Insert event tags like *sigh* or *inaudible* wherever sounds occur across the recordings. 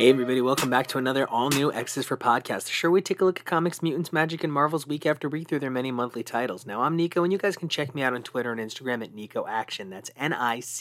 Hey everybody, welcome back to another all-new X's for Podcast, Sure, we take a look at comics, mutants, magic, and marvels week after week through their many monthly titles. Now I'm Nico, and you guys can check me out on Twitter and Instagram at Nico Action. That's N-I-C-O-A-C-T-I-O-N.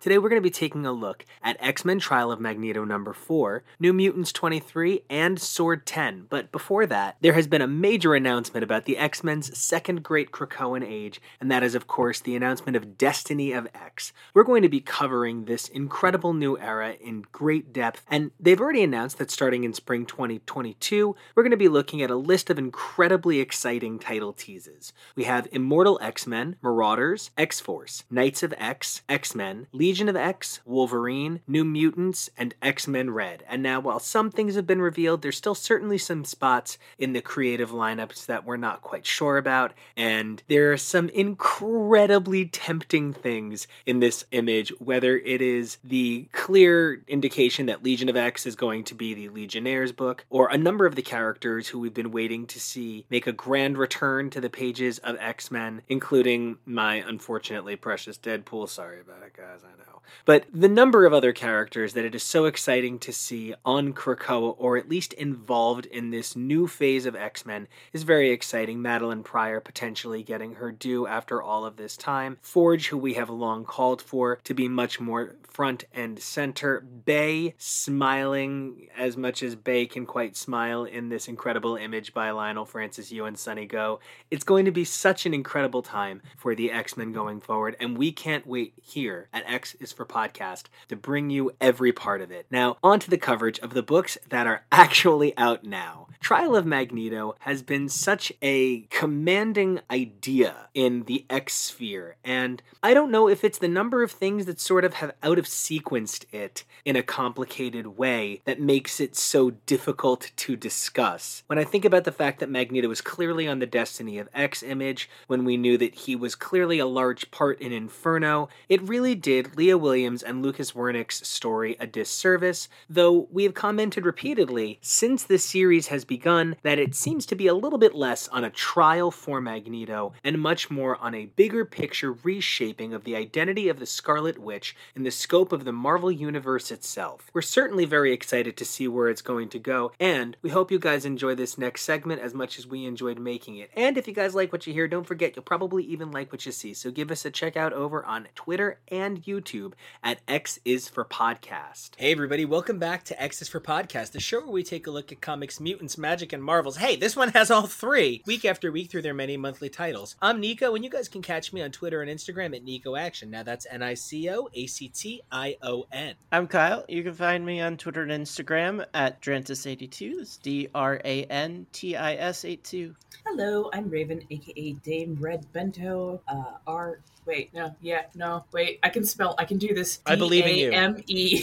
Today we're going to be taking a look at X-Men Trial of Magneto number 4, New Mutants 23, and Sword 10. But before that, there has been a major announcement about the X-Men's second great Krakoan age, and that is of course the announcement of Destiny of X. We're going to be covering this incredible new era in great depth. And they've already announced that starting in spring 2022, we're going to be looking at a list of incredibly exciting title teases. We have Immortal X Men, Marauders, X Force, Knights of X, X Men, Legion of X, Wolverine, New Mutants, and X Men Red. And now, while some things have been revealed, there's still certainly some spots in the creative lineups that we're not quite sure about. And there are some incredibly tempting things in this image, whether it is the clear indication that Legion of X is going to be the Legionnaires book, or a number of the characters who we've been waiting to see make a grand return to the pages of X Men, including my unfortunately precious Deadpool. Sorry about it, guys, I know. But the number of other characters that it is so exciting to see on Krakoa, or at least involved in this new phase of X Men, is very exciting. Madelyne Pryor potentially getting her due after all of this time. Forge, who we have long called for to be much more front and center. Bay smiling as much as Bay can quite smile in this incredible image by Leinil Francis Yu and Sunny Gho. It's going to be such an incredible time for the X Men going forward, and we can't wait here at X is for Podcast to bring you every part of it. Now, on to the coverage of the books that are *laughs* actually out now. Trial of Magneto has been such a commanding idea in the X sphere, and I don't know if it's the number of things that sort of have out of sequenced it in a complicated way that makes it so difficult to discuss. When I think about the fact that Magneto was clearly on the Destiny of X image, when we knew that he was clearly a large part in Inferno, it really did Leah Williams and Lukas Werneck's story a disservice, though we have commented repeatedly since this series has begun that it seems to be a little bit less on a trial for Magneto and much more on a bigger picture reshaping of the identity of the Scarlet Witch in the scope of the Marvel Universe itself. We're certainly very excited to see where it's going to go, and we hope you guys enjoy this next segment as much as we enjoyed making it. And if you guys like what you hear, don't forget you'll probably even like what you see, so give us a check out over on Twitter and YouTube at X is for Podcast. Hey everybody, welcome back to X is for Podcast, the show where we take a look at comics, mutants, magic, and marvels. Hey, this one has all three, week after week through their many monthly titles. I'm Nico, and you guys can catch me on Twitter and Instagram at Nico Action. Now that's N I C O A C T I O N. I'm Kyle. You can find me on Twitter and Instagram at Drantis82. That's D R A N T I S 82. Hello, I'm Raven, aka Dame Red Bento. Uh, R. Wait, no, yeah, no, wait. I can spell. I can do this. I believe in you. D-A-M-E.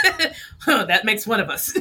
*laughs* oh, that makes one of us.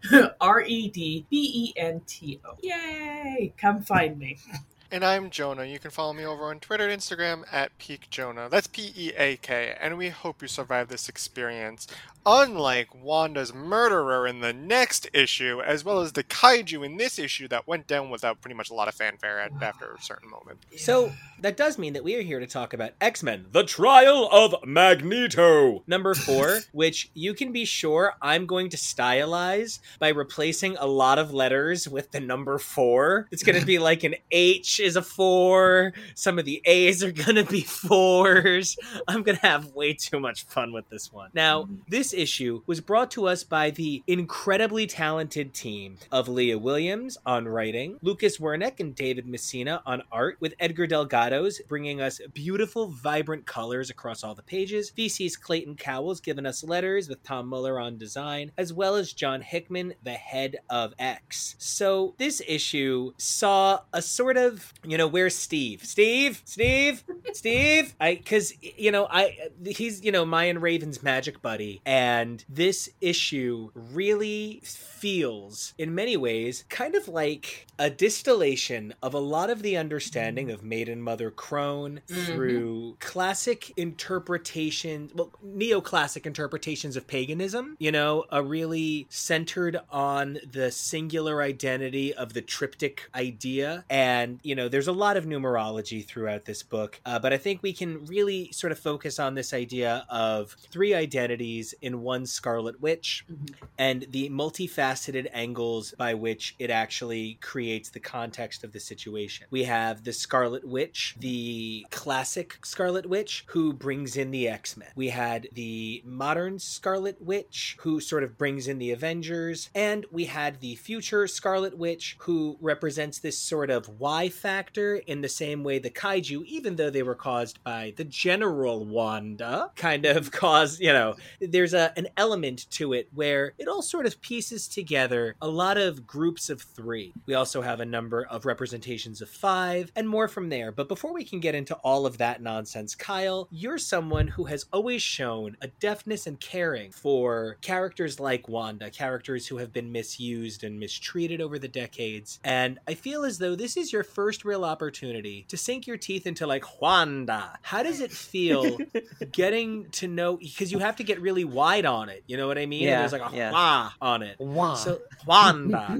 *laughs* R E D B E N T O. Yay! Come find me. *laughs* And I'm Jonah. You can follow me over on Twitter and Instagram at Peak Jonah. That's P E A K. And we hope you survive this experience. Unlike Wanda's murderer in the next issue, as well as the kaiju in this issue that went down without pretty much a lot of fanfare at, after a certain moment. So that does mean that we are here to talk about X Men: The Trial of Magneto, number four, *laughs* which you can be sure I'm going to stylize by replacing a lot of letters with the number four. It's going to be like an H is a four. Some of the A's are going to be fours. I'm going to have way too much fun with this one. Now, mm-hmm. this issue was brought to us by the incredibly talented team of Leah Williams on writing, Lukas Werneck and David Messina on art, with Edgar Delgado's bringing us beautiful, vibrant colors across all the pages. VC's Clayton Cowles giving us letters with Tom Muller on design, as well as John Hickman, the head of X. So this issue saw a sort of you know where's steve? Steve? Steve? *laughs* Steve? I because you know i he's you know mayan raven's magic buddy and this issue really feels in many ways kind of like a distillation of a lot of the understanding of maiden mother crone Mhm. through classic interpretations well neoclassic interpretations of paganism you know a really centered on the singular identity of the triptych idea and you know there's a lot of numerology throughout this book uh, but i think we can really sort of focus on this idea of three identities in one scarlet witch Mhm. and the multifaceted angles by which it actually creates the context of the situation. We have the Scarlet Witch, the classic Scarlet Witch, who brings in the X Men. We had the modern Scarlet Witch, who sort of brings in the Avengers. And we had the future Scarlet Witch, who represents this sort of Y factor in the same way the kaiju, even though they were caused by the general Wanda, kind of *laughs* caused, you know, there's a an element to it where it all sort of pieces together a lot of groups of three. We also have a number of representations of five and more from there. But before we can get into all of that nonsense, Kyle, you're someone who has always shown a deftness and caring for characters like Wanda, characters who have been misused and mistreated over the decades. And I feel as though this is your first real opportunity to sink your teeth into like Wanda. How does it feel *laughs* getting to know because you have to get really wide on it. You know what I mean? Yeah, There's like a yeah. wah on it. Wow. So Wanda,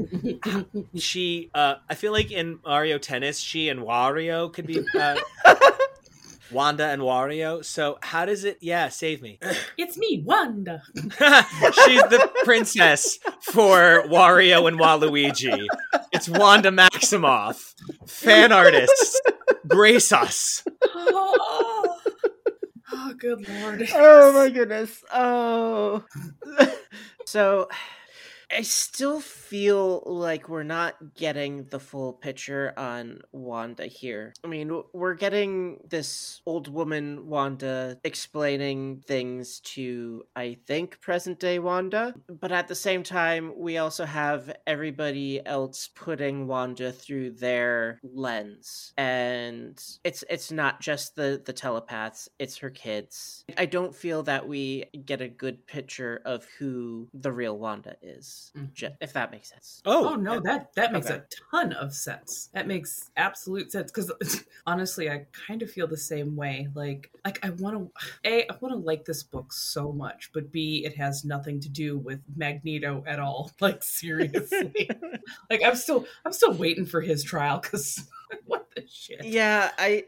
*laughs* she, uh, I feel like in Mario Tennis, she and Wario could be uh, *laughs* Wanda and Wario. So how does it? Yeah, save me. *sighs* it's me, Wanda. *laughs* She's the princess for Wario and Waluigi. It's Wanda Maximoff. Fan artists, brace us. Oh, *laughs* oh good lord. oh my goodness. Oh. *laughs* so I still feel like we're not getting the full picture on Wanda here. I mean, we're getting this old woman Wanda explaining things to, I think, present day Wanda. But at the same time, we also have everybody else putting Wanda through their lens. And it's it's not just the, the telepaths, it's her kids. I don't feel that we get a good picture of who the real Wanda is Mhm. if that makes sense. Oh no, that that makes Okay. a ton of sense. That makes absolute sense because *laughs* honestly, I kind of feel the same way. Like, like I want to a I want to like this book so much, but b it has nothing to do with Magneto at all. *laughs* Like seriously, *laughs* like I'm still I'm still waiting for his trial because what the shit. Yeah, I.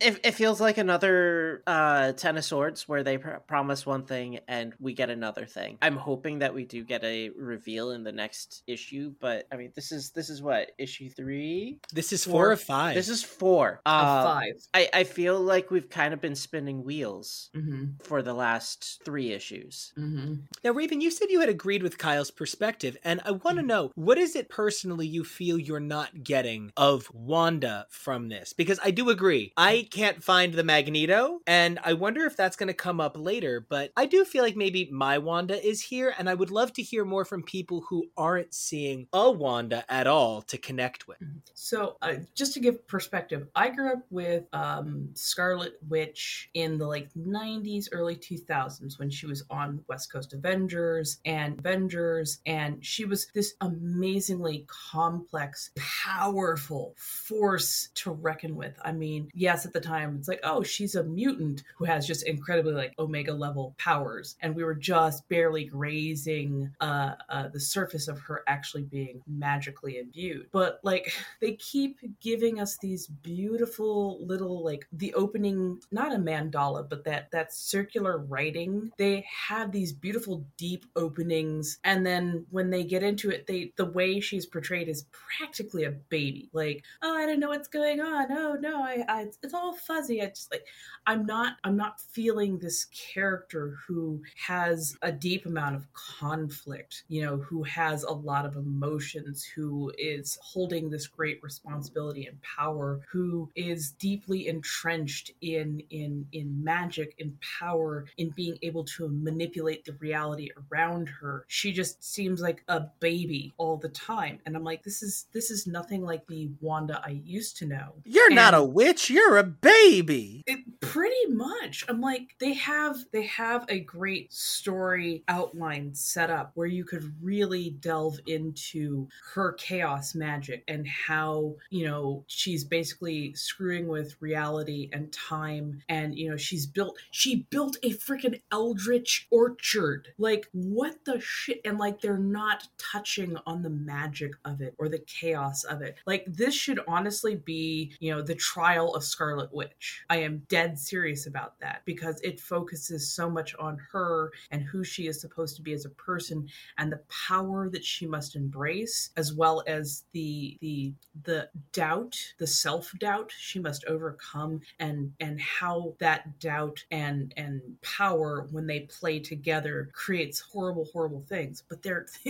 It, it feels like another uh, Ten of Swords where they pr- promise one thing and we get another thing. I'm hoping that we do get a reveal in the next issue, but I mean, this is this is what issue three. This is Four. four of five. This is four. Of Uh, five. I I feel like we've kind of been spinning wheels Mm-hmm. for the last three issues. Mm-hmm. Now, Raven, you said you had agreed with Kyle's perspective, and I want to know what is it personally you feel you're not getting of Wanda from this? Because I do agree, I can't find the Magneto, and I wonder if that's going to come up later. But I do feel like maybe my Wanda is here, and I would love to hear more from people who aren't seeing a Wanda at all to connect with. So, uh, just to give perspective, I grew up with um, Scarlet Witch in the like 90s, early 2000s when she was on West Coast Avengers and Avengers, and she was this amazingly complex, powerful force to reckon with. I mean, yes, at the time it's like, oh, she's a mutant who has just incredibly like Omega level powers, and we were just barely grazing uh, uh, the surface of her actually being magically imbued. But like *laughs* they keep giving us these beautiful little like the opening not a mandala but that that circular writing. They have these beautiful deep openings. And then when they get into it they the way she's portrayed is practically a baby. Like oh i don't know what's going on. Oh no i, I it's all all fuzzy. I just like I'm not I'm not feeling this character who has a deep amount of conflict, you know, who has a lot of emotions, who is holding this great responsibility and power, who is deeply entrenched in in in magic, in power, in being able to manipulate the reality around her. She just seems like a baby all the time. And I'm like, this is this is nothing like the Wanda I used to know. You're not a witch, you're a baby. it, pretty much. I'm like they have they have a great story outline set up where you could really delve into her chaos magic and how you know she's basically screwing with reality and time. And you know she's built she built a freaking eldritch orchard. Like what the shit? And like they're not touching on the magic of it or the chaos of it. Like this should honestly be you know the trial of scarlet witch. I am dead serious about that because it focuses so much on her and who she is supposed to be as a person and the power that she must embrace as well as the the the doubt the self-doubt she must overcome and and how that doubt and and power when they play together creates horrible horrible things. But they're *laughs*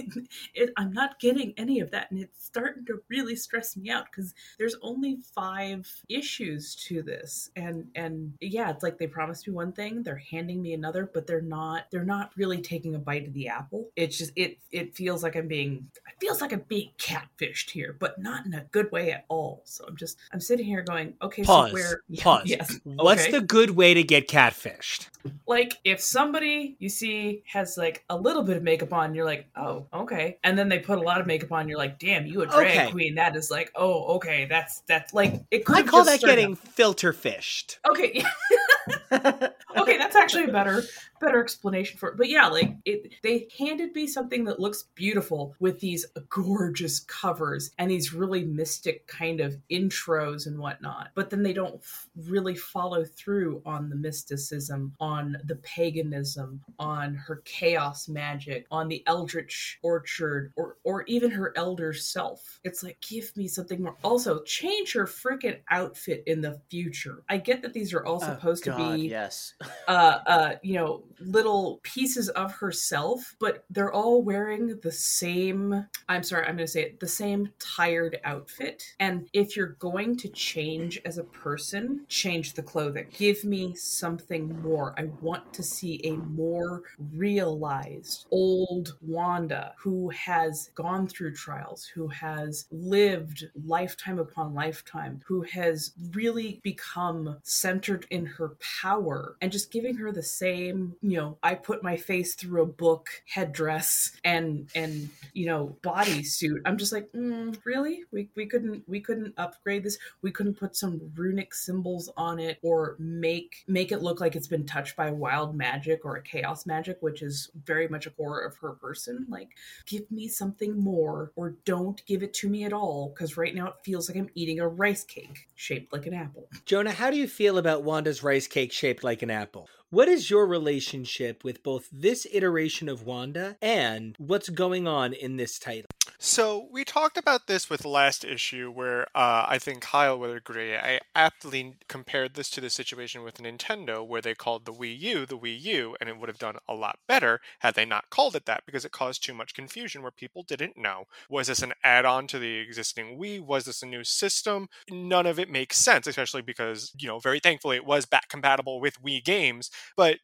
it, i'm not getting any of that and it's starting to really stress me out because there's only five issues to this and and yeah it's like they promised me one thing they're handing me another but they're not they're not really taking a bite of the apple it's just it it feels like i'm being it feels like i'm being catfished here but not in a good way at all so i'm just i'm sitting here going okay Pause. so where *laughs* Pause. yes What's the good way to get catfished? like if somebody you see has like a little bit of makeup on you're like oh okay and then they put a lot of makeup on you're like damn you a drag Okay. queen that is like oh okay that's that's like it could I call that getting getting filter fished. okay *laughs* okay that's actually a better *laughs* better explanation for it. But yeah like it they handed me something that looks beautiful with these gorgeous covers and these really mystic kind of intros and whatnot. But then they don't f- really follow through on the mysticism on the paganism on her chaos magic on the eldritch orchard or or even her elder self. It's like give me something more. Also change her freaking outfit in the future. I get that these are all Oh, supposed to God, be yes. *laughs* uh, uh, you know, little pieces of herself, but they're all wearing the same. I'm sorry, I'm going to say it the same tired outfit. And if you're going to change as a person, change the clothing. Give me something more. I want to see a more realized old Wanda who has gone through trials, who has lived lifetime upon lifetime, who has really become centered in her power and just giving her the same, you know, I put my face through a book headdress and and you know bodysuit. I'm just like, mm, really? We we couldn't we couldn't upgrade this. We couldn't put some runic symbols on it or make make it look like it's been touched by wild magic or a chaos magic, which is very much a core of her person. Like, give me something more or don't give it to me at all because right now it feels like I'm eating a rice cake shaped like an apple. Jonah, how do you feel about Wanda's rice cake shaped like an apple? What is your relationship with both this iteration of Wanda and what's going on in this title? So we talked about this with last issue, where uh, I think Kyle would agree. I aptly compared this to the situation with Nintendo, where they called the Wii U the Wii U, and it would have done a lot better had they not called it that, because it caused too much confusion where people didn't know was this an add-on to the existing Wii? Was this a new system? None of it makes sense, especially because you know, very thankfully, it was back compatible with Wii games, but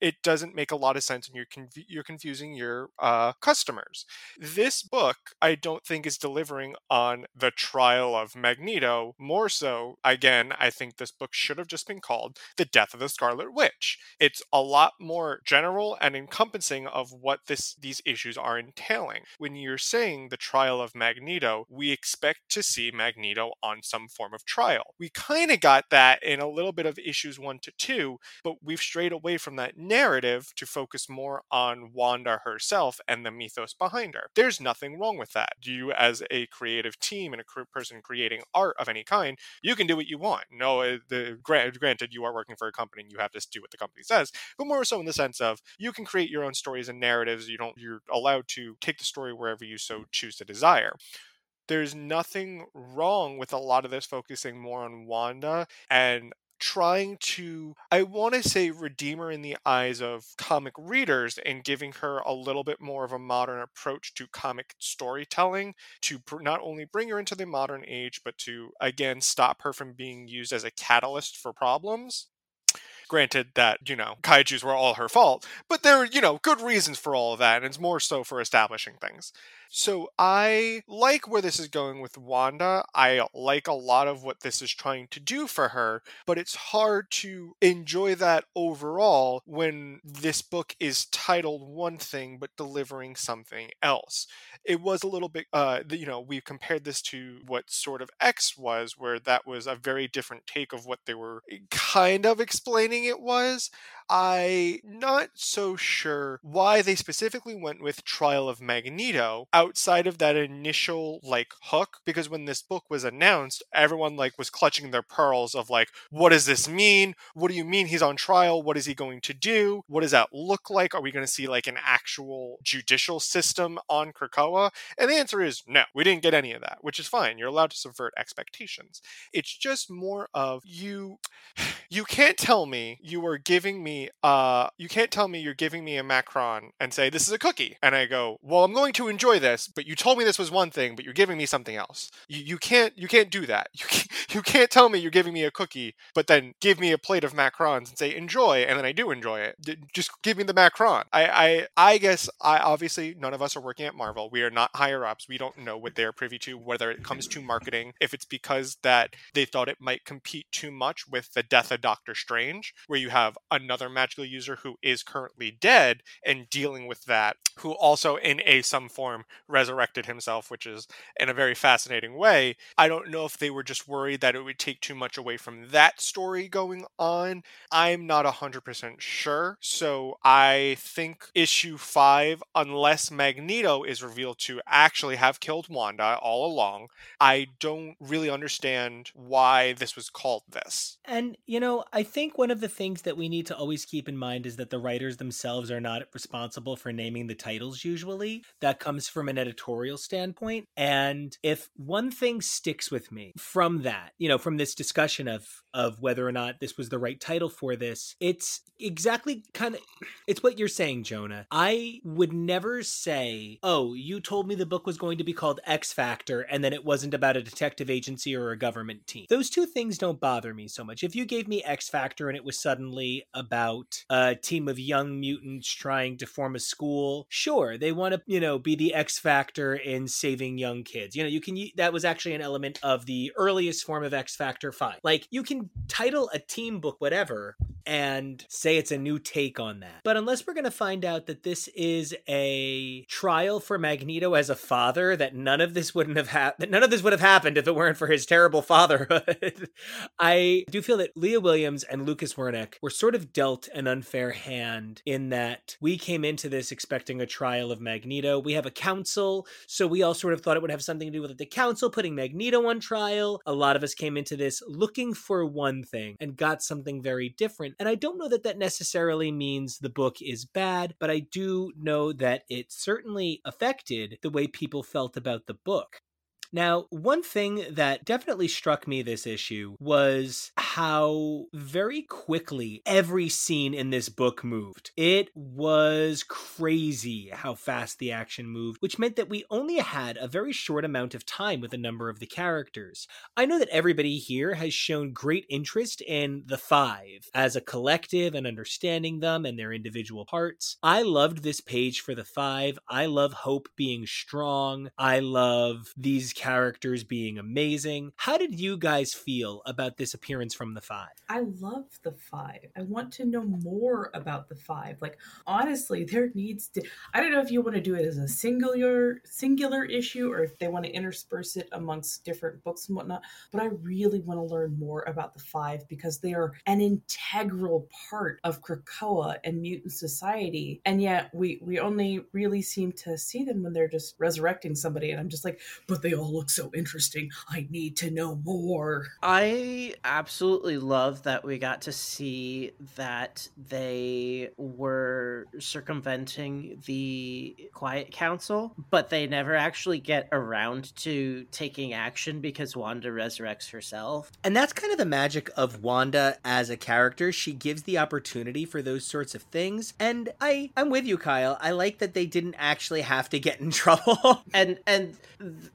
it doesn't make a lot of sense, and you're conf- you're confusing your uh, customers this book i don't think is delivering on the trial of magneto more so again i think this book should have just been called the death of the scarlet witch. It's a lot more general and encompassing of what this these issues are entailing. When you're saying the trial of magneto we expect to see magneto on some form of trial. We kind of got that in a little bit of issues 1 to 2 but we've strayed away from that narrative to focus more on Wanda herself and the mythos behind her. There's nothing wrong with that. You, as a creative team and a person creating art of any kind, you can do what you want. No, uh, the gra- granted, you are working for a company and you have to do what the company says, but more so in the sense of you can create your own stories and narratives. You don't. You're allowed to take the story wherever you so choose to desire there's nothing wrong with a lot of this focusing more on Wanda and trying to, I want to say, redeem her in the eyes of comic readers and giving her a little bit more of a modern approach to comic storytelling to pr- not only bring her into the modern age, but to, again, stop her from being used as a catalyst for problems granted that you know kaiju's were all her fault but there are, you know good reasons for all of that and it's more so for establishing things so I like where this is going with Wanda. I like a lot of what this is trying to do for her, but it's hard to enjoy that overall when this book is titled one thing but delivering something else. It was a little bit, uh, you know, we compared this to what sort of X was, where that was a very different take of what they were eh, kind of explaining it was. I not so sure why they specifically went with Trial of Magneto outside of that initial like hook because when this book was announced everyone like was clutching their pearls of like what does this mean? What do you mean he's on trial? What is he going to do? What does that look like? Are we going to see like an actual judicial system on Krakoa? And the answer is no. We didn't get any of that, which is fine. You're allowed to subvert expectations. It's just more of you *sighs* you can't tell me you are giving me uh, you can't tell me you're giving me a macron and say this is a cookie, and I go, well, I'm going to enjoy this, but you told me this was one thing, but you're giving me something else. You, you can't you can't do that. *laughs* You can't, you can't tell me you're giving me a cookie, but then give me a plate of macrons and say enjoy, and then I do enjoy it. Just give me the macron. I I I guess I obviously none of us are working at Marvel. We are not higher ups. We don't know what they're privy to, whether it comes to marketing, if it's because that they thought it might compete too much with the death of Doctor Strange, where you have another magical user who is currently dead and dealing with that, who also in a some form resurrected himself, which is in a very fascinating way. I don't know if they were just worried that it would take too much away from that story going on. I'm not 100% sure. So I think issue 5 unless Magneto is revealed to actually have killed Wanda all along, I don't really understand why this was called this. And you know, I think one of the things that we need to always keep in mind is that the writers themselves are not responsible for naming the titles usually. That comes from an editorial standpoint. And if one thing sticks with me from that, you know, from this discussion of of whether or not this was the right title for this, it's exactly kind of it's what you're saying, Jonah. I would never say, "Oh, you told me the book was going to be called X Factor and then it wasn't about a detective agency or a government team." Those two things don't bother me so much. If you gave me X Factor and it was suddenly about a team of young mutants trying to form a school, sure, they want to, you know, be the X Factor in saving young kids. You know, you can that was actually an element of the earliest form of X Factor 5. Like you can title a team book whatever and say it's a new take on that. But unless we're going to find out that this is a trial for Magneto as a father, that none of this wouldn't have happened, none of this would have happened if it weren't for his terrible fatherhood. *laughs* I do feel that Leah Williams and Lukas Werneck were sort of dealt an unfair hand in that we came into this expecting a trial of Magneto. We have a council, so we all sort of thought it would have something to do with the council putting Magneto on trial. A lot of us came into this looking for one thing and got something very different. And I don't know that that necessarily means the book is bad, but I do know that it certainly affected the way people felt about the book. Now, one thing that definitely struck me this issue was how very quickly every scene in this book moved. It was crazy how fast the action moved, which meant that we only had a very short amount of time with a number of the characters. I know that everybody here has shown great interest in the five as a collective and understanding them and their individual parts. I loved this page for the five. I love Hope being strong. I love these characters being amazing. How did you guys feel about this appearance from the five? I love the five. I want to know more about the five. Like honestly, *laughs* there needs to I don't know if you want to do it as a singular singular issue or if they want to intersperse it amongst different books and whatnot. But I really want to learn more about the five because they are an integral part of Krakoa and mutant society. And yet we we only really seem to see them when they're just resurrecting somebody. And I'm just like, but they all all looks so interesting. I need to know more. I absolutely love that we got to see that they were circumventing the Quiet Council, but they never actually get around to taking action because Wanda resurrects herself. And that's kind of the magic of Wanda as a character. She gives the opportunity for those sorts of things. And I I'm with you, Kyle. I like that they didn't actually have to get in *laughs* trouble. and and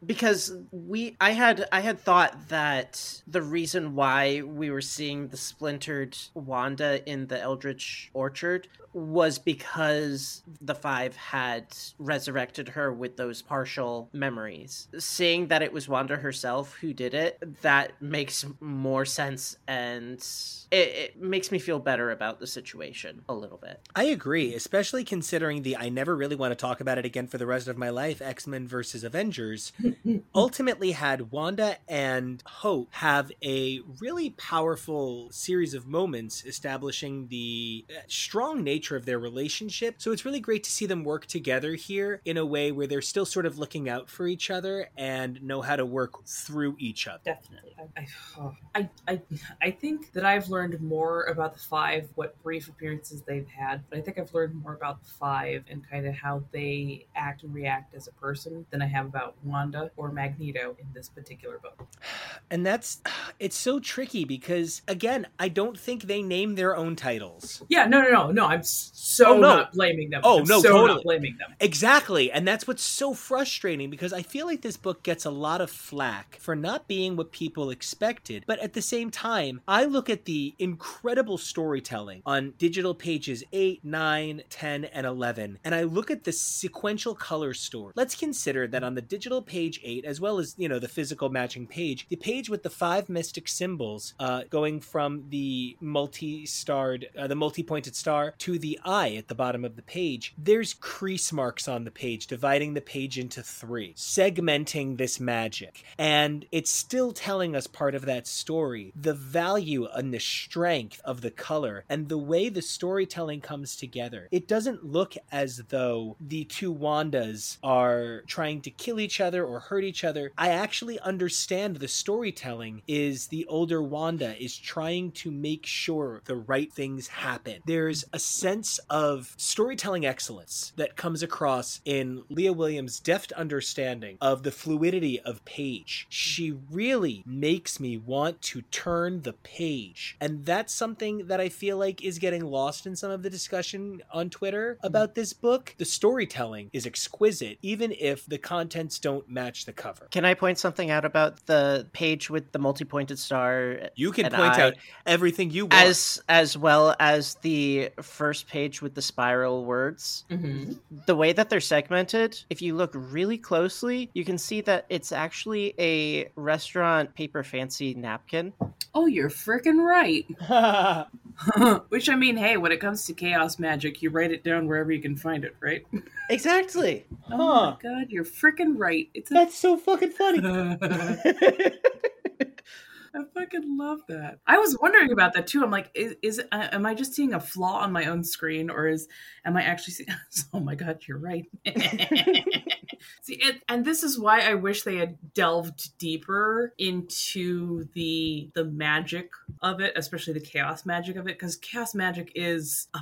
because we I had I had thought that the reason why we were seeing the splintered Wanda in the Eldritch Orchard was because the five had resurrected her with those partial memories. Seeing that it was Wanda herself who did it, that makes more sense and it, it makes me feel better about the situation a little bit. I agree, especially considering the I never really want to talk about it again for the rest of my life X Men versus Avengers *laughs* ultimately had Wanda and Hope have a really powerful series of moments establishing the uh, strong nature of their relationship. So it's really great to see them work together here in a way where they're still sort of looking out for each other and know how to work through each other. Definitely. I, I, I, I, think that I've learned more about the five, what brief appearances they've had, but I think I've learned more about the five and kind of how they act and react as a person than I have about Wanda or Magneto in this particular book. And that's, *sighs* it's so tricky because, again, I don't think they name their own titles. Yeah, no, no, no, no. I'm so Oh, no. not blaming them. Oh, I'm no, so totally. not blaming them. Exactly. And that's what's so frustrating because I feel like this book gets a lot of flack for not being what people expected. But at the same time, I look at the incredible storytelling on digital pages 8, 9, 10, and 11, and I look at the sequential color story. Let's consider that on the digital page 8, as well as, you know, the physical matching page, the page with the five mystic symbols uh, going from the multi-starred, uh, the multi-pointed star to the eye at the bottom of the page, there's crease marks on the page, dividing the page into three, segmenting this magic. And it's still telling us part of that story. The value and the strength of the color and the way the storytelling comes together. It doesn't look as though the two Wandas are trying to kill each other or hurt each other. I actually understand the storytelling is the older Wanda is trying to make sure the right things happen. There's a sense of storytelling excellence that comes across in Leah Williams' deft understanding of the fluidity of page. She really makes me want to turn the page. And that's something that I feel like is getting lost in some of the discussion on Twitter about this book. The storytelling is exquisite, even if the contents don't match the cover. Can I point something out about the page with the multi-pointed star You can point I- out everything you want. as as well as the first page with the spiral words? Mm-hmm. The way that they're segmented, if you look really closely, you can see that it's actually a restaurant paper fancy napkin. Oh, you're freaking right. *laughs* *laughs* Which I mean, hey, when it comes to chaos magic, you write it down wherever you can find it, right? Exactly. Oh Huh. my god, you're freaking right. It's a That's so fucking funny. *laughs* I fucking love that. I was wondering about that too. I'm like, is, is uh, am I just seeing a flaw on my own screen, or is am I actually seeing? *laughs* oh my god, you're right. *laughs* See, it, and this is why I wish they had delved deeper into the the magic of it, especially the chaos magic of it, because chaos magic is a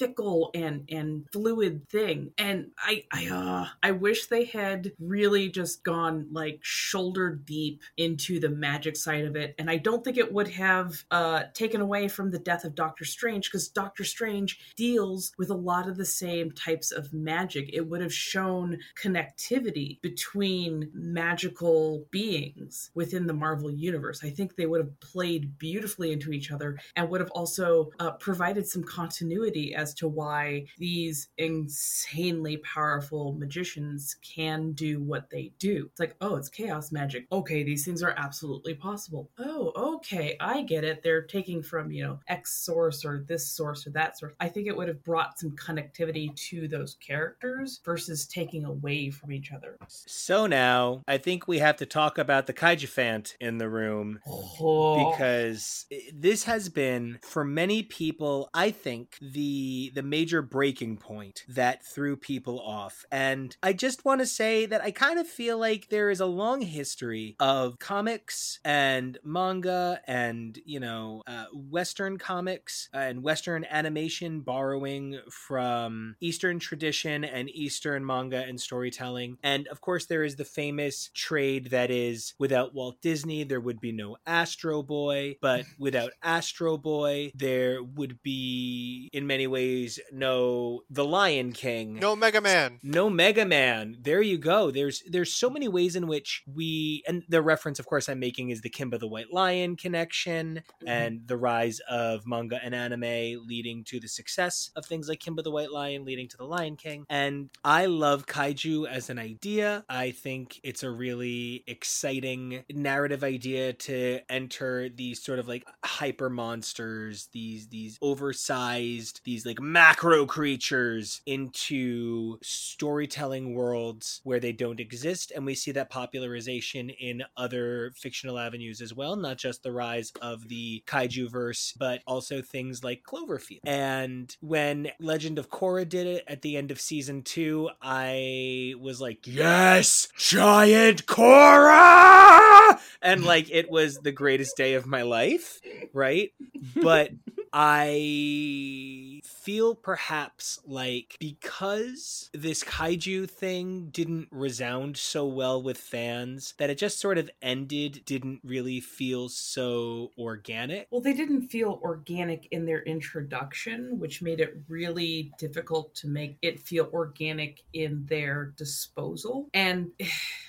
fickle and and fluid thing. And i i uh i wish they had really just gone like shoulder deep into the magic side of it. And i don't think it would have uh taken away from the death of doctor strange because doctor strange deals with a lot of the same types of magic. It would have shown connectivity between magical beings within the marvel universe. I think they would have played beautifully into each other and would have also uh, provided some continuity as to why these insanely powerful magicians can do what they do. It's like, oh, it's chaos magic. Okay, these things are absolutely possible. Oh, okay, I get it. They're taking from, you know, X source or this source or that source. I think it would have brought some connectivity to those characters versus taking away from each other. So now I think we have to talk about the Kaijafant in the room Oh. because eh, this has been for many people, I think, the the the major breaking point that threw people off. And I just want to say that I kind of feel like there is a long history of comics and manga and you know uh, Western comics and Western animation borrowing from Eastern tradition and Eastern manga and storytelling. And of course, there is the famous trade that is without Walt Disney, there would be no Astro Boy, but without *laughs* Astro Boy, there would be, in many ways, no The Lion King. No Mega Man. No Mega Man. There you go. There's there's so many ways in which we and the reference, of course, I'm making is the Kimba the White Lion connection mm-hmm. and the rise of manga and anime leading to the success of things like Kimba the White Lion, leading to the Lion King. And I love kaiju as an idea. I think it's a really exciting narrative idea to enter these sort of like hyper monsters, these these oversized, these like macro creatures into storytelling worlds where they don't exist. And we see that popularization in other fictional avenues as well, not just the rise of the kaiju verse, but also things like Cloverfield. And when Legend of Korra did it at the end of season two, I was like, yes, giant Korra! And like, it was the greatest day of my life, right? But I feel perhaps like because this kaiju thing didn't resound so well with fans that it just sort of ended didn't really feel so organic. Well, they didn't feel organic in their introduction, which made it really difficult to make it feel organic in their disposal. And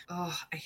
oh, *sighs* I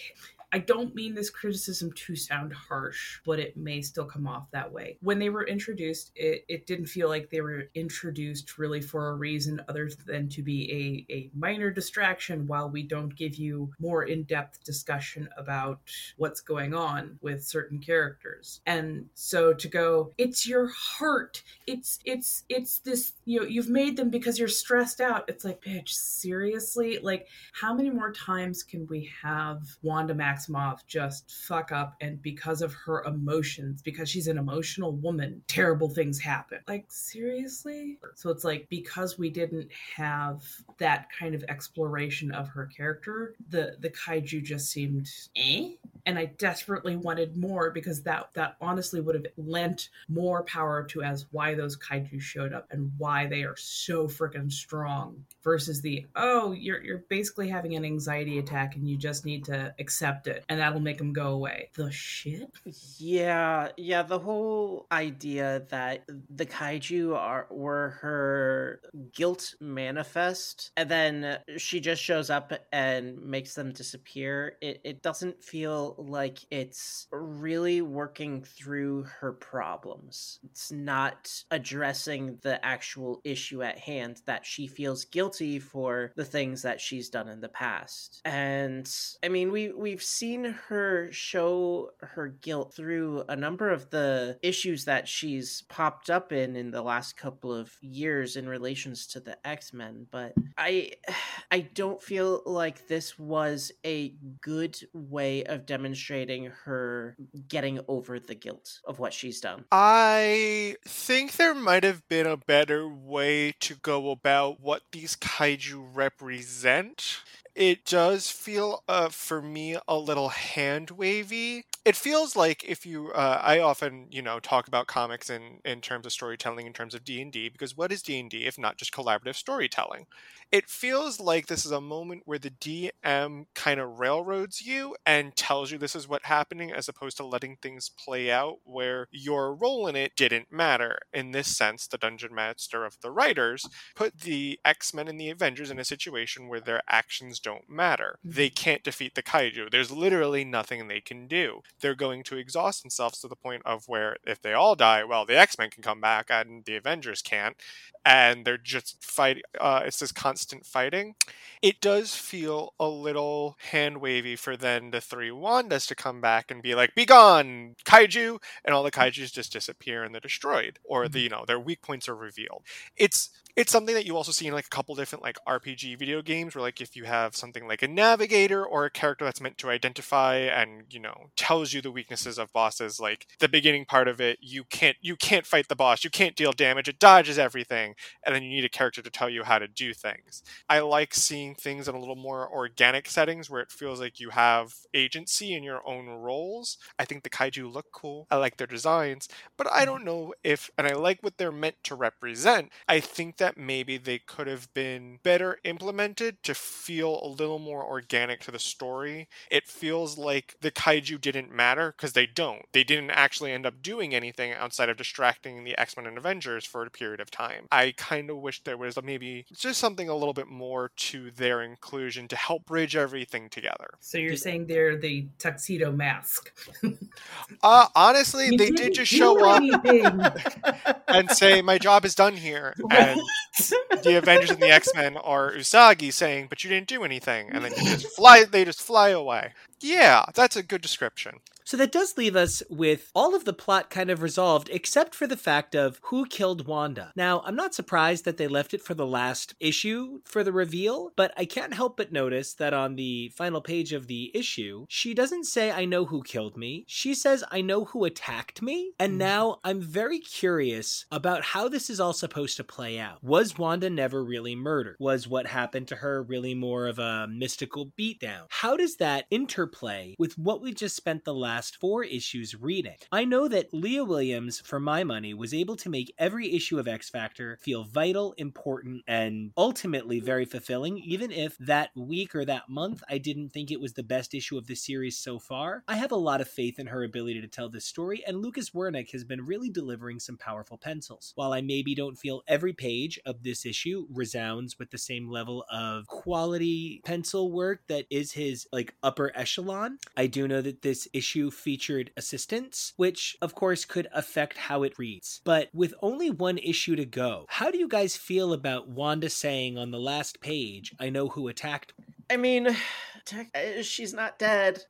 I don't mean this criticism to sound harsh, but it may still come off that way. When they were introduced, it, it didn't feel like they were introduced really for a reason other than to be a, a minor distraction while we don't give you more in depth discussion about what's going on with certain characters. And so to go, it's your heart. It's it's it's this, you know, you've made them because you're stressed out. It's like, bitch, seriously? Like, how many more times can we have Wanda Max Maximoff just fuck up and because of her emotions because she's an emotional woman terrible things happen. Like seriously? So it's like because we didn't have that kind of exploration of her character the the kaiju just seemed eh? And I desperately wanted more because that that honestly would have lent more power to as why those kaiju showed up and why they are so freaking strong versus the oh you're you're basically having an anxiety attack and you just need to accept it and that'll make them go away. The shit? Yeah, yeah, the whole idea that the kaiju are were her guilt manifest and then she just shows up and makes them disappear. It it doesn't feel like it's really working through her problems. It's not addressing the actual issue at hand that she feels guilty for the things that she's done in the past. And I mean, we we've seen her show her guilt through a number of the issues that she's popped up in in the last couple of years in relations to the X-Men, but I *sighs* I don't feel like this was a good way of demonstrating her getting over the guilt of what she's done. I think there might have been a better way to go about what these kaiju represent it does feel uh, for me a little hand wavy it feels like if you uh, i often you know talk about comics in in terms of storytelling in terms of d&d because what is d&d if not just collaborative storytelling? It feels like this is a moment where the dm kind of railroads you and tells you this is what's happening as opposed to letting things play out where your role in it didn't matter. In this sense the dungeon master of the writers put the x-men and the avengers in a situation where their actions don't matter they can't defeat the kaiju there's literally nothing they can do they're going to exhaust themselves to the point of where if they all die, well, the X Men can come back and the Avengers can't, and they're just fighting. Uh, it's this constant fighting. It does feel a little hand wavy for then the three Wandas to come back and be like, "Be gone, kaiju," and all the kaiju's just disappear and they're destroyed, or the mm-hmm. you know their weak points are revealed. It's it's something that you also see in like a couple different like RPG video games where like if you have something like a navigator or a character that's meant to identify and you know tells you the weaknesses of bosses like the beginning part of it you can't you can't fight the boss you can't deal damage it dodges everything and then you need a character to tell you how to do things. I like seeing things in a little more organic settings where it feels like you have agency in your own roles. I think the kaiju look cool i like their designs but i mm-hmm. don't know if and i like what they're meant to represent. I think that maybe they could have been better implemented to feel a little more organic to the story. It feels like the kaiju didn't matter because they don't. They didn't actually end up doing anything outside of distracting the X Men and Avengers for a period of time. I kind of wish there was maybe just something a little bit more to their inclusion to help bridge everything together. So you're saying they're the tuxedo mask? *laughs* uh, honestly, You they didn't just do show up *laughs* and say, "My job is done here," and *laughs* the Avengers and the X Men are Usagi saying, "But you didn't do anything," and then you *laughs* just fly. They just fly away. Yeah, that's a good description. So that does leave us with all of the plot kind of resolved, except for the fact of who killed Wanda. Now, I'm not surprised that they left it for the last issue for the reveal, but I can't help but notice that on the final page of the issue, she doesn't say, I know who killed me. She says, I know who attacked me. And mm. now I'm very curious about how this is all supposed to play out. Was Wanda never really murdered? Was what happened to her really more of a mystical beatdown? How does that interplay with what we just spent the last four issues reading? I know that Leah Williams, for my money, was able to make every issue of X Factor feel vital, important, and ultimately very fulfilling, even if that week or that month I didn't think it was the best issue of the series so far. I have a lot of faith in her ability to tell this story, and Lukas Werneck has been really delivering some powerful pencils. While I maybe don't feel every page of this issue resounds with the same level of quality pencil work that is his like upper echelon, I do know that this issue featured assistance, which of course could affect how it reads. But with only one issue to go, how do you guys feel about Wanda saying on the last page, I know who attacked me? I mean, *sighs* tech- uh, she's not dead,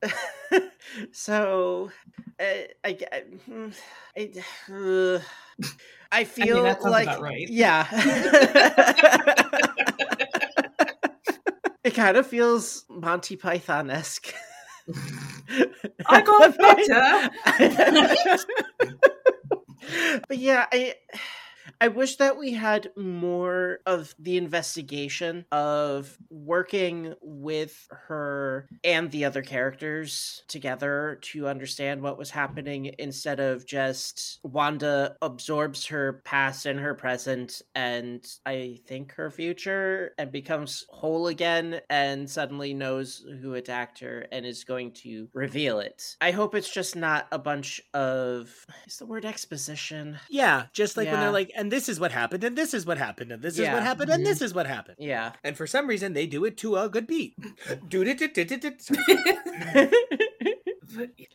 *laughs* so uh, I, I, hmm, I, uh, *sighs* I feel that sounds like about right. yeah. *laughs* *laughs* it kind of feels Monty Python esque. *laughs* I got *laughs* better. *laughs* but yeah, I I wish that we had more of the investigation of working with her and the other characters together to understand what was happening instead of just Wanda absorbs her past and her present and I think her future and becomes whole again and suddenly knows who attacked her and is going to reveal it. I hope it's just not a bunch of is the word exposition? Yeah, just like when they're like, and this is what happened, and this is what happened, and this is what happened, and this is what happened. Yeah. And for some reason, they do it to a good beat. *laughs* Do it, *laughs*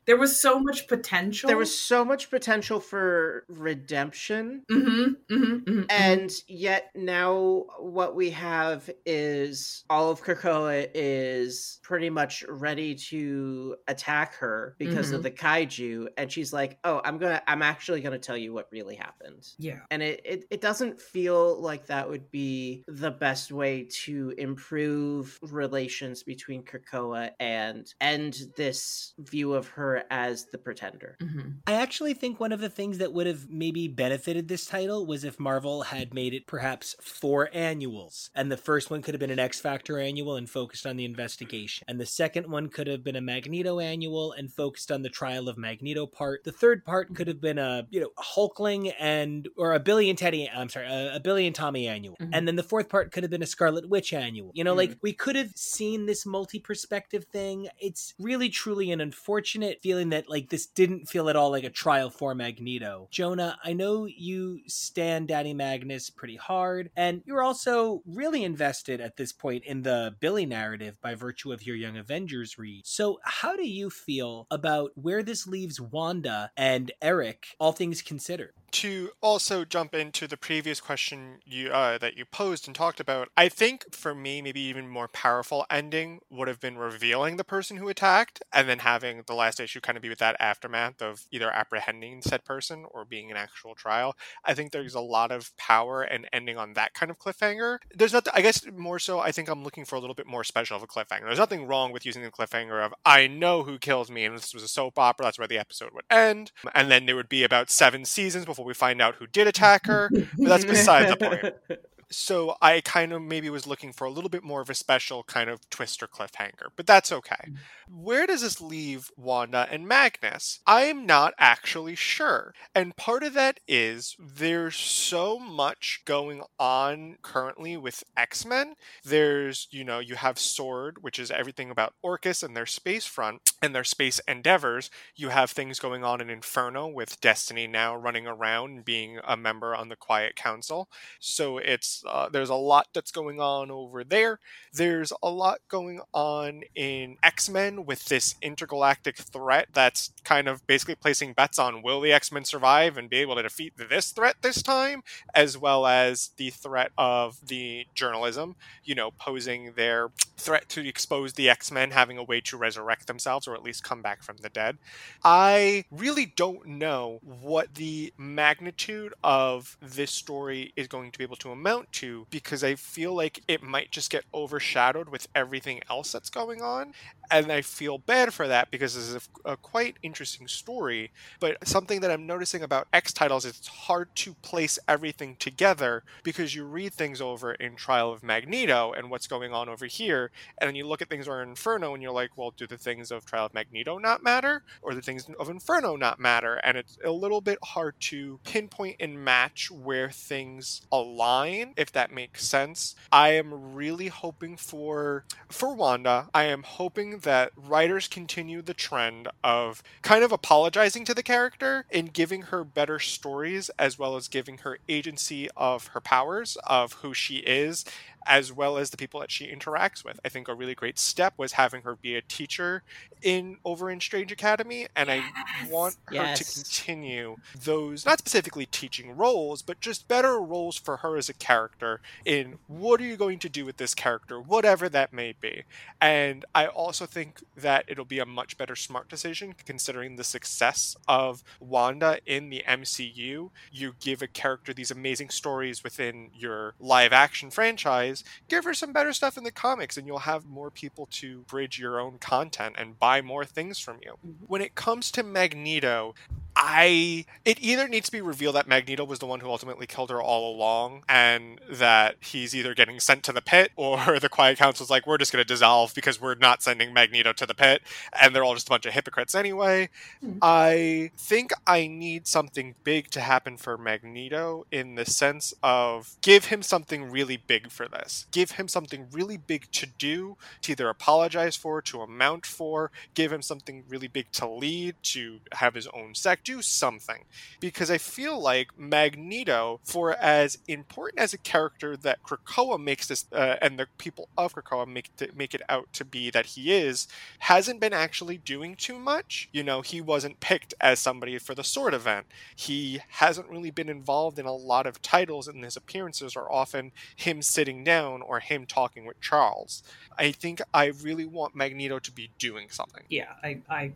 there was so much potential. there was so much potential for redemption hmm hmm hmm and yet now what we have is all of Krakoa is pretty much ready to attack her because of Mhm. the kaiju and she's like oh i'm gonna i'm actually gonna tell you what really happened yeah. and it, it, it doesn't feel like that would be the best way to improve relations between Krakoa and end this view of her as the pretender. hmm I actually think one of the things that would have maybe benefited this title was if Marvel had made it perhaps four annuals. And the first one could have been an X Factor annual and focused on the investigation. And the second one could have been a Magneto annual and focused on the trial of Magneto part. The third part could have been a, you know, Hulkling and, or a Billy and Teddy, I'm sorry, a, a Billy and Tommy annual. Mhm. And then the fourth part could have been a Scarlet Witch annual. You know, like we could have seen this multi perspective thing. It's really truly an unfortunate feeling that like this didn't feel at all like a trial for Magneto. Jonah, I know you stand Daddy Magnus pretty hard, and you're also really invested at this point in the Billy narrative by virtue of your Young Avengers read. So, how do you feel about where this leaves Wanda and Eric, all things considered? to also jump into the previous question you uh, that you posed and talked about, I think for me, maybe even more powerful ending would have been revealing the person who attacked and then having the last issue kind of be with that aftermath of either apprehending said person or being an actual trial. I think there's a lot of power and ending on that kind of cliffhanger. There's not, I guess, more so. I think I'm looking for a little bit more special of a cliffhanger. There's nothing wrong with using the cliffhanger of I know who kills me, and this was a soap opera. That's where the episode would end, and then there would be about seven seasons before we find out who did attack her. But that's beside the point *laughs* so I kind of maybe was looking for a little bit more of a special kind of twist or cliffhanger, but that's okay. Mm. Where does this leave Wanda and Magnus? I'm not actually sure. And part of that is there's so much going on currently with X Men. There's, you know, you have Sword, which is everything about Orcus and their space front and their space endeavors. You have things going on in Inferno with Destiny now running around and being a member on the Quiet Council. So it's uh, there's a lot that's going on over there. There's a lot going on in X Men with this intergalactic threat that's kind of basically placing bets on will the X Men survive and be able to defeat this threat this time, as well as the threat of the journalism, you know, posing their threat to expose the X Men having a way to resurrect themselves or at least come back from the dead. I really don't know what the magnitude of this story is going to be able to amount to because I feel like it might just get overshadowed with everything else that's going on. And I feel bad for that because this is a, a quite interesting story. But something that I'm noticing about X titles is it's hard to place everything together because you read things over in Trial of Magneto and what's going on over here. And then you look at things over in Inferno and you're like, well, do the things of Trial of Magneto not matter? Or the things of Inferno not matter? And it's a little bit hard to pinpoint and match where things align, if that makes sense. I am really hoping for for Wanda. I am hoping that writers continue the trend of kind of apologizing to the character and giving her better stories as well as giving her agency of her powers of who she is as well as the people that she interacts with. I think a really great step was having her be a teacher in over in Strange Academy, and yes. I want her yes. to continue those not specifically teaching roles, but just better roles for her as a character in what are you going to do with this character, whatever that may be. And I also think that it'll be a much better smart decision considering the success of Wanda in the MCU. You give a character these amazing stories within your live action franchise give her some better stuff in the comics and you'll have more people to bridge your own content and buy more things from you. Mm-hmm. When it comes to Magneto, I it either needs to be revealed that Magneto was the one who ultimately killed her all along and that he's either getting sent to the pit or *laughs* the quiet council's like we're just going to dissolve because we're not sending Magneto to the pit and they're all just a bunch of hypocrites anyway. Mm-hmm. I think I need something big to happen for Magneto in the sense of give him something really big for this. Give him something really big to do, to either apologize for, to amount for, give him something really big to lead, to have his own sect do something because I feel like Magneto, for as important as a character that Krakoa makes this, uh, and the people of Krakoa make to, make it out to be that he is, hasn't been actually doing too much. You know, he wasn't picked as somebody for the sword event. He hasn't really been involved in a lot of titles, and his appearances are often him sitting down or him talking with Charles. I think I really want Magneto to be doing something. Yeah, I I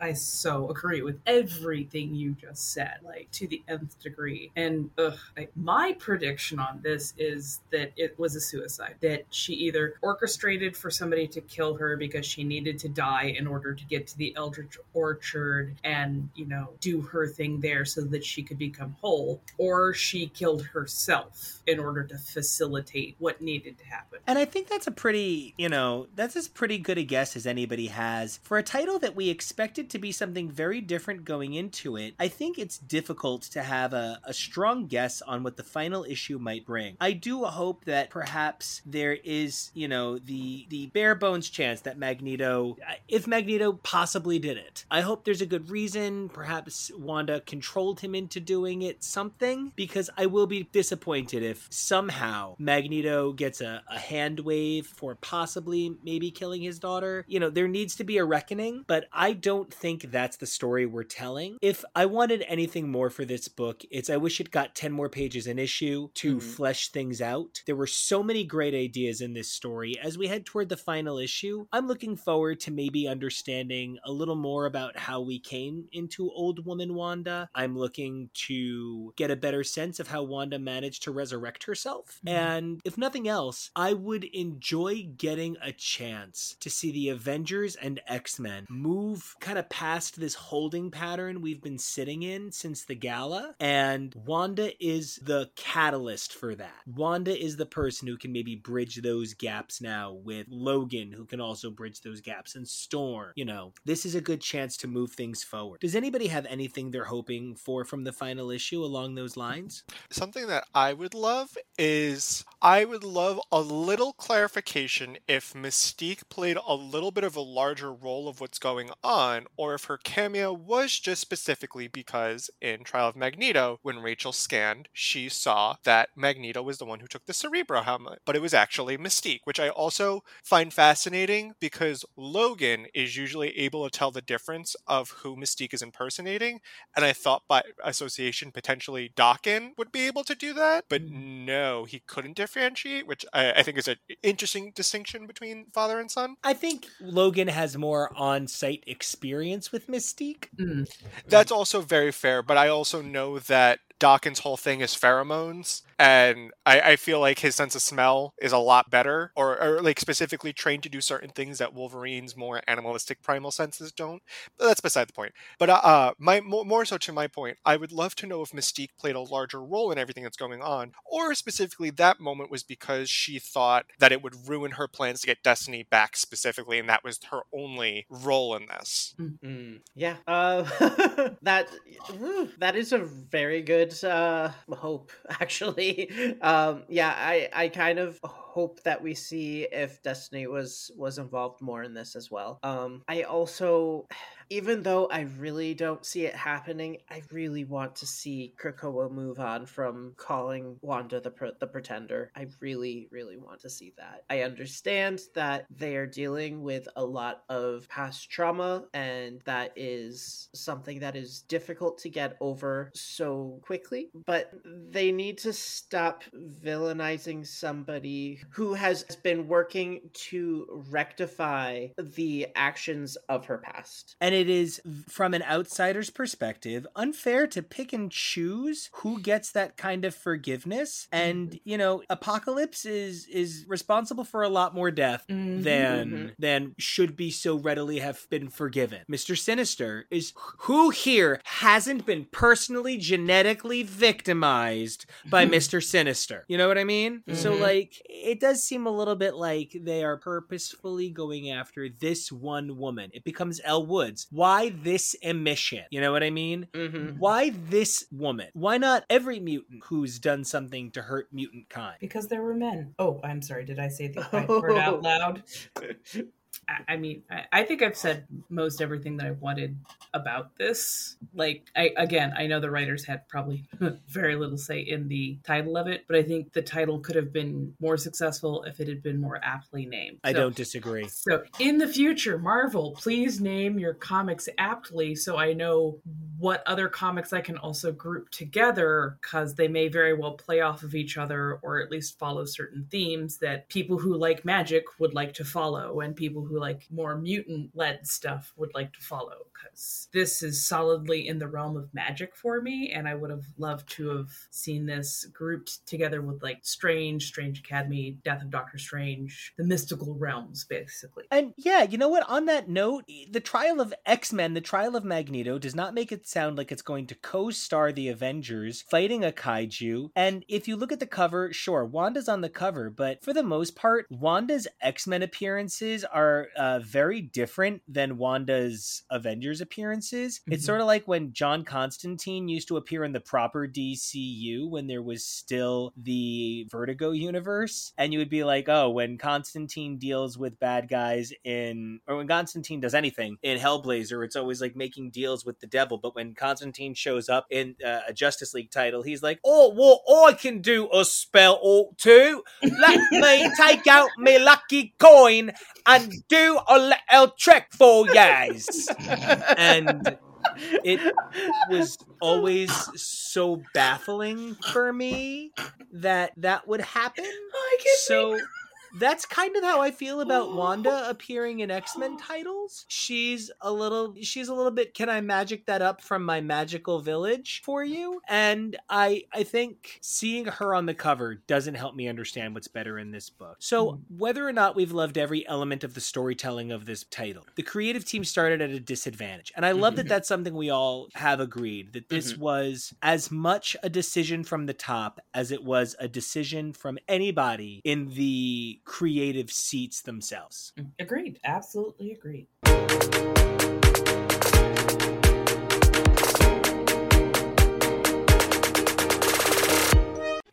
I so agree with everything you just said, like to the nth degree. And ugh, my prediction on this is that it was a suicide. That she either orchestrated for somebody to kill her because she needed to die in order to get to the Eldritch Orchard and you know do her thing there so that she could become whole, or she killed herself in order to facilitate what needed to happen. And I think that's a pretty you know, that's as pretty good a guess as anybody has. For a title that we expected to be something very different going into it, I think it's difficult to have a, a strong guess on what the final issue might bring. I do hope that perhaps there is, you know, the the bare bones chance that Magneto, if Magneto possibly did it, I hope there's a good reason. Perhaps Wanda controlled him into doing it, something, because I will be disappointed if somehow Magneto gets a, a hand wave for possibly maybe killing his daughter. You know, there needs to be a reckoning, but I don't think that's the story we're telling. If if I wanted anything more for this book, it's I wish it got 10 more pages an issue to Mhm. flesh things out. There were so many great ideas in this story. As we head toward the final issue, I'm looking forward to maybe understanding a little more about how we came into Old Woman Wanda. I'm looking to get a better sense of how Wanda managed to resurrect herself. Mhm. And if nothing else, I would enjoy getting a chance to see the Avengers and X Men move kind of past this holding pattern we've been sitting in since the gala. And Wanda is the catalyst for that. Wanda is the person who can maybe bridge those gaps now with Logan, who can also bridge those gaps, and Storm. You know, this is a good chance to move things forward. Does anybody have anything they're hoping for from the final issue along those lines? Something that I would love is I would love a little clarification if Mystique played a little bit of a larger role of what's going on, or if her cameo was just specifically because in Trial of Magneto, when Rachel scanned, she saw that Magneto was the one who took the Cerebro helmet, but it was actually Mystique, which I also find fascinating because Logan is usually able to tell the difference of who Mystique is impersonating, and I thought by association potentially Daken would be able to do that, but no, he couldn't differentiate, which I, I think is an interesting distinction between father and son. I think Logan has more on site experience with Mystique. Mm. That's also very fair, but I also know that Daken's whole thing is pheromones, and I, I feel like his sense of smell is a lot better, or, or like specifically trained to do certain things that Wolverine's more animalistic primal senses don't. But that's beside the point. But uh, uh my more, so to my point, I would love to know if Mystique played a larger role in everything that's going on, or specifically that moment was because she thought that it would ruin her plans to get Destiny back specifically, and that was her only role in this. Mm, yeah. Uh, *laughs* that that is a very good uh, hope, *laughs* actually. Um, yeah, I I kind of hope that we see if Destiny was was involved more in this as well. Um, I also. Even though I really don't see it happening, I really want to see Krakoa move on from calling Wanda the the pretender. I really, really want to see that. I understand that they are dealing with a lot of past trauma, and that is something that is difficult to get over so quickly. But they need to stop villainizing somebody who has been working to rectify the actions of her past. And it is, from an outsider's perspective, unfair to pick and choose who gets that kind of forgiveness. And, you know, Apocalypse is is responsible for a lot more death Mhm. than Mhm. than should be so readily have been forgiven. Mr. Sinister is who here hasn't been personally genetically victimized by *laughs* Mr. Sinister. You know what I mean? So Mhm. like it does seem a little bit like they are purposefully going after this one woman. It becomes Elle Woods. Why this emission? You know what I mean? Mm-hmm. Why this woman? Why not every mutant who's done something to hurt mutant kind? Because there were men. Oh, I'm sorry. Did I say the I word out *laughs* loud? *laughs* I- mean, I, I think I've said most everything that I wanted about this. Like, I again, I know the writers had probably *laughs* very little say in the title of it, but I think the title could have been more successful if it had been more aptly named. I So- don't disagree. So, in the future, Marvel, please name your comics aptly so I know what other comics I can also group together because they may very well play off of each other or at least follow certain themes that people who like magic would like to follow and people who like more mutant led stuff would like to follow because this is solidly in the realm of magic for me and I would have loved to have seen this grouped together with like Strange, Strange Academy, Death of Doctor Strange, the mystical realms basically. And yeah, you know what? On that note, the trial of X Men, the trial of Magneto, does not make it sound like it's going to co star the Avengers fighting a kaiju. And if you look at the cover, sure, Wanda's on the cover, but for the most part, Wanda's X Men appearances are uh, very different than Wanda's Avengers appearances. It's Mhm. sort of like when John Constantine used to appear in the proper DCU when there was still the Vertigo universe. And you would be like, oh, when Constantine deals with bad guys in, or when Constantine does anything in Hellblazer, it's always like making deals with the devil. But when Constantine shows up in uh, a Justice League title, he's like, oh, well, I can do a spell or two. Let me *laughs* take out me lucky coin and do a little trick for yas. *laughs* And it was always so baffling for me that that would happen. I can So that's kind of how I feel about Wanda appearing in X-Men *gasps* titles. She's a little she's a little bit can I magic that up from my magical village for you? And I I think seeing her on the cover doesn't help me understand what's better in this book. So hmm. whether or not we've loved every element of the storytelling of this title, the creative team started at a disadvantage. And I love that mm-hmm. that's something we all have agreed that this mm-hmm. was as much a decision from the top as it was a decision from anybody in the creative seats themselves. Mm, agreed. Absolutely agreed.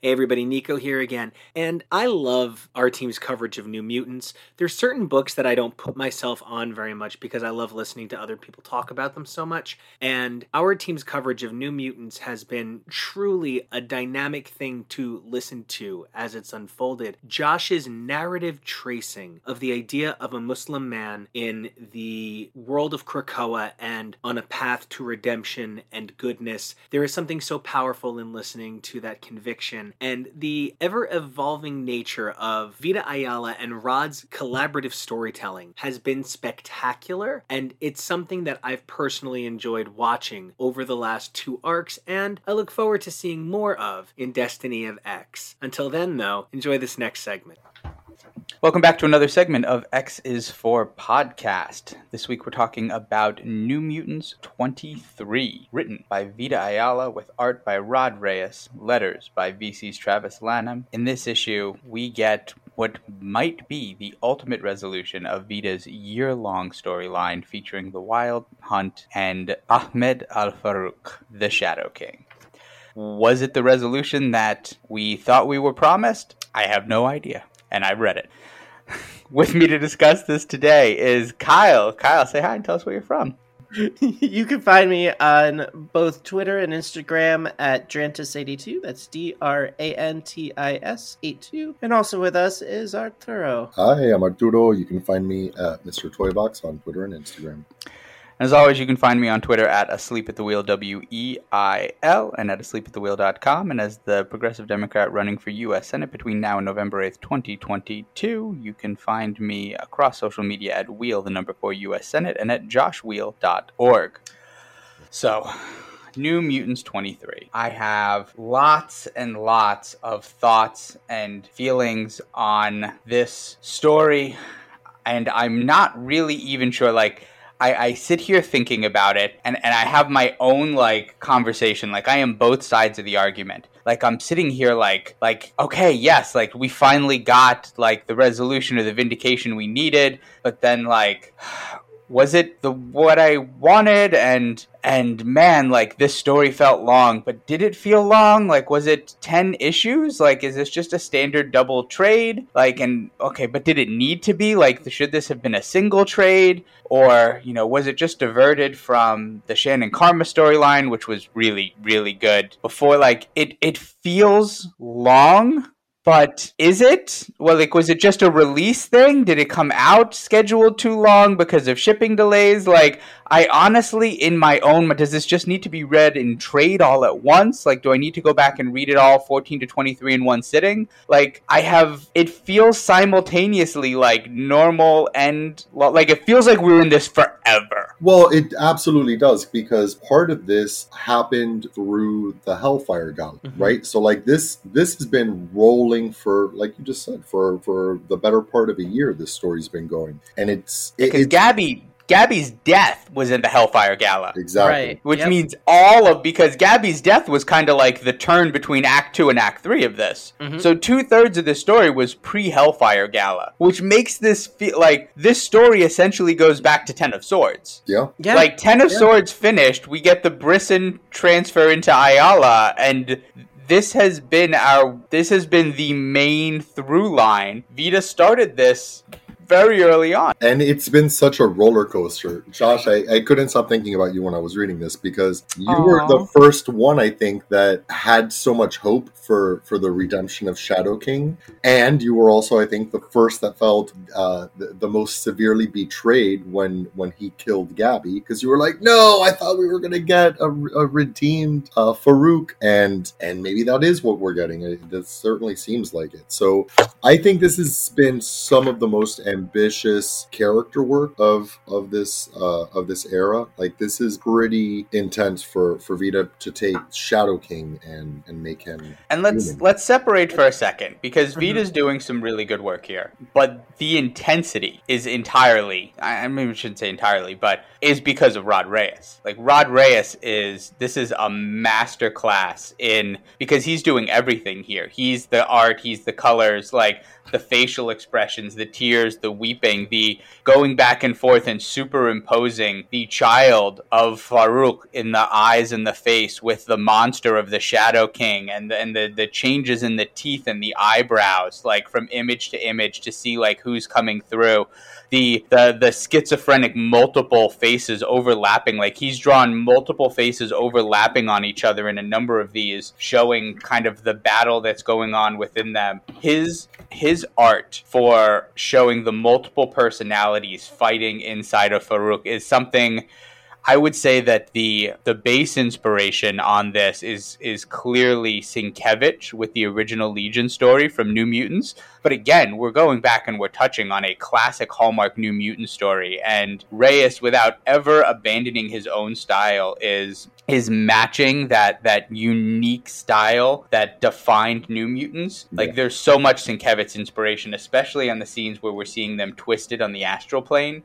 Hey everybody, Nico here again. And I love our team's coverage of New Mutants. There's certain books that I don't put myself on very much because I love listening to other people talk about them so much. And our team's coverage of New Mutants has been truly a dynamic thing to listen to as it's unfolded. Josh's narrative tracing of the idea of a Muslim man in the world of Krakoa and on a path to redemption and goodness. There is something so powerful in listening to that conviction and the ever evolving nature of Vita Ayala and Rod's collaborative storytelling has been spectacular, and it's something that I've personally enjoyed watching over the last two arcs, and I look forward to seeing more of in Destiny of X. Until then, though, enjoy this next segment. Welcome back to another segment of X is for Podcast. This week we're talking about New Mutants 23, written by Vita Ayala with art by Rod Reyes, letters by VC's Travis Lanham. In this issue, we get what might be the ultimate resolution of Vita's year long storyline featuring the Wild Hunt and Ahmed Al Farouk, the Shadow King. Was it the resolution that we thought we were promised? I have no idea and I read it. *laughs* With me to discuss this today is Kyle. Kyle, say hi and tell us where you're from. *laughs* you can find me on both Twitter and Instagram at Drantis82. That's D R A N T I S 82. And also with us is Arturo. Hi, I'm Arturo. You can find me at Mr. Toybox on Twitter and Instagram. As always, you can find me on Twitter at Asleep at the Weil, W E I L, and at asleepattheweil.com. And as the Progressive Democrat running for U.S. Senate between now and November 8th, 2022, you can find me across social media at Weil, the number 4 U.S. Senate, and at joshweil.org. So, New Mutants 23. I have lots and lots of thoughts and feelings on this story, and I'm not really even sure, like, I, I sit here thinking about it and, and I have my own like conversation. Like I am both sides of the argument. Like I'm sitting here like like okay, yes, like we finally got like the resolution or the vindication we needed, but then like *sighs* was it the what I wanted and and man like this story felt long but did it feel long like was it 10 issues like is this just a standard double trade like and okay but did it need to be like should this have been a single trade or you know was it just diverted from the Shannon Karma storyline which was really really good before like it it feels long but is it? Well, like, was it just a release thing? Did it come out scheduled too long because of shipping delays? Like, I honestly, in my own, does this just need to be read in trade all at once? Like, do I need to go back and read it all 14 to 23 in one sitting? Like, I have, it feels simultaneously like normal and, like, it feels like we are in this forever. Well, it absolutely does because part of this happened through the Hellfire Gauntlet, Mhm. right? So, like this, this has been rolling for, like you just said, for for the better part of a year. This story's been going, and it's it, it's Gabby, Gabby's death was in the Hellfire Gala. exactly Right. Which Yep. means all of because Gabby's death was kind of like the turn between Act Two and Act Three of this. Mhm. So two thirds of the story was pre Hellfire Gala, which makes this feel like this story essentially goes back to Ten of Swords. yeah. Yeah. Like Ten of Yeah. Swords finished, we get the Brisson transfer into Ayala, and this has been our this has been the main through line. Vita started this very early on. And it's been such a roller coaster. Josh, I, I couldn't stop thinking about you when I was reading this because you were the first one, I think, that had so much hope for, for the redemption of Shadow King. And you were also, I think, the first that felt uh, the, the most severely betrayed when, when he killed Gabby because you were like, no, I thought we were going to get a, a redeemed uh, Farouk. And, and maybe that is what we're getting. It, it certainly seems like it. So I think this has been some of the most ambitious character work of of this uh, of this era. Like this is pretty intense for for Vita to take Shadow King and and make him. And let's Human. let's separate for a second because Mhm. Vita's doing some really good work here, but the intensity is entirely I I maybe we shouldn't say entirely, but is because of Rod Reyes. Like Rod Reyes is this is a master class in because he's doing everything here. He's the art, he's the colors, like the facial expressions, the tears, the weeping, the going back and forth and superimposing the child of Farouk in the eyes and the face with the monster of the Shadow King and the, and the, the changes in the teeth and the eyebrows, like from image to image to see like who's coming through. The, the the schizophrenic multiple faces overlapping. Like he's drawn multiple faces overlapping on each other in a number of these showing kind of the battle that's going on within them. His his art for showing the multiple personalities fighting inside of Farouk is something I would say that the the base inspiration on this is is clearly Sienkiewicz with the original Legion story from New Mutants. But again, we're going back and we're touching on a classic Hallmark New Mutant story, and Reyes, without ever abandoning his own style, is is matching that that unique style that defined New Mutants. Like Yeah. there's so much Sienkiewicz inspiration, especially on the scenes where we're seeing them twisted on the astral plane.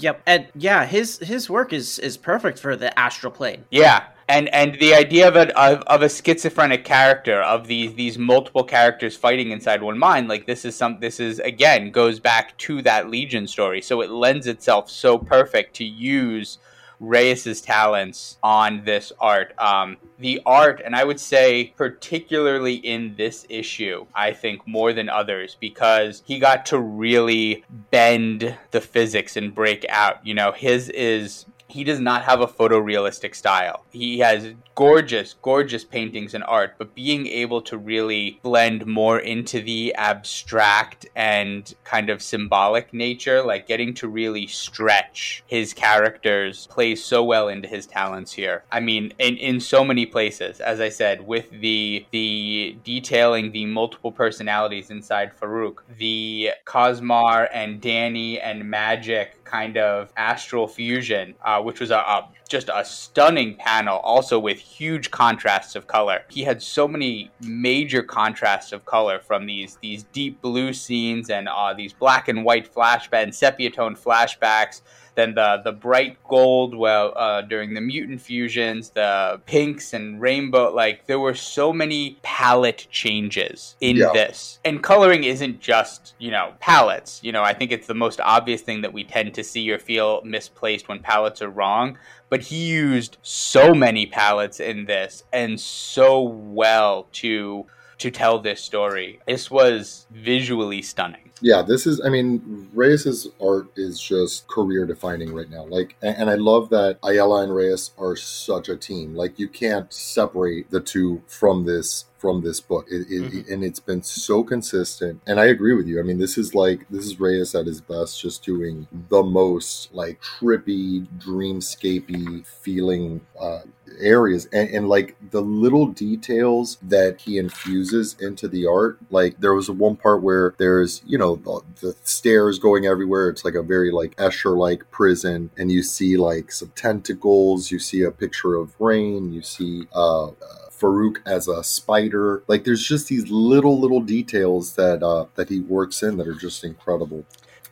Yep, and yeah, his his work is is perfect for the astral plane. Yeah, and and the idea of a of, of a schizophrenic character of these these multiple characters fighting inside one mind, like this is some this is again goes back to that Legion story, so it lends itself so perfect to use Reyes's talents on this art. Um, the art, and I would say particularly in this issue, I think more than others because he got to really bend the physics and break out. You know, his is he does not have a photorealistic style. He has gorgeous, gorgeous paintings and art, but being able to really blend more into the abstract and kind of symbolic nature, like getting to really stretch his characters, plays so well into his talents here. I mean, in, in so many places, as I said, with the the detailing the multiple personalities inside Farouk, the Cosmar and Dani and Magik kind of astral fusion, uh, which was a, a just a stunning panel, also with huge contrasts of color. He had so many major contrasts of color from these these deep blue scenes and uh, these black and white flashbacks, sepia tone flashbacks. Then the the bright gold, well, uh, during the mutant fusions, the pinks and rainbow. Like there were so many palette changes in Yeah. this, and coloring isn't just you know palettes. You know, I think it's the most obvious thing that we tend to see or feel misplaced when palettes are wrong but he used so many palettes in this and so well to to tell this story. This was visually stunning. Yeah, this is. I mean, Reyes's art is just career defining right now. Like, and, and I love that Ayala and Reyes are such a team. Like, you can't separate the two from this from this book, it, it, and it's been so consistent. And I agree with you. I mean, this is like this is Reyes at his best, just doing the most like trippy, dreamscapey feeling uh, areas. And, and like the little details that he infuses into the art like there was one part where there's you know the, the stairs going everywhere. It's like a very like escher like prison and you see like some tentacles. You see a picture of rain. You see uh, uh Farouk as a spider. Like there's just these little little details that uh that he works in that are just incredible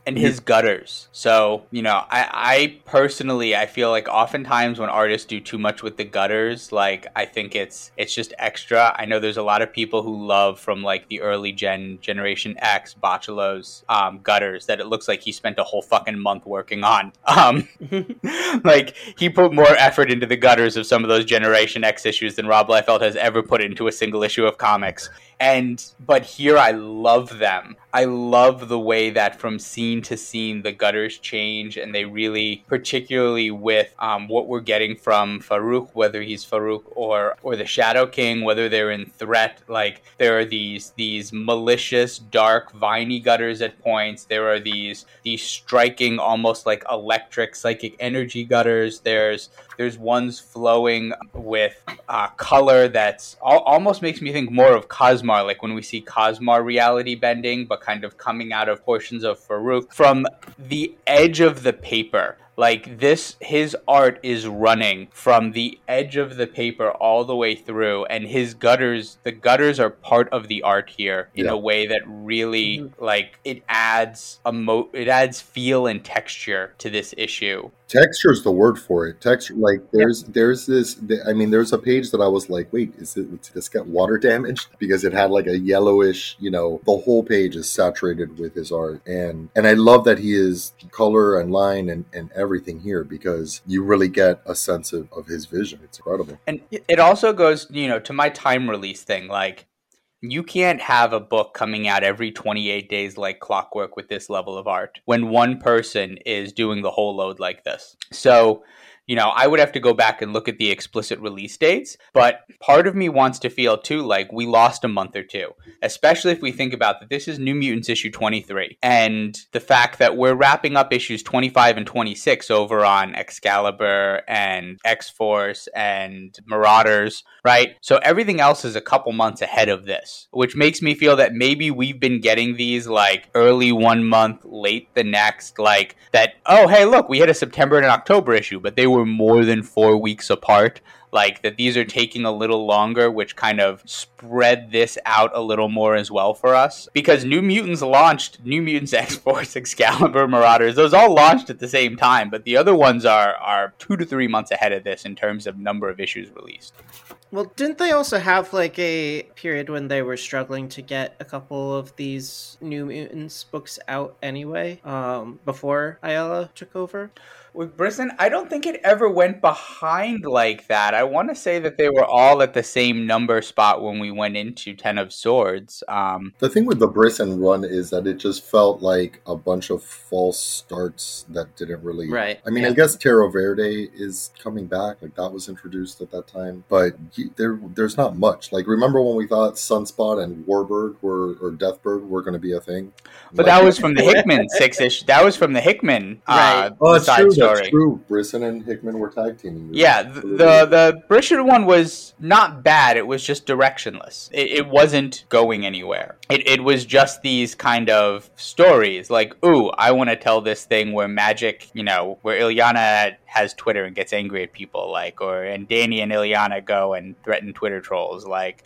And his gutters. So, you know, I, I personally I feel like oftentimes when artists do too much with the gutters, like I think it's it's just extra. I know there's a lot of people who love from like the early gen generation X Bachalo's um, gutters that it looks like he spent a whole fucking month working on. *laughs* Um *laughs* like he put more effort into the gutters of some of those generation X issues than Rob Liefeld has ever put into a single issue of comics. And but here I love them. I love the way that from scene to scene the gutters change, and they really, particularly with um, what we're getting from Farouk, whether he's Farouk or or the Shadow King, whether they're in threat. Like there are these these malicious, dark, viney gutters at points. There are these these striking, almost like electric, psychic energy gutters. There's there's ones flowing with uh, color that's al- almost makes me think more of Cosmar, like when we see Cosmar reality bending, but kind of coming out of portions of Farouk from the edge of the paper. Like this, his art is running from the edge of the paper all the way through, and his gutters, the gutters are part of the art here in Yeah. a way that really, mm-hmm. like, it adds a mo, it adds feel and texture to this issue. Texture is the word for it. Texture, like there's there's this. I mean, there's a page that I was like, wait, is it did this get water damaged? *laughs* Because it had like a yellowish, you know, the whole page is saturated with his art, and and I love that he is color and line and and everything here because you really get a sense of, of his vision. It's incredible. And it also goes, you know, to my time release thing. Like, you can't have a book coming out every 28 days like clockwork with this level of art when one person is doing the whole load like this. So, you know, I would have to go back and look at the explicit release dates, but part of me wants to feel too like we lost a month or two, especially if we think about that this is New Mutants issue 23 and the fact that we're wrapping up issues 25 and 26 over on Excalibur and X Force and Marauders, right? So everything else is a couple months ahead of this, which makes me feel that maybe we've been getting these like early one month, late the next, like that, oh, hey, look, we had a September and an October issue, but they were more than four weeks apart like that these are taking a little longer which kind of spread this out a little more as well for us because new mutants launched new mutants *laughs* x-force excalibur marauders those all launched at the same time but the other ones are are two to three months ahead of this in terms of number of issues released Well, didn't they also have like a period when they were struggling to get a couple of these New Mutants books out anyway, um, before Ayala took over? With Brisson, I don't think it ever went behind like that. I want to say that they were all at the same number spot when we went into Ten of Swords. Um, The thing with the Brisson run is that it just felt like a bunch of false starts that didn't really. Right, I mean, yeah. I guess Terra Verde is coming back. Like that was introduced at that time, but there, there's not much. Like remember when we thought Sunspot and Warbird were or Deathbird were going to be a thing? but Like- that was from the *laughs* Hickman six issue. That was from the Hickman uh, Right. Oh, that's side true. Story. That's true. Brisson and Hickman were tag teaming. Yeah, the the, the Brisson one was not bad. It was just directionless. It, it wasn't going anywhere. It, it was just these kind of stories, like, ooh, I want to tell this thing where magic, you know, where Illyana has Twitter and gets angry at people, like, or and Dani and Illyana go and threaten Twitter trolls, like.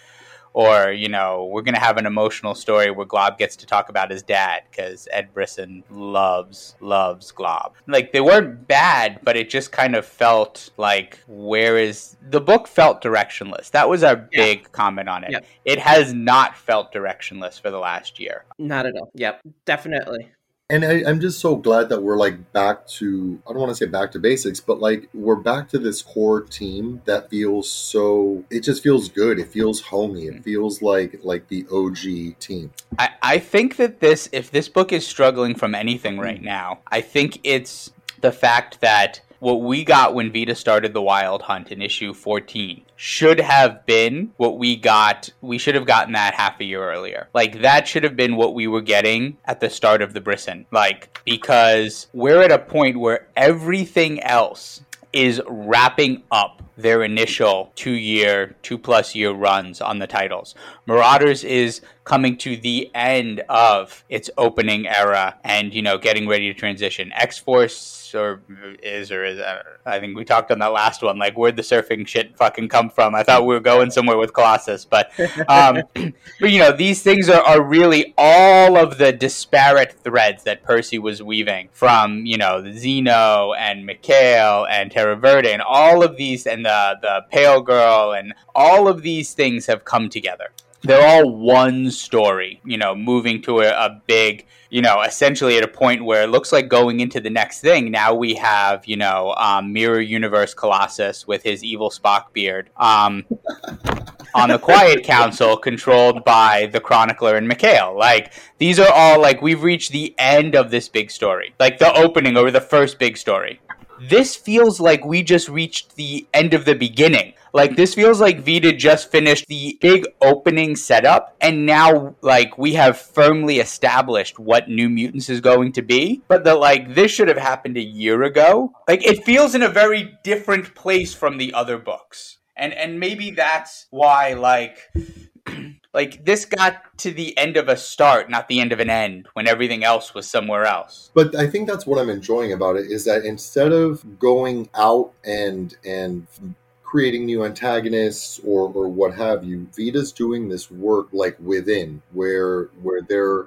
Or, you know, we're going to have an emotional story where Glob gets to talk about his dad because Ed Brisson loves, loves Glob. Like, they weren't bad, but it just kind of felt like, where is. The book felt directionless. That was our Yeah. big comment on it. Yep. It has not felt directionless for the last year. Not at all. Yep, definitely. And I, I'm just so glad that we're like back to, I don't want to say back to basics, but like we're back to this core team that feels so, it just feels good. It feels homey. It feels like, like the OG team. I, I think that this, if this book is struggling from anything right now, I think it's the fact that what we got when Vita started the Wild Hunt in issue 14 should have been what we got. We should have gotten that half a year earlier. Like, that should have been what we were getting at the start of the Brisson. Like, because we're at a point where everything else is wrapping up their initial two year, two plus year runs on the titles. Marauders is coming to the end of its opening era and, you know, getting ready to transition. X Force or is or is uh, I think we talked on that last one like where'd the surfing shit fucking come from? I thought we were going somewhere with Colossus but *laughs* um but you know these things are, are really all of the disparate threads that Percy was weaving from you know the Xeno and Mikhail and Terra Verde and all of these and the the Pale Girl and all of these things have come together. They're all one story, you know, moving to a, a, big, you know, essentially at a point where it looks like going into the next thing. Now we have, you know, um, Mirror Universe Colossus with his evil Spock beard. Um, on the Quiet *laughs* Council, controlled by the Chronicler and Mikhail. Like these are all like we've reached the end of this big story, like the opening or the first big story. This feels like we just reached the end of the beginning. Like this feels like Vita just finished the big opening setup and now like we have firmly established what New Mutants is going to be, but that like this should have happened a year ago. Like it feels in a very different place from the other books. And and maybe that's why like *clears throat* like this got to the end of a start, not the end of an end, when everything else was somewhere else. But I think that's what I'm enjoying about it is that instead of going out and and creating new antagonists or or what have you, Vita's doing this work like within where where they're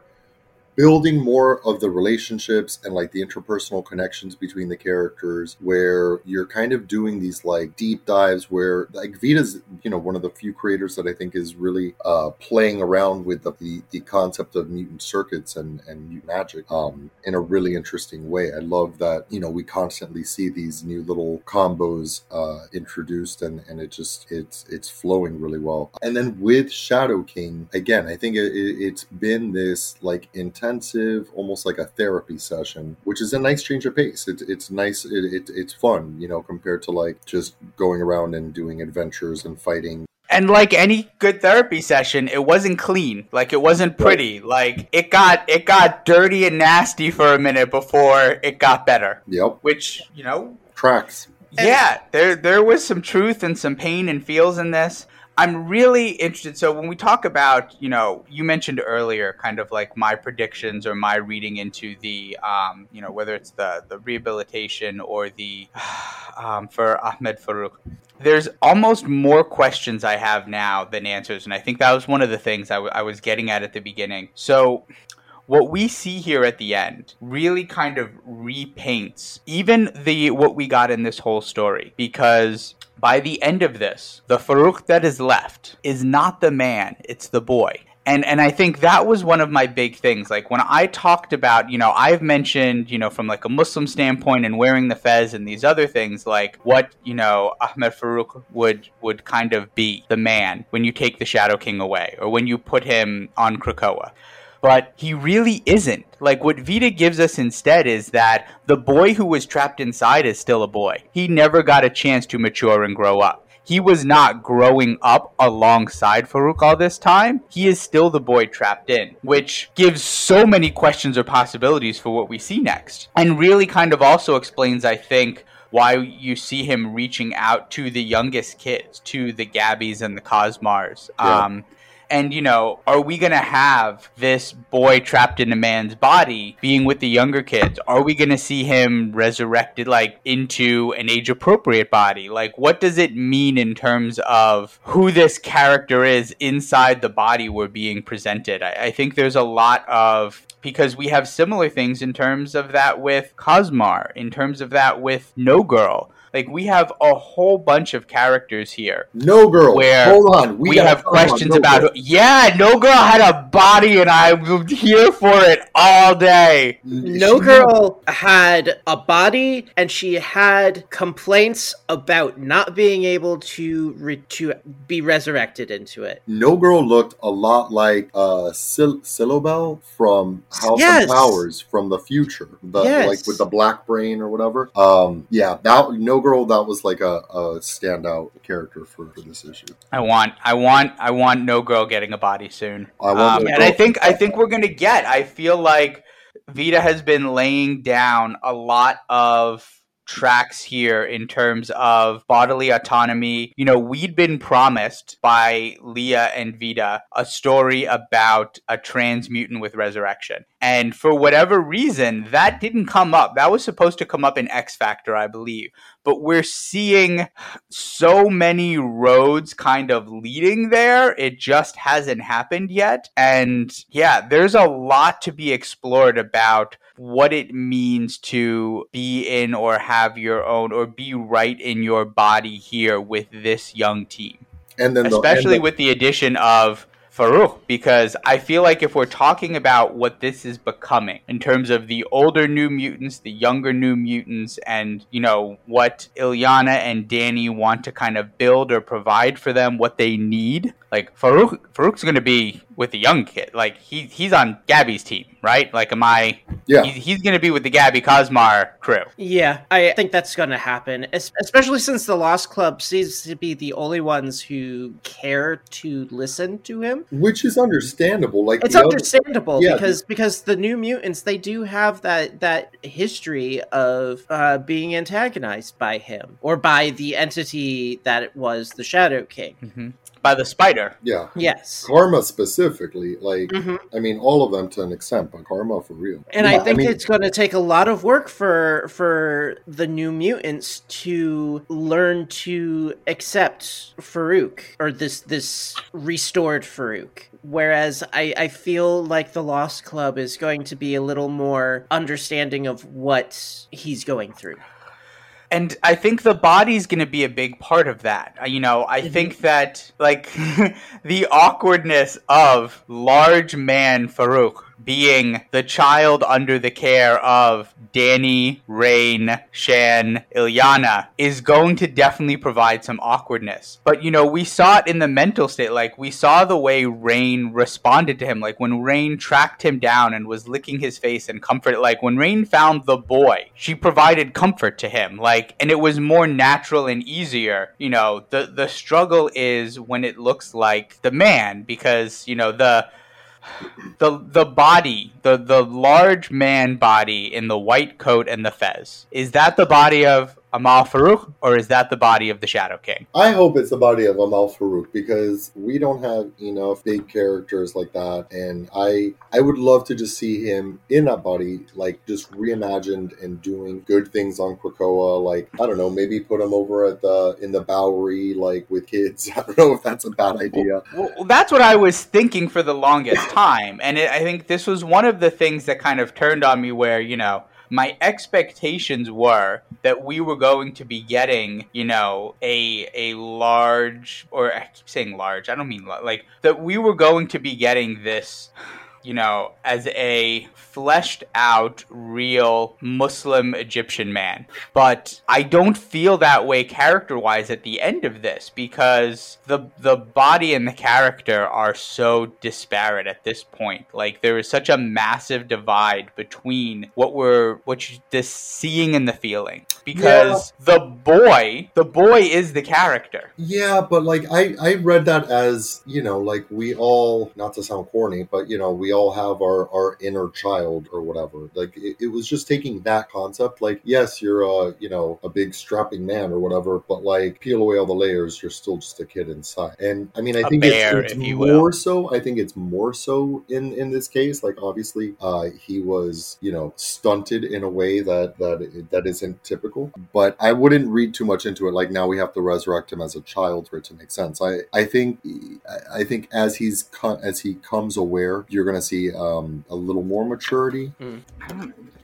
building more of the relationships and like the interpersonal connections between the characters where you're kind of doing these like deep dives where like vita's you know one of the few creators that i think is really uh playing around with the the, the concept of mutant circuits and and mutant magic um in a really interesting way. I love that you know we constantly see these new little combos uh introduced and and it just it's it's flowing really well. And then with shadow king again i think it, it, it's been this like intense intensive, almost like a therapy session, which is a nice change of pace. It, it's nice. It, it, it's fun, you know, compared to like just going around and doing adventures and fighting. And like any good therapy session it wasn't clean. Like it wasn't pretty. Like it got it got dirty and nasty for a minute before it got better. Yep. Which you know tracks. Yeah there there was some truth and some pain and feels in this I'm really interested. So when we talk about, you know, you mentioned earlier, kind of like my predictions or my reading into the, um, you know, whether it's the the rehabilitation or the *sighs* um, for Ahmed Farouk. There's almost more questions I have now than answers, and I think that was one of the things I, w- I was getting at at the beginning. So what we see here at the end really kind of repaints even the what we got in this whole story because by the end of this, the Farouk that is left is not the man, it's the boy. And and I think that was one of my big things. Like when I talked about, you know, I've mentioned, you know, from like a Muslim standpoint and wearing the fez and these other things, like what, you know, Ahmed Farouk would would kind of be the man when you take the Shadow King away or when you put him on Krakoa but he really isn't. Like what Vita gives us instead is that the boy who was trapped inside is still a boy. He never got a chance to mature and grow up. He was not growing up alongside Farouk all this time. He is still the boy trapped in, which gives so many questions or possibilities for what we see next. And really kind of also explains, I think, why you see him reaching out to the youngest kids, to the Gabbies and the Cosmars. Yeah. Um, and, you know, are we going to have this boy trapped in a man's body being with the younger kids? Are we going to see him resurrected, like, into an age appropriate body? Like, what does it mean in terms of who this character is inside the body we're being presented? I, I think there's a lot of because we have similar things in terms of that with Cosmar, in terms of that with No Girl. Like we have a whole bunch of characters here. No girl. Where hold on, we, we have questions no about. Girl. Yeah, no girl had a body, and I'm here for it all day. No girl had a body, and she had complaints about not being able to re- to be resurrected into it. No girl looked a lot like uh Sil- Cylobel from House yes. of Powers from the future, the yes. like with the black brain or whatever. Um, yeah, that no girl that was like a, a standout character for, for this issue. I want, I want, I want no girl getting a body soon. I want um, and I think, I think we're gonna get. I feel like Vita has been laying down a lot of tracks here in terms of bodily autonomy. You know, we'd been promised by Leah and Vita a story about a trans mutant with resurrection. And for whatever reason, that didn't come up. That was supposed to come up in X Factor, I believe. But we're seeing so many roads kind of leading there. It just hasn't happened yet. And yeah, there's a lot to be explored about what it means to be in or have your own or be right in your body here with this young team. And then especially the, and with the addition of Farouk because I feel like if we're talking about what this is becoming in terms of the older New Mutants, the younger New Mutants, and you know what Illyana and Dani want to kind of build or provide for them, what they need. Like Farouk, Farouk's going to be with the young kid. Like he he's on Gabby's team, right? Like, am I? Yeah. He's, he's going to be with the Gabby Cosmar crew. Yeah, I think that's going to happen, es- especially since the Lost Club seems to be the only ones who care to listen to him. which is understandable. Like It's the other- understandable yeah, because because the New Mutants they do have that that history of uh, being antagonized by him or by the entity that it was the Shadow King. hmm By the spider. yeah, Yes. karma specifically. Like Mhm. I mean, all of them to an extent, but karma for real. And Yeah, I think mean, it's going to take a lot of work for for the new mutants to learn to accept Farouk or this this restored Farouk. Whereas I, I feel like the Lost Club is going to be a little more understanding of what he's going through. And I think the body's going to be a big part of that. Uh, You know, I think that like *laughs* the awkwardness of large man Farouk being the child under the care of Dani, Rain, Shan, Illyana is going to definitely provide some awkwardness. But you know, we saw it in the mental state. Like we saw the way Rain responded to him. Like when Rain tracked him down and was licking his face and comfort. Like when Rain found the boy, she provided comfort to him. Like and it was more natural and easier. You know, the the struggle is when it looks like the man because you know the the the body, the the large man body in the white coat and the fez. Is that the body of Amahl Farouk or is that the body of the Shadow King? I hope it's the body of Amahl Farouk because we don't have enough big characters like that, and I I would love to just see him in that body, like just reimagined and doing good things on Krakoa. Like I don't know, maybe put him over at the in the Bowery, like with kids. *laughs* I don't know if that's a bad idea. Well, that's what I was thinking for the longest time, and it, I think this was one of the things that kind of turned on me. Where you know my expectations were that we were going to be getting, you know, a a large, or I keep saying large. I don't mean like that. We were going to be getting this. You know, as a fleshed out, real Muslim Egyptian man. But I don't feel that way character wise at the end of this because the the body and the character are so disparate at this point. Like there is such a massive divide between what we're what you the seeing and the feeling. Because the boy, the boy is the character. Yeah, but like I I read that as you know, like we all not to sound corny, but you know we all have our our inner child or whatever. Like it, it was just taking that concept. Like yes, you're a you know a big strapping man or whatever, but like peel away all the layers, you're still just a kid inside. And I mean, I A think bear, it's, it's more will. so. I think it's more so in in this case. Like obviously, uh, he was you know stunted in a way that that that isn't typical. But I wouldn't read too much into it. Like now we have to resurrect him as a child for it to make sense. I I think I- I think as he's as he comes aware, you're gonna see um, a little more maturity.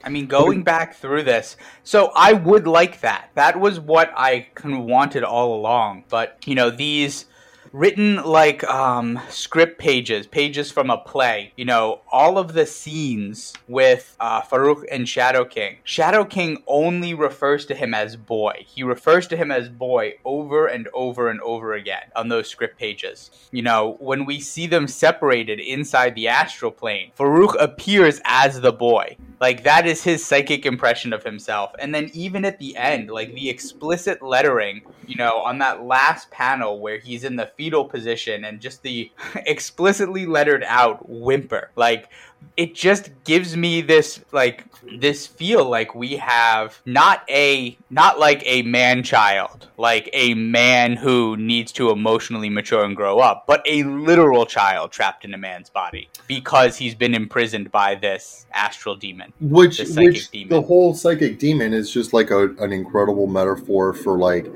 I mean, going back through this, so I would like that. That was what I kind of wanted all along. But you know, these written like um, script pages, pages from a play. You know, all of the scenes with uh, Farouk and Shadow King. Shadow King only refers to him as boy. He refers to him as boy over and over and over again on those script pages. You know, when we see them separated inside the astral plane, Farouk appears as the boy. Like that is his psychic impression of himself. And then even at the end, like the explicit lettering, you know, on that last panel where he's in the fetal position and just the *laughs* explicitly lettered out whimper. Like it just gives me this like this feel like we have not a not like a man child like a man who needs to emotionally mature and grow up but a literal child trapped in a man's body because he's been imprisoned by this astral demon Which which demon. the whole psychic demon is just like a, an incredible metaphor for like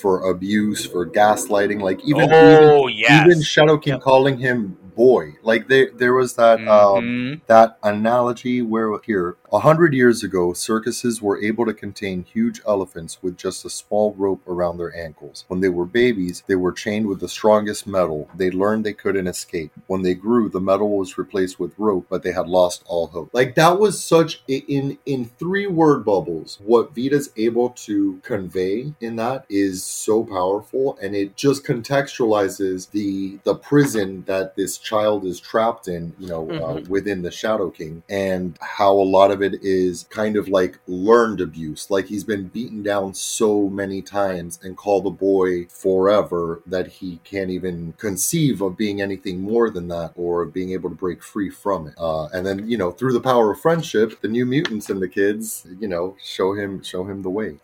for abuse, for gaslighting. Like even oh, even oh yes even Shadow King Yep. calling him boy. Like there, there was that um, Mhm. that analogy where here a hundred years ago, circuses were able to contain huge elephants with just a small rope around their ankles. When they were babies, they were chained with the strongest metal. They learned they couldn't escape. When they grew, the metal was replaced with rope, but they had lost all hope. Like that was such in in three word bubbles. What Vita's able to convey in that is so powerful, and it just contextualizes the the prison that this child is trapped in. You know, uh, within the Shadow King, and how a lot of it is kind of like learned abuse. Like he's been beaten down so many times and called a boy forever that he can't even conceive of being anything more than that or being able to break free from it. Uh, and then, you know, through the power of friendship, the new mutants and the kids, you know, show him show him the way.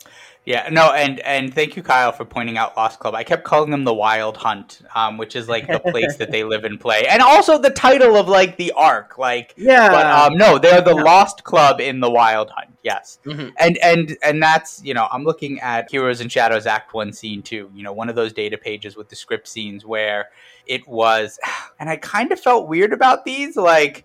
Yeah, no, and and thank you, Kyle, for pointing out Lost Club. I kept calling them the Wild Hunt, um, which is like the place that they live and play, and also the title of like the arc. Like, Yeah. but um, no, they're the. Lost Club in the Wild Hunt. Yes, Mhm. and and and that's you know I'm looking at Heroes and Shadows Act One, Scene Two. You know, one of those data pages with the script scenes where it was, *sighs* and I kind of felt weird about these, like.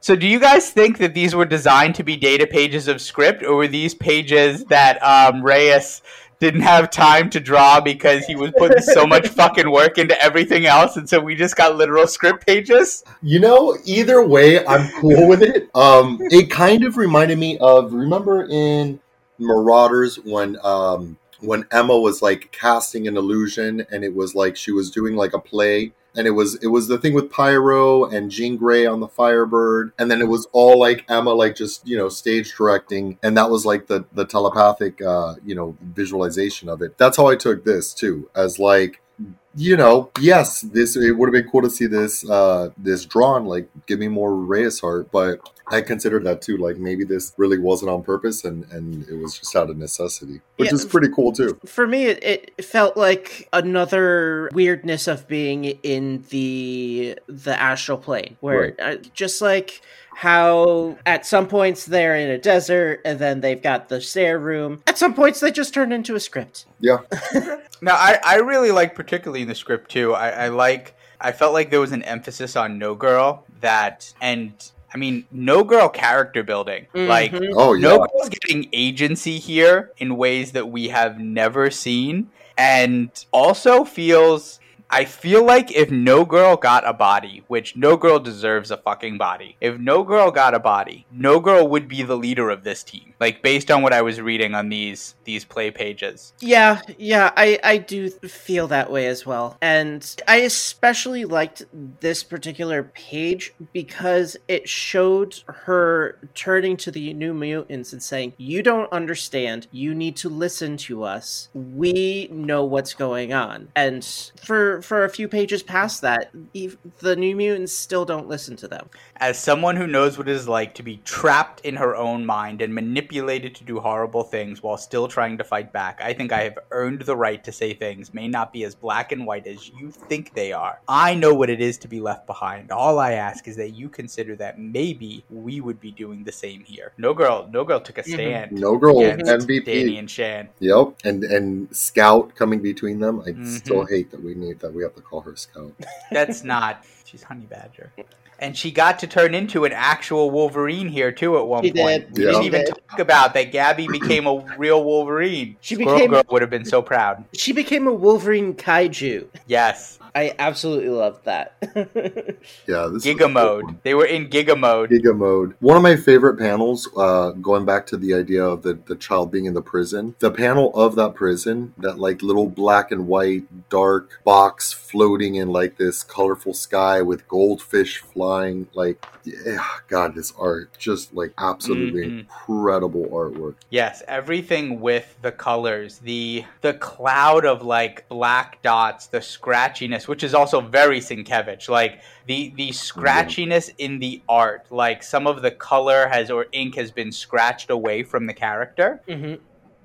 So, do you guys think that these were designed to be data pages of script, or were these pages that um, Reis didn't have time to draw because he was putting so much *laughs* fucking work into everything else, and so we just got literal script pages? You know, either way, I'm cool with it. Um, it kind of reminded me of remember in Marauders when um when Emma was like casting an illusion and it was like she was doing like a play and it was it was the thing with Pyro and Jean Grey on the Firebird and then it was all like Emma like just you know stage directing and that was like the the telepathic uh you know visualization of it. That's how I took this too as like you know, yes, this it would have been cool to see this uh this drawn. Like, give me more Reis heart, but I considered that too. Like, maybe this really wasn't on purpose, and and it was just out of necessity, which Yeah. is pretty cool too. For me, it, it felt like another weirdness of being in the the astral plane, where uh, just like how at some points they're in a desert and then they've got the stair room. At some points, they just turn into a script. Yeah, *laughs* Now, I, I really like, particularly in the script too. I, I like. I felt like there was an emphasis on no girl that, and I mean, no girl character building. Like, Mhm. oh yeah, no girl's getting agency here in ways that we have never seen, and also feels. I feel like if no girl got a body, which no girl deserves a fucking body, if no girl got a body, no girl would be the leader of this team. Like based on what I was reading on these these play pages. Yeah, yeah, I, I do feel that way as well. And I especially liked this particular page because it showed her turning to the new mutants and saying, You don't understand. You need to listen to us. We know what's going on. And for for a few pages past that, the new mutants still don't listen to them. As someone who knows what it is like to be trapped in her own mind and manipulated to do horrible things while still trying to fight back, I think I have earned the right to say things may not be as black and white as you think they are. I know what it is to be left behind. All I ask is that you consider that maybe we would be doing the same here. No girl, no girl took a Mhm. stand no girl against MVP. Dani and Shan. Yep, and and Scout coming between them. I Mhm. still hate that we need that we have to call her Scout. That's not. She's Honey Badger. And she got to turn into an actual Wolverine here too at one She point. did. We Yeah. didn't even talk about that. Gabby became a real Wolverine. She Squirrel became- Girl would have been so proud. She became a Wolverine kaiju. Yes, I absolutely loved that. *laughs* Yeah, this was Giga cool. mode. They were in Giga mode. Giga mode. One of my favorite panels, uh, going back to the idea of the, the child being in the prison, the panel of that prison, that like little black and white dark box floating in like this colorful sky with goldfish flying, like, yeah, God, this art, just like absolutely Mhm. incredible artwork. Yes, everything with the colors, the the cloud of like black dots, the scratchiness, which is also very Sienkiewicz. Like the the scratchiness in the art, like some of the color has or ink has been scratched away from the character. hmm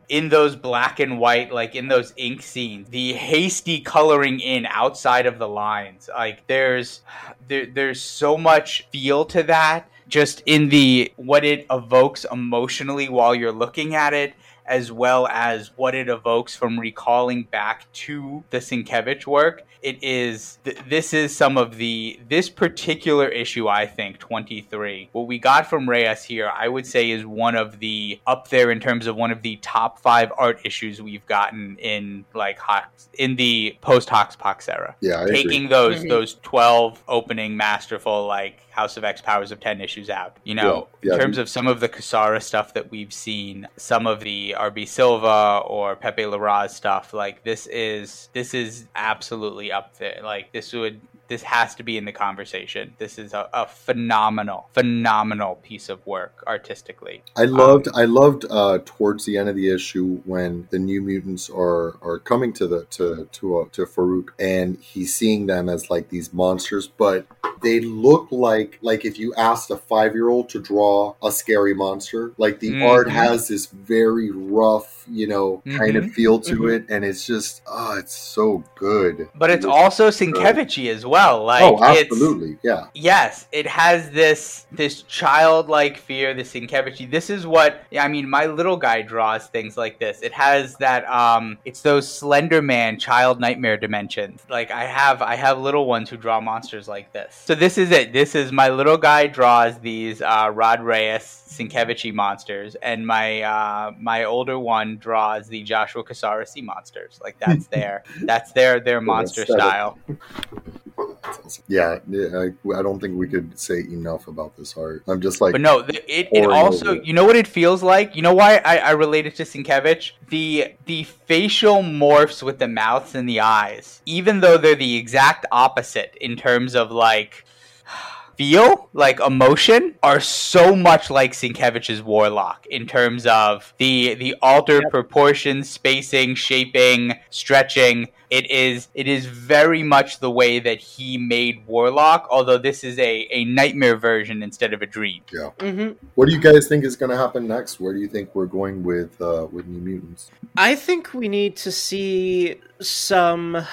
in those black and white, like in those ink scenes, the hasty coloring in outside of the lines, like there's there, there's so much feel to that just in the what it evokes emotionally while you're looking at it as well as what it evokes from recalling back to the Sienkiewicz work, it is th- this is some of the this particular issue I think 23. What we got from Reis here, I would say is one of the up there in terms of one of the top 5 art issues we've gotten in like Hox, in the post Hoxpox era. Yeah, I Taking agree. those Mhm. those 12 opening masterful like House of X Powers of 10 issues out. You know, Yeah, yeah. in terms of some of the Cassara stuff that we've seen, some of the RB Silva or Pepe Larraz stuff, like this is this is absolutely up there. Like this would this has to be in the conversation. This is a, a phenomenal, phenomenal piece of work artistically. I loved I loved uh, towards the end of the issue when the new mutants are are coming to the to to uh, to Farouk and he's seeing them as like these monsters, but they look like like if you asked a five year old to draw a scary monster, like the Mhm. art has this very rough, you know, kind of Mhm. feel to Mhm. it, and it's just oh, it's so good. But it's also Sienkiewicz as well. Like oh, it's absolutely, yeah. Yes, it has this this childlike fear, this Sienkiewicz. This is what I mean. My little guy draws things like this. It has that. Um, it's those Slender Man child nightmare dimensions. Like I have, I have little ones who draw monsters like this. So this is it. This is my little guy draws these uh, Rod Reis Sienkiewicz monsters, and my uh, my older one draws the Joshua Cassara sea monsters. Like that's *laughs* their that's their their monster style. *laughs* That's awesome. Yeah, yeah I, I don't think we could say enough about this art. I'm just like, But no, the, it, it also over you know what it feels like. You know why I, I relate it to Sienkiewicz? The the facial morphs with the mouths and the eyes, even though they're the exact opposite in terms of like *sighs* feel, like emotion, are so much like Sienkiewicz's Warlock in terms of the the altered proportions, spacing, shaping, stretching. It is it is very much the way that he made Warlock, although this is a, a nightmare version instead of a dream. hmm what do you guys think is going to happen next? Where do you think we're going with uh, with New Mutants? I think we need to see some So-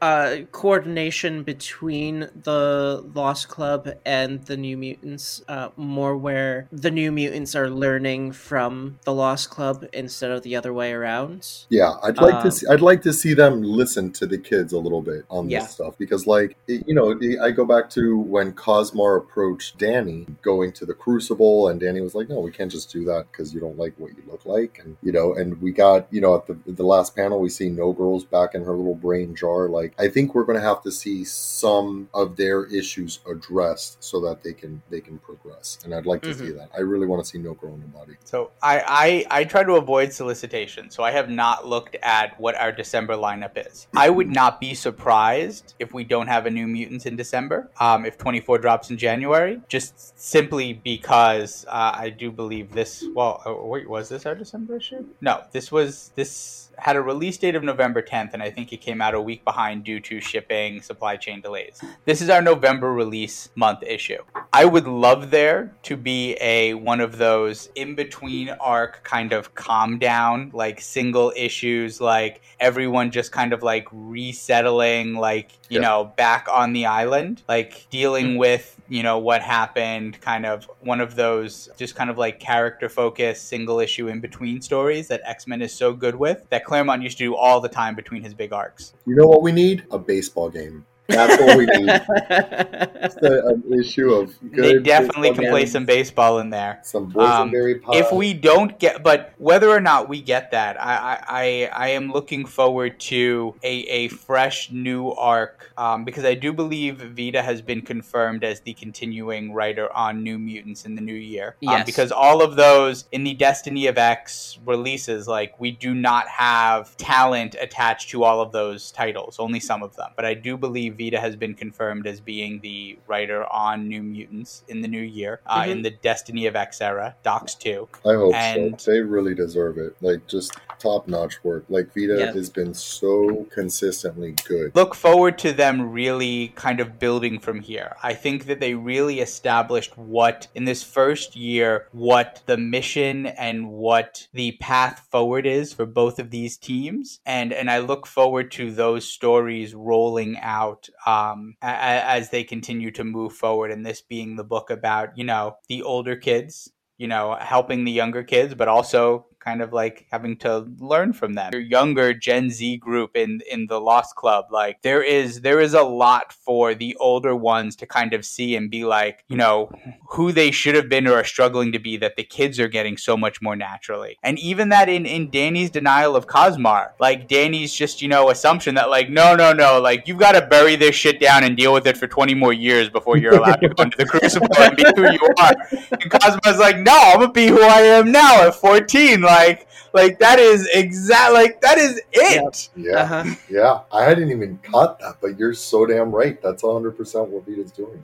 uh, coordination between the Lost Club and the New Mutants, uh, more where the New Mutants are learning from the Lost Club instead of the other way around. Yeah, I'd like to Um, see, I'd like to see them listen to the kids a little bit on Yeah. this stuff because, like, it- you know, I go back to when Cosmar approached Dani going to the Crucible, and Dani was like, "No, we can't just do that because you don't like what you look like," and you know, and we got, you know, at the the last panel, we see No Girls back in her little brain jar. Like, I think we're going to have to see some of their issues addressed so that they can they can progress, and I'd like to see that. I really want to see No Girl in the body. So I, I I try to avoid solicitation, so I have not looked at what our December lineup is. I would not be surprised if we don't have a New Mutants in December. Um, if 24 drops in January, just simply because uh, I do believe this. Well, uh, wait, was this our December issue? No, this was this had a release date of November 10th, and I think it came out a week behind due to shipping supply chain delays. This is our November release month issue. I would love there to be a one of those in between arc kind of calm down, like single issues, like everyone just kind of like resettling, like you Yeah. know, back on the island, like dealing mm-hmm. with you know what happened, kind of one of those just kind of like character focused single issue in between stories that X Men is so good with that Claremont used to do all the time between his big arcs. You know what we need? A baseball game. That's what we need. *laughs* Just a- an issue of good. they definitely can play some baseball in there. some um, pie. if we don't get but whether or not we get that i i i, I am looking forward to a, a fresh new arc um, because i do believe vita has been confirmed as the continuing writer on new mutants in the new year Um, Yes. because all of those in the destiny of x releases like we do not have talent attached to all of those titles only some of them but i do believe vita has been confirmed as being the writer on new mutants in the new year uh, Mhm. in the destiny of x era docs 2 I hope and- so. They really deserve it. Like just top notch work. Like Vita Yeah. has been so consistently good. look forward to them really kind of building from here. I think that they really established what in this first year what the mission and what the path forward is for both of these teams and and I look forward to those stories rolling out um, a- as they continue to move forward and this being the book about, you know, the older kids you know, helping the younger kids, but also kind of like having to learn from them. Your younger Gen Z group in in the Lost Club, like there is there is a lot for the older ones to kind of see and be like, you know, who they should have been or are struggling to be that the kids are getting so much more naturally. And even that in in Dani's denial of Cosmar, like Dani's just, you know, assumption that like no, no, no, like you've got to bury this shit down and deal with it for 20 more years before you're allowed to go into the crucible and be who you are. And Cosmar's like, "No, I'm going to be who I am now at 14." Like like like that is exact like that is it. Yeah, Uh-huh. yeah. I hadn't even caught that, but you're so damn right. That's 100 percent what Vita's doing.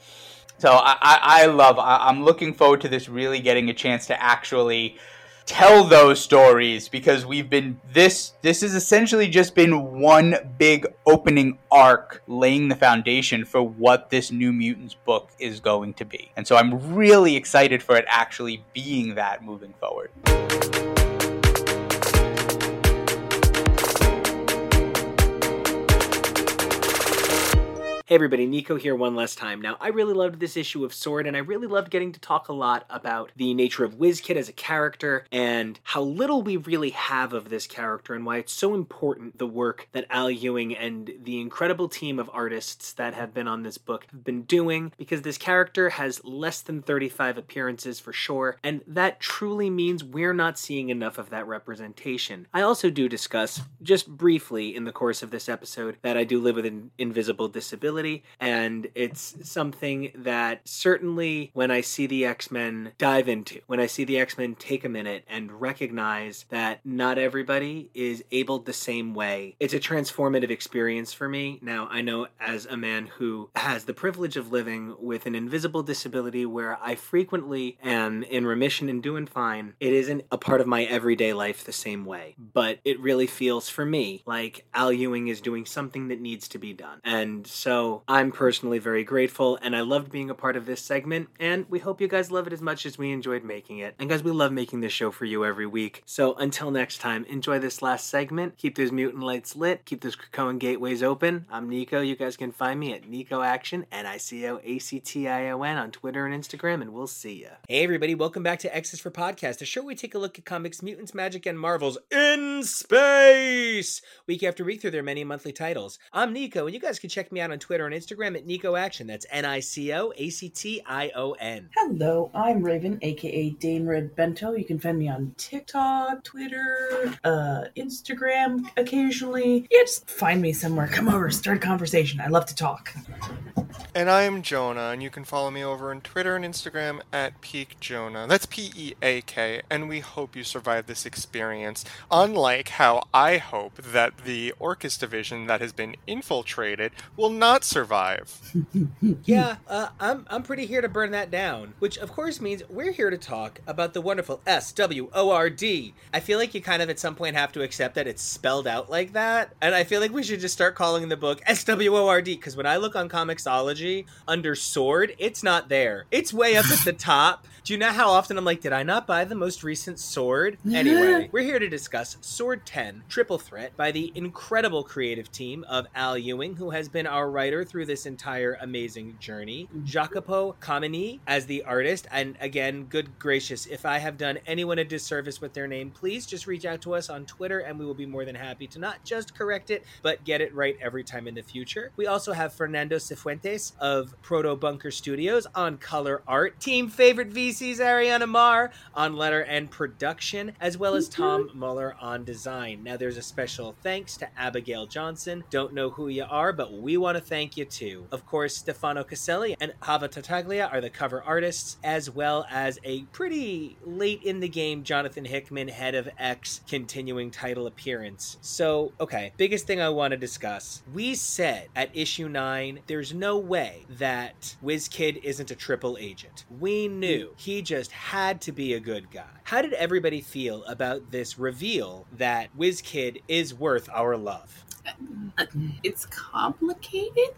So I, I, I love. I, I'm looking forward to this really getting a chance to actually tell those stories because we've been this this has essentially just been one big opening arc laying the foundation for what this new mutants book is going to be and so i'm really excited for it actually being that moving forward Hey everybody, Nico here one last time. Now, I really loved this issue of Sword, and I really loved getting to talk a lot about the nature of WizKid as a character and how little we really have of this character and why it's so important the work that Al Ewing and the incredible team of artists that have been on this book have been doing because this character has less than 35 appearances for sure, and that truly means we're not seeing enough of that representation. I also do discuss, just briefly in the course of this episode, that I do live with an invisible disability and it's something that certainly when I see the X Men dive into, when I see the X Men take a minute and recognize that not everybody is able the same way, it's a transformative experience for me. Now, I know as a man who has the privilege of living with an invisible disability where I frequently am in remission and doing fine, it isn't a part of my everyday life the same way. But it really feels for me like Al Ewing is doing something that needs to be done. And so I'm personally very grateful, and I loved being a part of this segment, and we hope you guys love it as much as we enjoyed making it. And guys, we love making this show for you every week. So until next time, enjoy this last segment. Keep those mutant lights lit. Keep those Krakoan gateways open. I'm Nico. You guys can find me at Nico Action, N I C O A C T I O N on Twitter and Instagram, and we'll see ya. Hey everybody, welcome back to X's for Podcast, a show we take a look at comics, mutants, magic, and marvels in space, week after week through their many monthly titles. I'm Nico, and you guys can check me out on Twitter and Instagram at Nico Action. That's N I C O A C T I O N. Hello, I'm Raven, aka Dame Red Bento. You can find me on TikTok, Twitter, uh, Instagram occasionally. Yeah, just find me somewhere. Come over, start a conversation. I love to talk. And I'm Jonah, and you can follow me over on Twitter and Instagram at Peak Jonah. That's P E A K, and we hope you survive this experience. Unlike how I hope that the Orchis division that has been infiltrated will not survive. *laughs* Yeah, uh, I'm I'm pretty here to burn that down. Which of course means we're here to talk about the wonderful S W O R D. I feel like you kind of at some point have to accept that it's spelled out like that, and I feel like we should just start calling the book S W O R D because when I look on Comixology under Sword, it's not there. It's way up at the *laughs* top. Do you know how often I'm like, did I not buy the most recent Sword? Anyway, we're here to discuss Sword 10 Triple Threat by the incredible creative team of Al Ewing, who has been our writer through this entire amazing journey, Jacopo Camagni as the artist. And again, good gracious, if I have done anyone a disservice with their name, please just reach out to us on Twitter and we will be more than happy to not just correct it, but get it right every time in the future. We also have Fernando Sifuentes of Proto Bunker Studios on color art, team favorite VC's Ariana Maher on letter and production, as well as Tom mm-hmm. Muller on design. Now, there's a special thanks to Abigail Johnson. Don't know who you are, but we want to thank you too. Of course, Stefano Caselli and Java Tartaglia are the cover artists, as well as a pretty late in the game Jonathan Hickman, head of X, continuing title appearance. So, okay, biggest thing I want to discuss. We said at issue 9 there's no way that WizKid isn't a triple agent. We knew he just had to be a good guy. How did everybody feel about this reveal that WizKid is worth our love? Uh, it's complicated.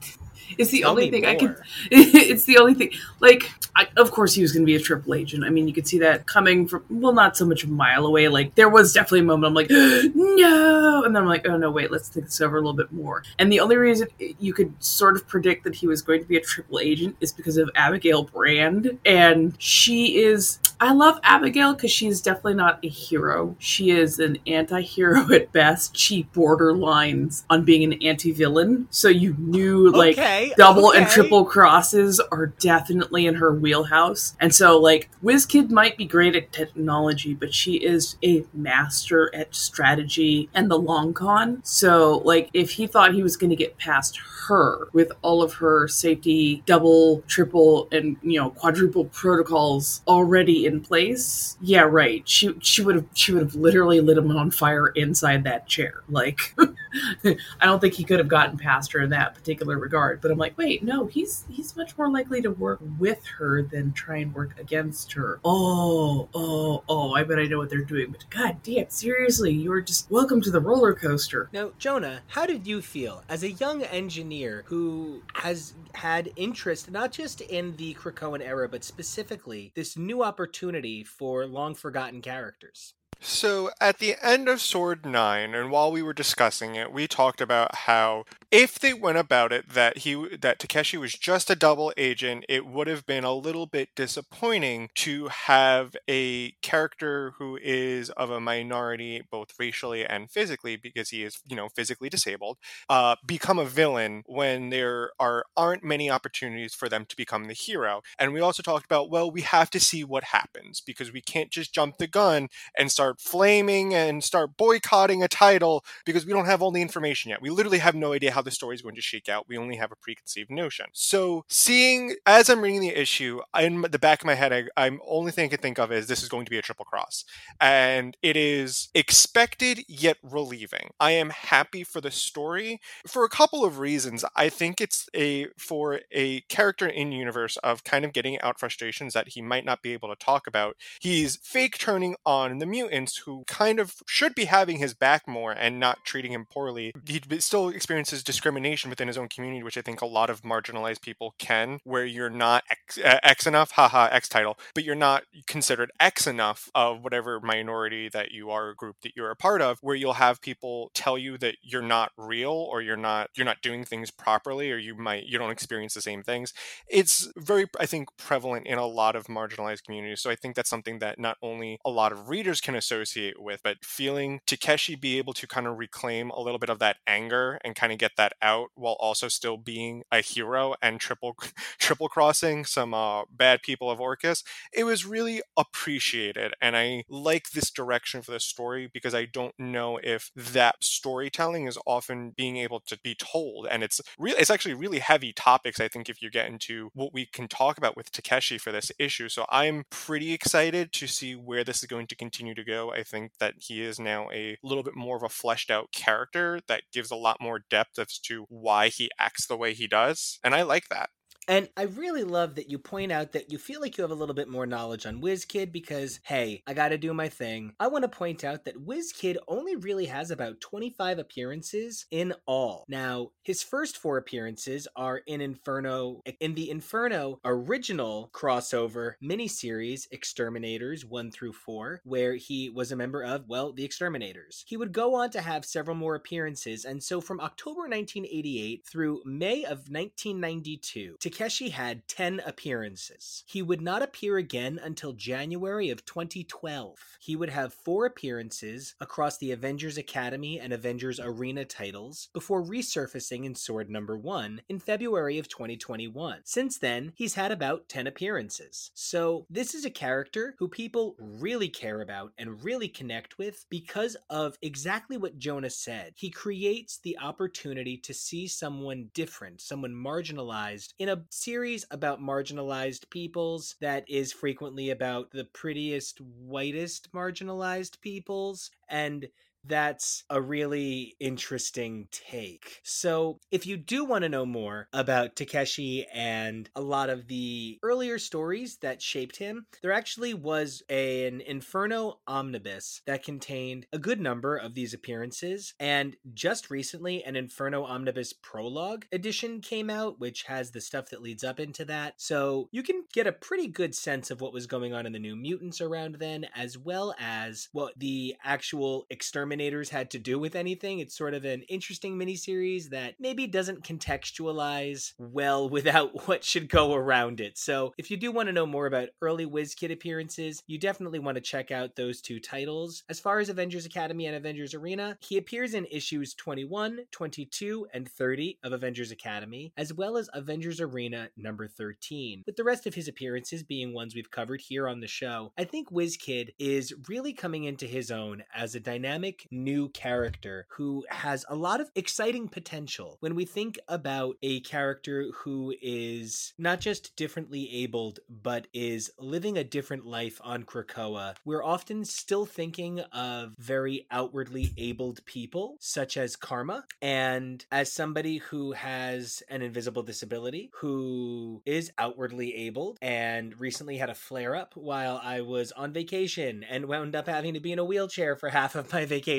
It's the Tell only thing I can. *laughs* It's the only thing. Like, I, of course, he was going to be a triple agent. I mean, you could see that coming from well, not so much a mile away. Like, there was definitely a moment I'm like, *gasps* no, and then I'm like, oh no, wait, let's think this over a little bit more. And the only reason you could sort of predict that he was going to be a triple agent is because of Abigail Brand, and she is. I love Abigail because she's definitely not a hero. She is an anti-hero *laughs* at best. She borderlines on being an anti-villain. So you knew like Okay, double and triple crosses are definitely in her wheelhouse. And so like WizKid might be great at technology, but she is a master at strategy and the long con. So like if he thought he was going to get past her with all of her safety double, triple and you know quadruple protocols already in place, yeah, right. She she would have she would have literally lit him on fire inside that chair. Like *laughs* I don't think he could have gotten past her in that particular regard. But I'm like, wait, no, he's he's much more likely to work with her than try and work against her. Oh, oh, oh, I bet I know what they're doing. But god damn, seriously, you're just welcome to the roller coaster. Now, Jonah, how did you feel as a young engineer who has had interest not just in the Krakoan era, but specifically this new opportunity for long forgotten characters? So at the end of Sword 9 and while we were discussing it, we talked about how if they went about it that he that Takeshi was just a double agent, it would have been a little bit disappointing to have a character who is of a minority both racially and physically because he is, you know, physically disabled, uh, become a villain when there are aren't many opportunities for them to become the hero. And we also talked about well, we have to see what happens because we can't just jump the gun and start flaming and start boycotting a title because we don't have all the information yet. We literally have no idea how the story is going to shake out. We only have a preconceived notion. So, seeing as I'm reading the issue, in the back of my head, I, I'm only thing I can think of is this is going to be a triple cross, and it is expected yet relieving. I am happy for the story for a couple of reasons. I think it's a for a character in universe of kind of getting out frustrations that he might not be able to talk about. He's fake turning on the mutants who kind of should be having his back more and not treating him poorly. He still experiences discrimination within his own community, which I think a lot of marginalized people can, where you're not X, uh, X enough, haha, X title, but you're not considered X enough of whatever minority that you are, a group that you're a part of, where you'll have people tell you that you're not real or you're not you're not doing things properly or you might you don't experience the same things. It's very I think prevalent in a lot of marginalized communities. So I think that's something that not only a lot of readers can associate with, but feeling Takeshi be able to kind of reclaim a little bit of that anger and kind of get that out while also still being a hero and triple *laughs* triple crossing some uh, bad people of Orchis. It was really appreciated, and I like this direction for the story because I don't know if that storytelling is often being able to be told, and it's really it's actually really heavy topics. I think if you get into what we can talk about with Takeshi for this issue, so I'm pretty excited to see where this is going to continue to go. I think that he is now a little bit more of a fleshed out character that gives a lot more depth as to why he acts the way he does, and I like that. And I really love that you point out that you feel like you have a little bit more knowledge on WizKid because, hey, I gotta do my thing. I want to point out that WizKid only really has about 25 appearances in all. Now, his first four appearances are in Inferno, in the Inferno original crossover miniseries X-Terminators 1 through 4, where he was a member of, well, the X-Terminators. He would go on to have several more appearances, and so from October 1988 through May of 1992, Takeshi had 10 appearances. He would not appear again until January of 2012. He would have four appearances across the Avengers Academy and Avengers Arena titles before resurfacing in Sword Number 1 in February of 2021. Since then, he's had about 10 appearances. So, this is a character who people really care about and really connect with because of exactly what Jonah said. He creates the opportunity to see someone different, someone marginalized in a series about marginalized peoples that is frequently about the prettiest, whitest marginalized peoples. And that's a really interesting take. So, if you do want to know more about Takeshi and a lot of the earlier stories that shaped him, there actually was an Inferno omnibus that contained a good number of these appearances. And just recently, an Inferno omnibus prologue edition came out, which has the stuff that leads up into that. So, you can get a pretty good sense of what was going on in the New Mutants around then, as well as what the actual X-Terminators Terminators had to do with anything. It's sort of an interesting miniseries that maybe doesn't contextualize well *laughs* without what should go around it. So if you do want to know more about early WizKid appearances, you definitely want to check out those two titles. As far as Avengers Academy and Avengers Arena, he appears in issues 21, 22, and 30 of Avengers Academy, as well as Avengers Arena number 13, with the rest of his appearances being ones we've covered here on the show. I think WizKid is really coming into his own as a dynamic new character who has a lot of exciting potential. When we think about a character who is not just differently abled, but is living a different life on Krakoa, we're often still thinking of very outwardly abled people, such as Karma. And as somebody who has an invisible disability, who is outwardly abled, and recently had a flare up while I was on vacation and wound up having to be in a wheelchair for half of my vacation.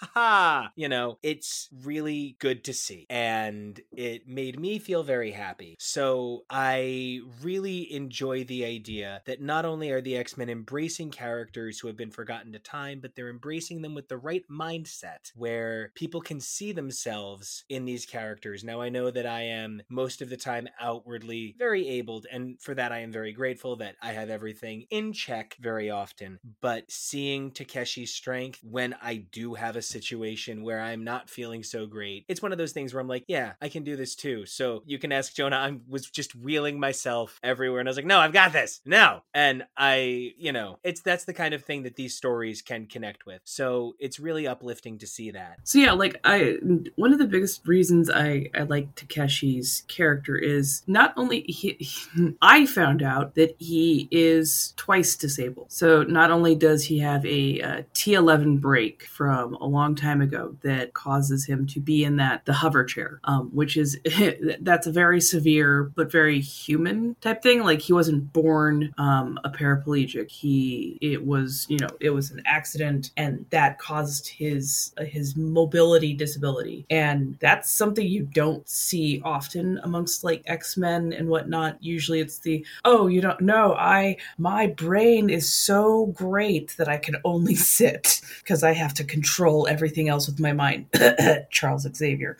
Ha! You know, it's really good to see. And it made me feel very happy. So I really enjoy the idea that not only are the X Men embracing characters who have been forgotten to time, but they're embracing them with the right mindset where people can see themselves in these characters. Now, I know that I am most of the time outwardly very abled, and for that I am very grateful that I have everything in check very often. But seeing Takeshi's strength when I do have a situation where I'm not feeling so great, it's one of those things where I'm like, yeah, I can do this too. So you can ask Jonah, I was just wheeling myself everywhere, and I was like, no, I've got this. No. And I, you know, it's that's the kind of thing that these stories can connect with. So it's really uplifting to see that. So yeah, like I one of the biggest reasons I I like Takeshi's character is not only he, he- *laughs* I found out that he is twice disabled. So not only does he have a, uh T11 break from a long time ago that causes him to be in that the hover chair, um, which is *laughs* that's a very severe but very human type thing. Like he wasn't born um, a paraplegic. He it was you know it was an accident and that caused his his mobility disability and that's something you don't see often amongst like x-men and whatnot usually it's the oh you don't know i my brain is so great that i can only *laughs* sit because i have to control everything else with my mind *coughs* charles xavier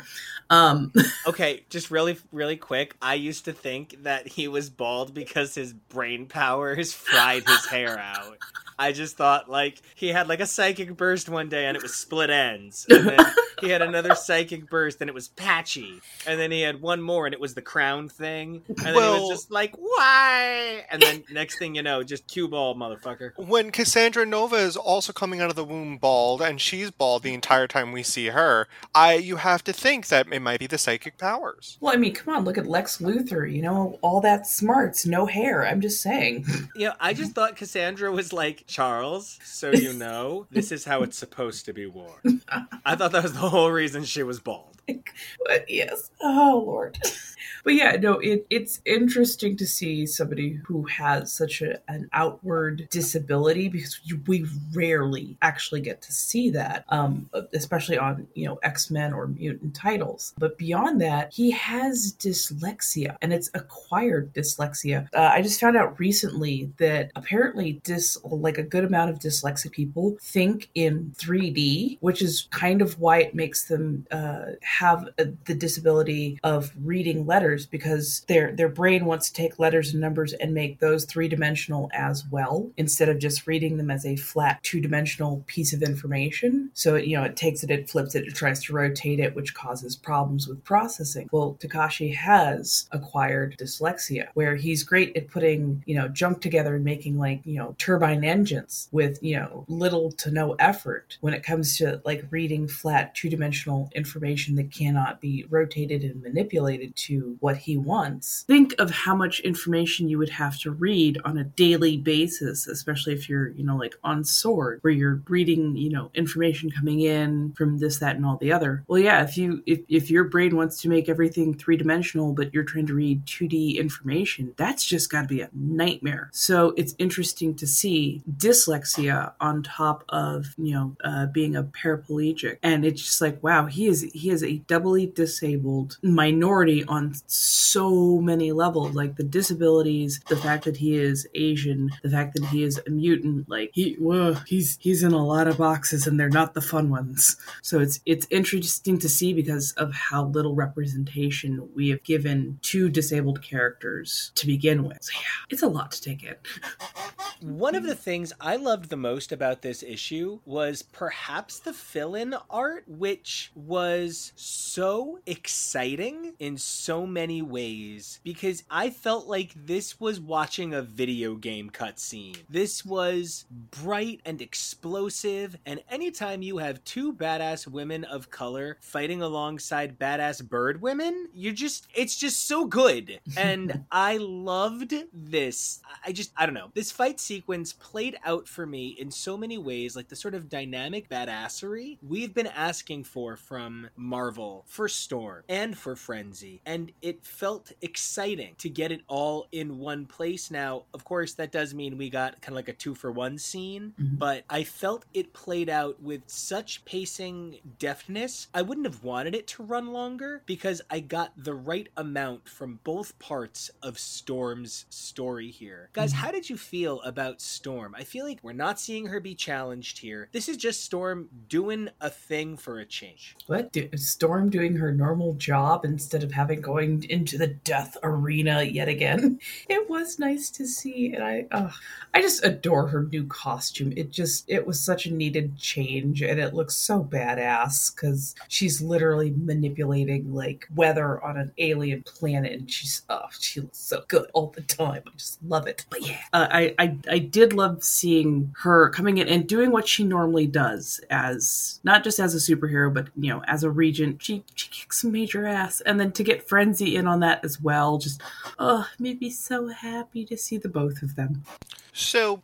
um *laughs* Okay, just really, really quick. I used to think that he was bald because his brain powers fried his hair out. I just thought like he had like a psychic burst one day and it was split ends. And then *laughs* he had another psychic burst and it was patchy. And then he had one more and it was the crown thing. And then he was just like, why? And then next thing you know, just cue ball, motherfucker. When Cassandra Nova is also coming out of the womb bald, and she's bald the entire time we see her, I you have to think that it might be the psychic powers. well i mean come on look at lex luthor you know all that smarts no hair i'm just saying You know, I just thought Cassandra was like, Charles, so you know, this is how it's supposed to be worn. *laughs* I thought that was the whole reason she was bald. *laughs* Yes. Oh Lord. *laughs* but yeah, no, it, it's interesting to see somebody who has such a, an outward disability because we rarely actually get to see that, um, especially on you know X Men or mutant titles. But beyond that, he has dyslexia, and it's acquired dyslexia. Uh, I just found out recently that apparently dis like a good amount of dyslexic people think in 3D, which is kind of why it makes them uh, have uh, the disability of reading letters because their their brain wants to take letters and numbers and make those three dimensional as well instead of just reading them as a flat two dimensional piece of information. So it, you know it takes it, it flips it, it tries to rotate it, which causes problems with processing. Well, Takashi has acquired dyslexia, where he's great at putting you know junk together and making like you know turbine engines with you know little to no effort when it comes to like reading flat two dimensional information that cannot be rotated and manipulated to what he wants. Think of how much information you would have to read on a daily basis, especially if you're, you know, like on Sword, where you're reading, you know, information coming in from this, that, and all the other. Well, yeah, if you if, if your brain wants to make everything three dimensional, but you're trying to read 2D information, that's just gotta be a nightmare. So it's interesting to see dyslexia on top of, you know, uh, being a paraplegic. And it's just like, wow, he is he is a doubly disabled minority on so many levels. Like the disabilities, the fact that he is Asian, the fact that he is a mutant. Like he, whoa, he's he's in a lot of boxes, and they're not the fun ones. So it's it's interesting to see because of how little representation we have given to disabled characters to begin with. So yeah, it's a lot to take in. One of the things I loved the most about this issue was perhaps the fill in art, which was so exciting in so many ways because I felt like this was watching a video game cutscene. This was bright and explosive, and anytime you have two badass women of color fighting alongside badass bird women, you're just, it's just so good. *laughs* And I loved this. I just, I don't know. This fight sequence played out for me in so many ways, like the sort of dynamic badassery we've been asking for from Marvel, for Storm, and for Frenzy. And it felt exciting to get it all in one place. Now, of course, that does mean we got kind of like a two for one scene, Mhm. but I felt it played out with such pacing deftness. I wouldn't have wanted it to run longer because I got the right amount from both parts of Storm's story here. Guys, how did you feel about Storm? I feel like we're not seeing her be challenged here. This is just Storm doing a thing for a change. What? Do- Storm doing her normal job instead of having going into the death arena yet again? *laughs* It was nice to see, and I, uh, I just adore her new costume. It just, it was such a needed change, and it looks so badass because she's literally manipulating like weather on an alien planet, and she's, oh, she looks so good all the time. I just love it. But yeah, uh, I, I I did love seeing her coming in and doing what she normally does as not just as a superhero, but you know, as a regent. She she kicks some major ass, and then to get In on that as well, just oh, made me so happy to see the both of them. So,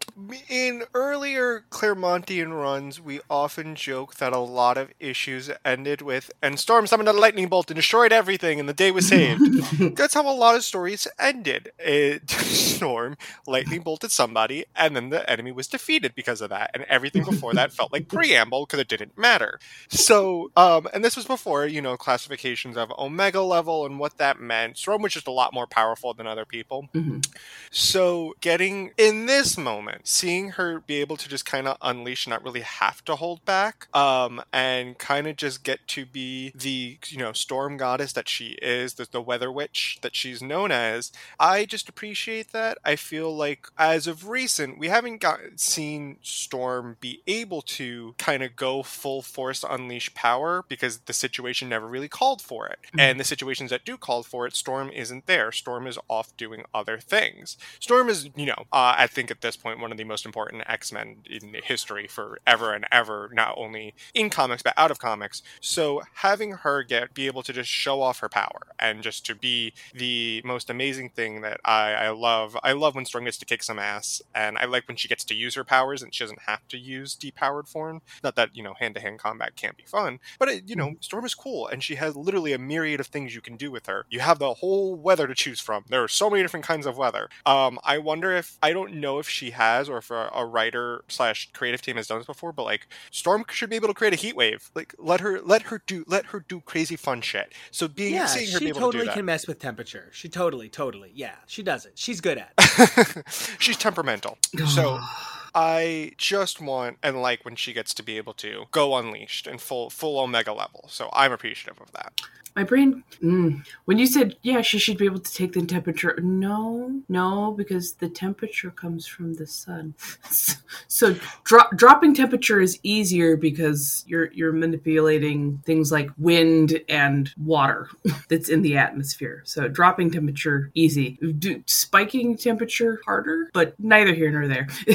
in earlier Claremontian runs, we often joke that a lot of issues ended with, and Storm summoned a lightning bolt and destroyed everything, and the day was saved. *laughs* That's how a lot of stories ended. It, *laughs* Storm lightning bolted somebody, and then the enemy was defeated because of that, and everything before that felt like preamble because it didn't matter. So, um, and this was before, you know, classifications of Omega level and what that meant. Storm was just a lot more powerful than other people. Mhm. So, getting in this moment, seeing her be able to just kind of unleash, not really have to hold back, um, and kind of just get to be the, you know, storm goddess that she is, the, the weather witch that she's known as, I just appreciate that. I feel like as of recent, we haven't got seen Storm be able to kind of go full force unleash power because the situation never really called for it. Mhm. And the situations that do call for it, Storm isn't there. Storm is off doing other things. Storm is, you know, uh, I think at this point one of the most important X Men in history forever and ever, not only in comics but out of comics. So having her get be able to just show off her power and just to be the most amazing thing that I, I love. I love when Storm gets to kick some ass, and I like when she gets to use her powers and she doesn't have to use depowered form. Not that you know hand to hand combat can't be fun, but it, you know Storm is cool, and she has literally a myriad of things you can do with her. You have the whole weather to choose from. There are so many different kinds of weather. Um, I wonder if I don't know if she has or if a, a writer slash creative team has done this before, but like Storm should be able to create a heat wave. Like let her let her do let her do crazy fun shit. So being Yeah, seeing her be she able totally to do that. can mess with temperature. She totally, totally, yeah, she does it. She's good at it. *laughs* She's temperamental. So *sighs* I just want and like when she gets to be able to go unleashed and full full omega level. So I'm appreciative of that. My brain, mm. when you said, yeah, she should be able to take the temperature. No, no, because the temperature comes from the sun. *laughs* so dro- dropping temperature is easier because you're you're manipulating things like wind and water *laughs* that's in the atmosphere. So dropping temperature easy, Do, spiking temperature harder, but neither here nor there. *laughs*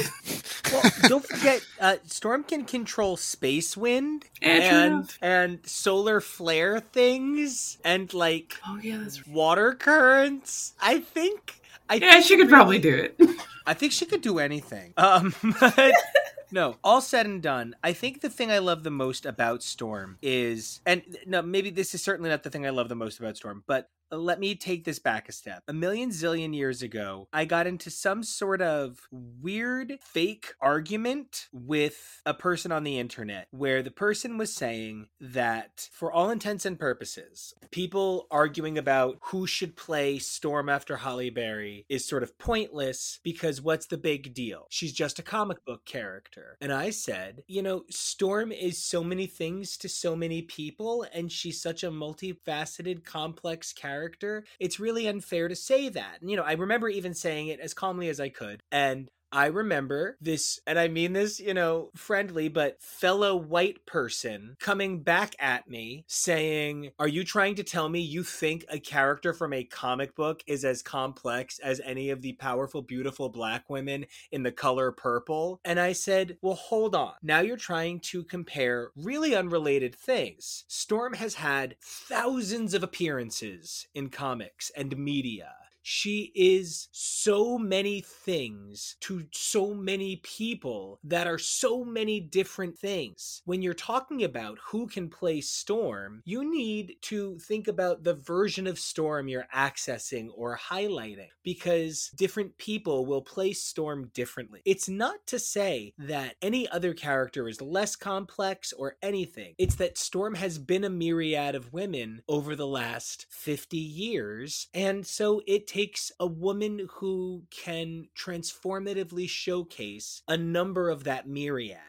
Well, don't forget, uh, Storm can control space wind And and and solar flare things and like oh yeah, that's water currents. I think. I Yeah, think she could really- probably do it. *laughs* I think she could do anything. Um, *laughs* but *laughs* no, all said and done, I think the thing I love the most about Storm is, and no, maybe this is certainly not the thing I love the most about Storm, but Uh, let me take this back a step. A million zillion years ago, I got into some sort of weird fake argument with a person on the internet where the person was saying that for all intents and purposes, people arguing about who should play Storm after Halle Berry is sort of pointless because what's the big deal? She's just a comic book character. And I said, you know, Storm is so many things to so many people, and she's such a multifaceted, complex character. It's really unfair to say that. And, you know, I remember even saying it as calmly as I could. And I remember this, and I mean this, you know, friendly, but fellow white person coming back at me saying, Are you trying to tell me you think a character from a comic book is as complex as any of the powerful, beautiful black women in the color purple? And I said, Well, hold on. Now you're trying to compare really unrelated things. Storm has had thousands of appearances in comics and media. She is so many things to so many people that are so many different things. When you're talking about who can play Storm, you need to think about the version of Storm you're accessing or highlighting because different people will play Storm differently. It's not to say that any other character is less complex or anything, it's that Storm has been a myriad of women over the last 50 years, and so it takes takes a woman who can transformatively showcase a number of that myriad.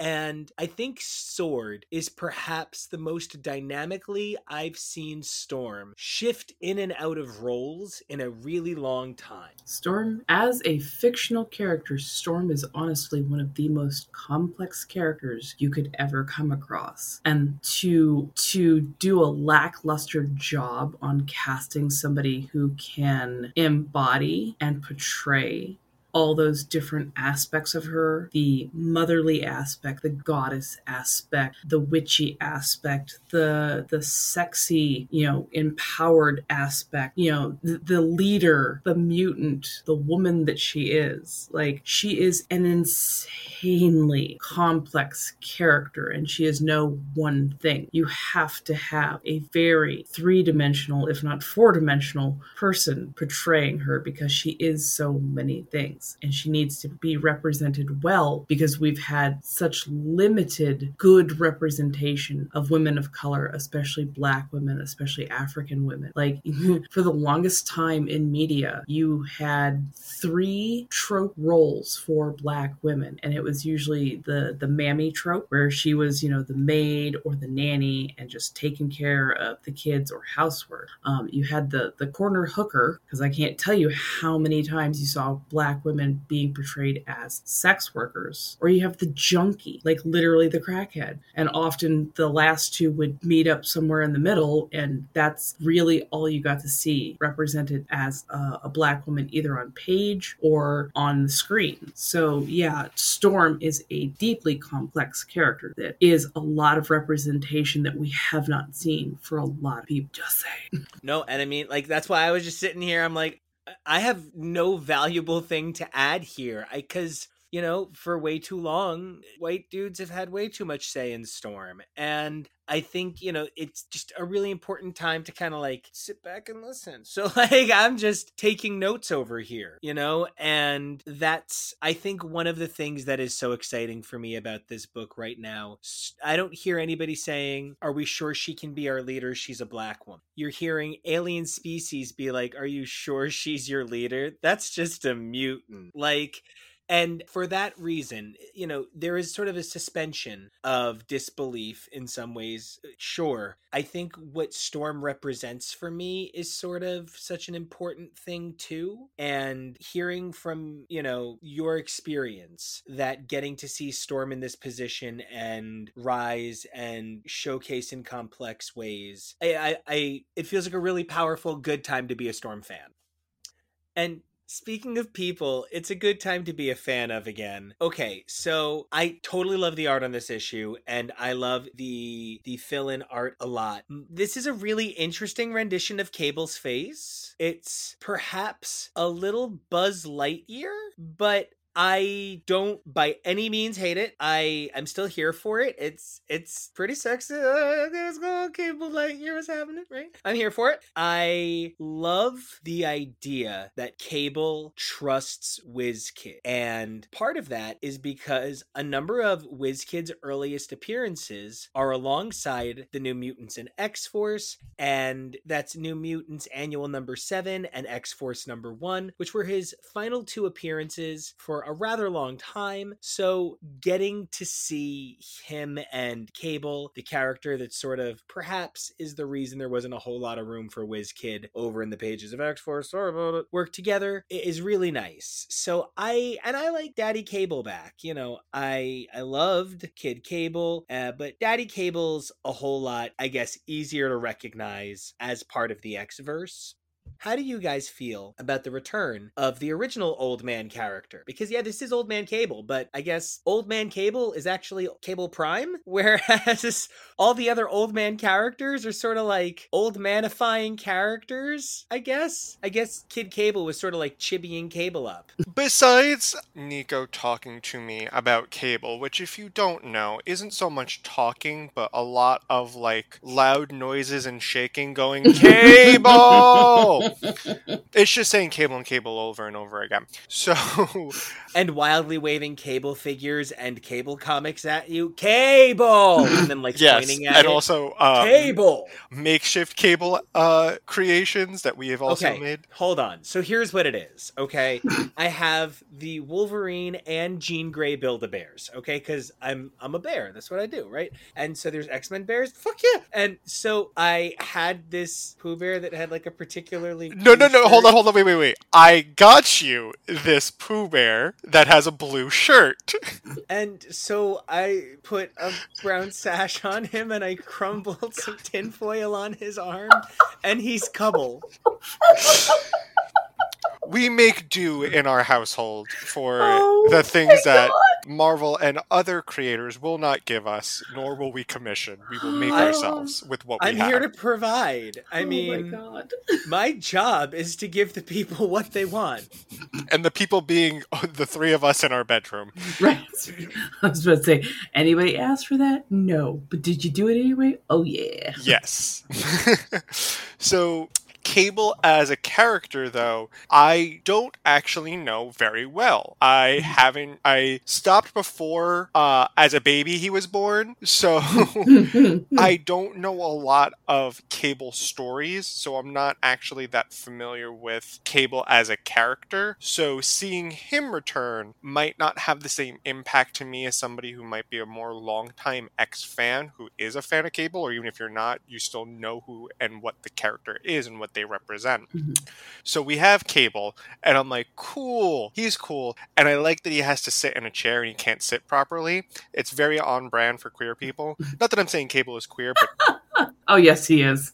And I think Sword is perhaps the most dynamically I've seen Storm shift in and out of roles in a really long time. Storm, as a fictional character, Storm is honestly one of the most complex characters you could ever come across. And to to do a lackluster job on casting somebody who can embody and portray all those different aspects of her the motherly aspect the goddess aspect the witchy aspect the the sexy you know empowered aspect you know the, the leader the mutant the woman that she is. Like she is an insanely complex character and she is no one thing. You have to have a very three-dimensional if not four-dimensional person portraying her because she is so many things things and she needs to be represented well because we've had such limited good representation of women of color, especially black women, especially African women. Like *laughs* for the longest time in media, you had three trope roles for black women and it was usually the the mammy trope where she was, you know, the maid or the nanny and just taking care of the kids or housework. Um, you had the the corner hooker because I can't tell you how many times you saw black women women being portrayed as sex workers, or you have the junkie, like literally the crackhead. And often the last two would meet up somewhere in the middle, and that's really all you got to see represented as a, a black woman either on page or on the screen. So, yeah, Storm is a deeply complex character that is a lot of representation that we have not seen for a lot of people. *laughs* Just saying. No, and I mean, like, that's why I was just sitting here. I'm like, I have no valuable thing to add here. I cuz you know, for way too long, white dudes have had way too much say in Storm. And I think, you know, it's just a really important time to kind of like sit back and listen. *laughs* So, like, I'm just taking notes over here, you know, and that's, I think, one of the things that is so exciting for me about this book right now. I don't hear anybody saying, Are we sure she can be our leader? She's a black woman. You're hearing alien species be like, Are you sure she's your leader? That's just a mutant. Like, and for that reason, you know, there is sort of a suspension of disbelief in some ways. Uh, sure. I think what Storm represents for me is sort of such an important thing too. And hearing from, you know, your experience that getting to see Storm in this position and rise and showcase in complex ways, I, I, I it feels like a really powerful, good time to be a Storm fan. And Speaking of people, it's a good time to be a fan of again. Okay, so I totally love the art on this issue and I love the the fill-in art a lot. This is a really interesting rendition of Cable's face. It's perhaps a little Buzz Lightyear, but I don't by any means hate it. I I'm still here for it. It's it's pretty sexy. Uh, let's go cable like here's happening, right? I'm here for it. I love the idea that Cable trusts WizKid. And part of that is because a number of WizKid's earliest appearances are alongside the New Mutants in X-Force and that's New Mutants Annual number 7 and X-Force number 1, which were his final two appearances for a rather long time. So getting to see him and Cable, the character that sort of perhaps is the reason there wasn't a whole lot of room for WizKid over in the pages of X-Force, sorry about it, work together is really nice. So I and I like Daddy Cable back. You know, I I loved Kid Cable, uh, but Daddy Cable's a whole lot, I guess, easier to recognize as part of the X-verse. How do you guys feel about the return of the original Old Man character? Because, yeah, this is Old Man Cable, but I guess Old Man Cable is actually Cable Prime, *laughs* whereas all the other Old Man characters are sort of like old manifying characters, I guess. I guess Kid Cable was sort of like chibying Cable up. Besides Nico talking to me about Cable, which, if you don't know, isn't so much talking, but a lot of like loud noises and shaking going, *laughs* Cable! It's just saying Cable and Cable over and over again. So, and wildly waving Cable figures and Cable comics at you. Cable! And then, like, yes, pointing at and it. also um, Cable! makeshift Cable uh, creations that we have also okay, made. hold on. So here's what it is. Okay, I have the Wolverine and Jean Grey Build a Bears. Okay, because I'm I'm a bear. That's what I do, right? And so there's X Men bears. Fuck yeah! And so I had this Pooh Bear that had like a particularly No, no, blue no. Hold on, hold on. Wait, wait, wait. I got you this Pooh Bear that has a blue shirt. *laughs* And so I put a brown sash on him and I crumbled some tinfoil on his arm, and he's Cubble. We make do in our household for Oh the things that God. Marvel and other creators will not give us, nor will we commission. We will make ourselves with what we have. I'm have. here to provide. I oh mean, my god. *laughs* my job is to give the people what they want. And the people being *laughs* the three of us in our bedroom. *laughs* Right. I was about to say, anybody asked for that? No. But did you do it anyway? Oh yeah. Yes. so, Cable as a character, though, I don't actually know very well. I haven't. I stopped before, uh, as a baby, he was born. So, *laughs* *laughs* I don't know a lot of Cable stories. So, I'm not actually that familiar with Cable as a character. So, seeing him return might not have the same impact to me as somebody who might be a more longtime X fan who is a fan of Cable, or even if you're not, you still know who and what the character is and what they represent. Mhm. So we have Cable, and I'm like, cool, he's cool. And I like that he has to sit in a chair and he can't sit properly. It's very on brand for queer people. Not that I'm saying Cable is queer, but *laughs* oh yes, he is.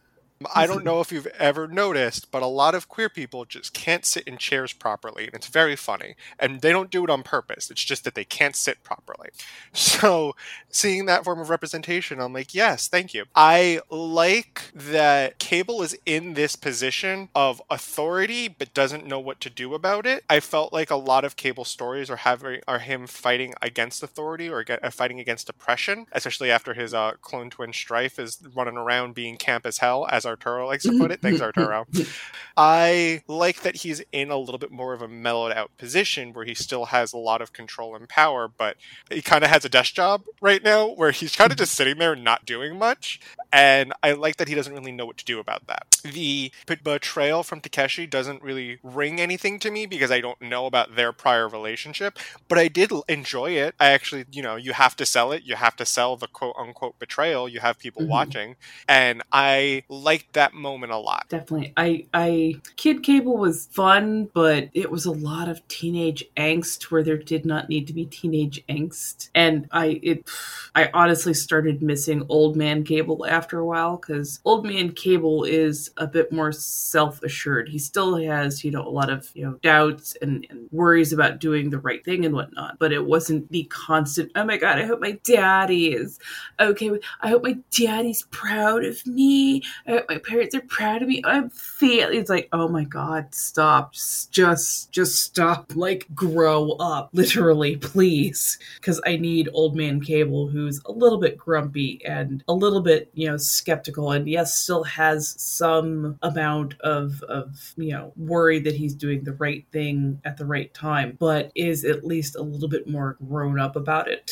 I don't know if you've ever noticed, but a lot of queer people just can't sit in chairs properly, and it's very funny. And they don't do it on purpose. It's just that they can't sit properly. *laughs* So, seeing that form of representation, I'm like, yes, thank you. I like that Cable is in this position of authority, but doesn't know what to do about it. I felt like a lot of Cable stories are having are him fighting against authority or get, uh, fighting against oppression, especially after his uh, clone twin Strife is running around being camp as hell, as Arturo likes to put it. Thanks, Arturo. *laughs* I like that he's in a little bit more of a mellowed out position where he still has a lot of control and power, but he kind of has a desk job right now where he's kind of just sitting there not doing much. And I like that he doesn't really know what to do about that. The betrayal from Takeshi doesn't really ring anything to me because I don't know about their prior relationship, but I did enjoy it. I actually, you know, you have to sell it. You have to sell the quote unquote betrayal. You have people Mhm. watching. And I liked that moment a lot. Definitely. I I Kid Cable was fun, but it was a lot of teenage angst where there did not need to be teenage angst. And I it I honestly started missing old man Cable after a while cuz old man Cable is a bit more self-assured. He still has, you know, a lot of, you know, doubts and, and worries about doing the right thing and whatnot, but it wasn't the constant, oh my god, I hope my daddy is okay I hope my daddy's proud of me. My parents are proud of me. I'm failing. It's like, oh my god, stop. Just, just stop. *laughs* Like, grow up, literally, please. Because I need old man Cable, who's a little bit grumpy and a little bit, you know, skeptical, and yes, still has some amount of, of you know, worry that he's doing the right thing at the right time, but is at least a little bit more grown up about it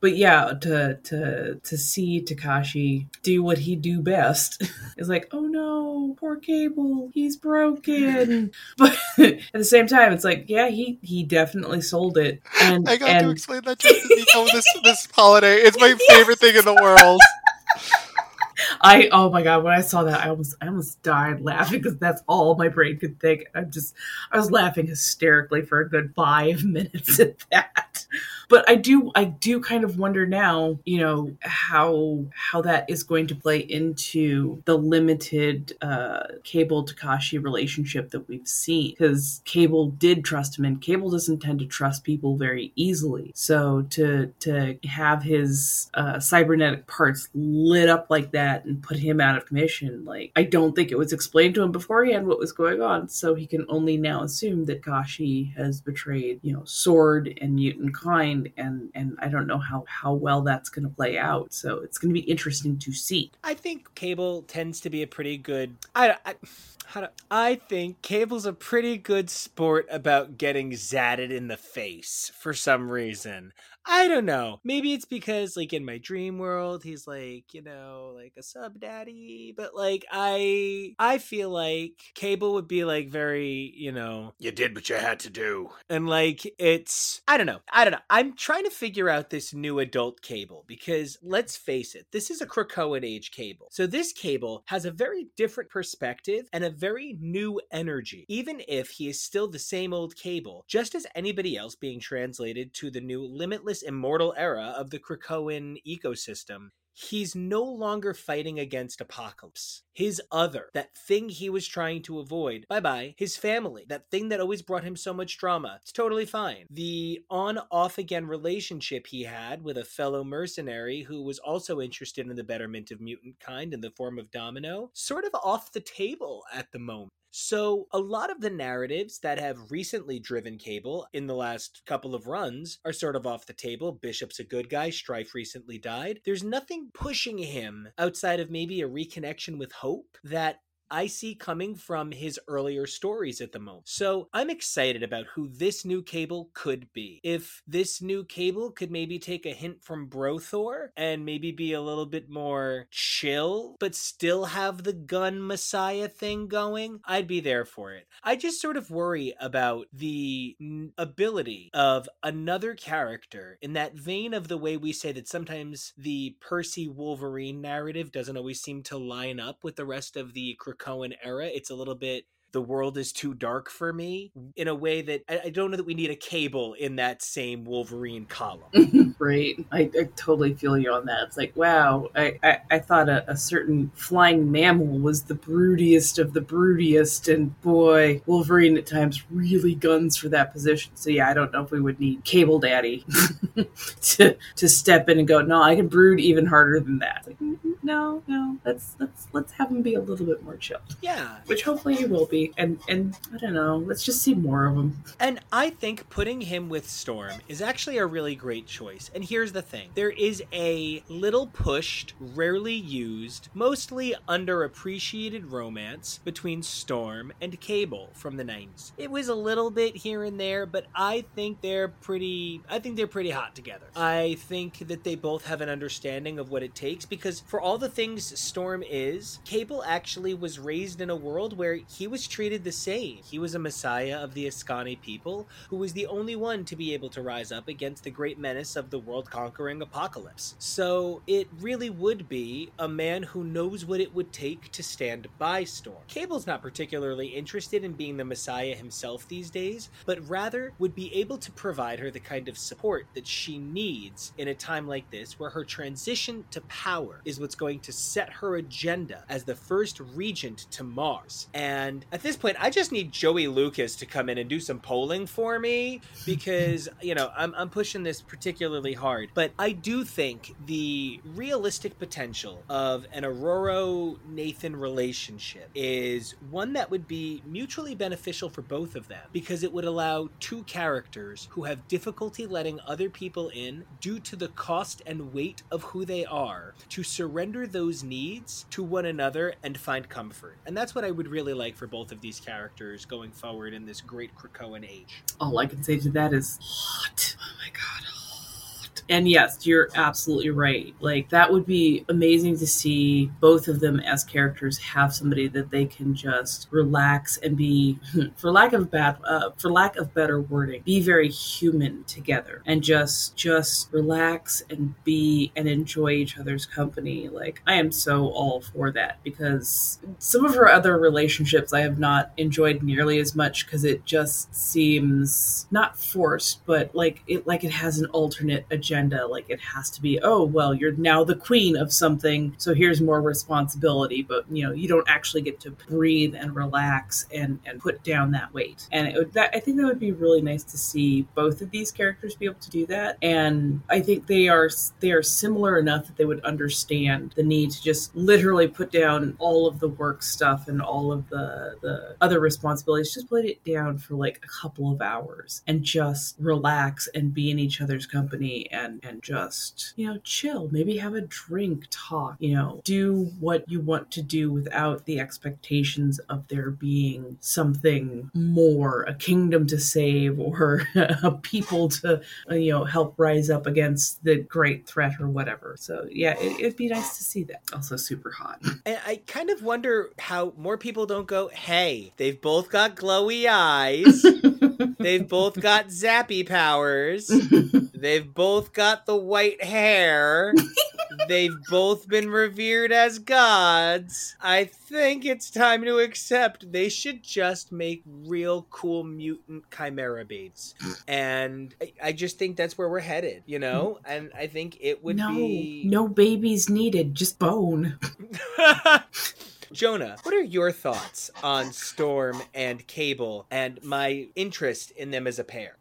but yeah, to to to see Takashi do what he do best *laughs* is like, oh no, poor Cable, he's broken. *laughs* but *laughs* at the same time, it's like, yeah, he he definitely sold it. And I got and to explain that to Nico oh, this this holiday. It's my favorite thing in the world. I oh my god, when I saw that, I almost I almost died laughing because that's all my brain could think. I'm just I was laughing hysterically for a good five minutes at that. But I do I do kind of wonder now, you know, how how that is going to play into the limited uh Cable Takashi relationship that we've seen. Because Cable did trust him and Cable doesn't tend to trust people very easily. So to to have his uh cybernetic parts lit up like that and put him out of commission, like I don't think it was explained to him beforehand what was going on. So he can only now assume that Kashi has betrayed, you know, Sword and Mutant Kind and and I don't know how how well that's going to play out. So it's going to be interesting to see. I think Cable tends to be a pretty good. I, I how do I think Cable's a pretty good sport about getting zatted in the face for some reason. I don't know. Maybe it's because like in my dream world he's like, you know, like a sub daddy, but like I I feel like Cable would be like very, you know, you did what you had to do. And like it's I don't know. I don't know. I'm trying to figure out this new adult Cable because let's face it, this is a Krakoan age Cable. So this Cable has a very different perspective and a very new energy. Even if he is still the same old Cable, just as anybody else being translated to the new limitless immortal era of the Krakoan ecosystem, he's no longer fighting against apocalypse. His other, that thing he was trying to avoid, bye bye. His family, that thing that always brought him so much drama, it's totally fine. The on off again relationship he had with a fellow mercenary who was also interested in the betterment of mutant kind in the form of Domino, sort of off the table at the moment. So, a lot of the narratives that have recently driven Cable in the last couple of runs are sort of off the table. Bishop's a good guy, Strife recently died. There's nothing pushing him outside of maybe a reconnection with Hope that I see coming from his earlier stories at the moment. So I'm excited about who this new Cable could be. If this new Cable could maybe take a hint from Brothor and maybe be a little bit more chill, but still have the gun messiah thing going, I'd be there for it. I just sort of worry about the ability of another character in that vein of the way we say that sometimes the Percy Wolverine narrative doesn't always seem to line up with the rest of the Krakoan era. It's a little bit the world is too dark for me in a way that I, I don't know that we need a cable in that same Wolverine column. *laughs* right. I, I totally feel you on that. It's like, wow, I, I, I thought a, a certain flying mammal was the broodiest of the broodiest, and boy, Wolverine at times really guns for that position. So yeah, I don't know if we would need Cable Daddy *laughs* to to step in and go, no, I can brood even harder than that. Like, "Mm, mm, no, no, let's let's let's have him be a little bit more chilled. yeah. Which hopefully he will be, and and I don't know. Let's just see more of him. And I think putting him with Storm is actually a really great choice. And here's the thing there is a little pushed, rarely used, mostly underappreciated romance between Storm and Cable from the 90s. It was a little bit here and there, but I think they're pretty I think they're pretty hot together. I think that they both have an understanding of what it takes because for all the things Storm is, Cable actually was raised in a world where he was treated the same. He was a messiah of the Askani people who was the only one to be able to rise up against the great menace of the world conquering apocalypse. So it really would be a man who knows what it would take to stand by Storm. Cable's not particularly interested in being the messiah himself these days, but rather would be able to provide her the kind of support that she needs in a time like this where her transition to power is what's going going to set her agenda as the first regent to Mars. And at this point, I just need Joey Lucas to come in and do some polling for me *laughs* because, you know, I'm, I'm pushing this particularly hard. But I do think the realistic potential of an Ororo Nathan relationship is one that would be mutually beneficial for both of them because it would allow two characters who have difficulty letting other people in due to the cost and weight of who they are to surrender those needs to one another and find comfort. And that's what I would really like for both of these characters going forward in this great Krakoan age. All I can say to that is hot. Oh my god. And yes, you're absolutely right. Like that would be amazing to see both of them as characters have somebody that they can just relax and be, *laughs* for lack of bad, uh, for lack of better wording, be very human together and just just relax and be and enjoy each other's company. Like I am so all for that because some of her other relationships I have not enjoyed nearly as much because it just seems not forced, but like it like it has an alternate agenda. Like it has to be, oh well, you're now the queen of something, so here's more responsibility. But you know, you don't actually get to breathe and relax and and put down that weight. And would, that I think that would be really nice to see both of these characters be able to do that. And I think they are they are similar enough that they would understand the need to just literally put down all of the work stuff and all of the the other responsibilities. Just put it down for like a couple of hours and just relax and be in each other's company and and just you know chill. Maybe have a drink, talk. You know, do what you want to do without the expectations of there being something more, a kingdom to save or *laughs* a people to you know help rise up against the great threat or whatever. So yeah, it, it'd be nice to see that. Also, super hot. *laughs* And I kind of wonder how more people don't go, hey, they've both got glowy eyes. *laughs* they've both got zappy powers. They've both got the white hair. *laughs* They've both been revered as gods. I think it's time to accept they should just make real cool mutant chimera babies. *clears throat* And I, I just think that's where we're headed, you know? Mm. And I think it would no, be. no babies needed, just bone. *laughs* Jonah, what are your thoughts on Storm and Cable and my interest in them as a pair?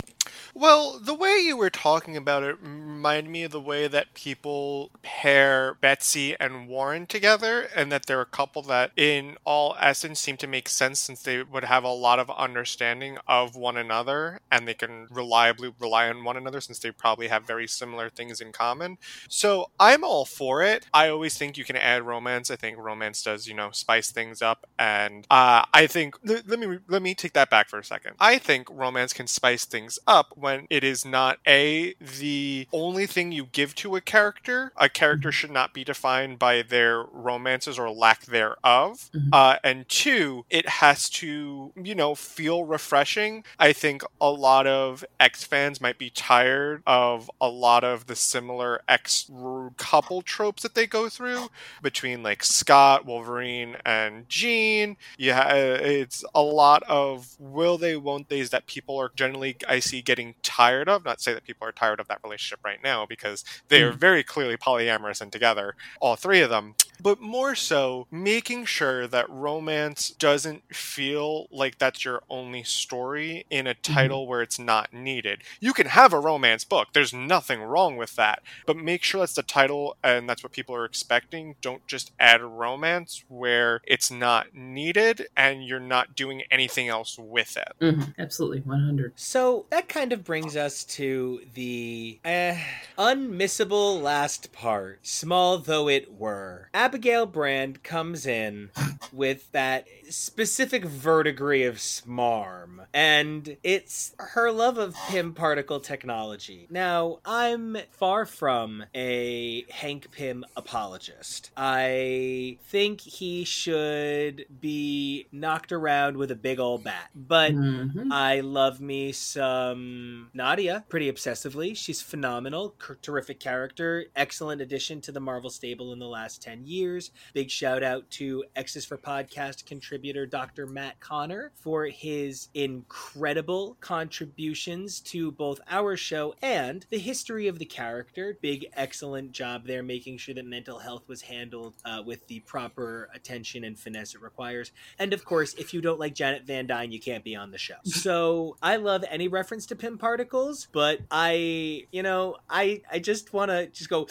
Well, the way you were talking about it reminded me of the way that people pair Betsy and Warren together, and that they're a couple that, in all essence, seem to make sense since they would have a lot of understanding of one another and they can reliably rely on one another since they probably have very similar things in common. So I'm all for it. I always think you can add romance. I think romance does, you know, spice things up, and uh, I think let, me let me take that back for a second. I think romance can spice things up when it is not a the only thing you give to a character. A character should not be defined by their romances or lack thereof. Mhm. Uh, and two, it has to you know feel refreshing. I think a lot of X fans might be tired of a lot of the similar X couple tropes that they go through between like Scott, Wolverine, and Jean. Yeah, it's a lot of will they, won't they's that people are generally I see getting tired of. Not to say that people are tired of that relationship right now because they are mm. very clearly polyamorous and together, all three of them. But more so, making sure that romance doesn't feel like that's your only story in a title where it's not needed. You can have a romance book, there's nothing wrong with that, but make sure that's the title and that's what people are expecting. Don't just add romance where it's not needed and you're not doing anything else with it. Mhm, Absolutely, 100. So that kind of brings us to the eh, unmissable last part, small though it were. Abigail Brand comes in with that specific verdigris of smarm, and it's her love of Pym particle technology. Now, I'm far from a Hank Pym apologist. I think he should be knocked around with a big old bat, but Mhm. I love me some Nadia pretty obsessively. She's phenomenal, terrific character, excellent addition to the Marvel stable in the last 10 years. Years. Big shout out to X's for Podcast contributor Dr. Matt Connor for his incredible contributions to both our show and the history of the character. Big, excellent job there, making sure that mental health was handled uh, with the proper attention and finesse it requires. And of course, if you don't like Janet Van Dyne, you can't be on the show. So I love any reference to Pym Particles, but I, you know, I I just want to just go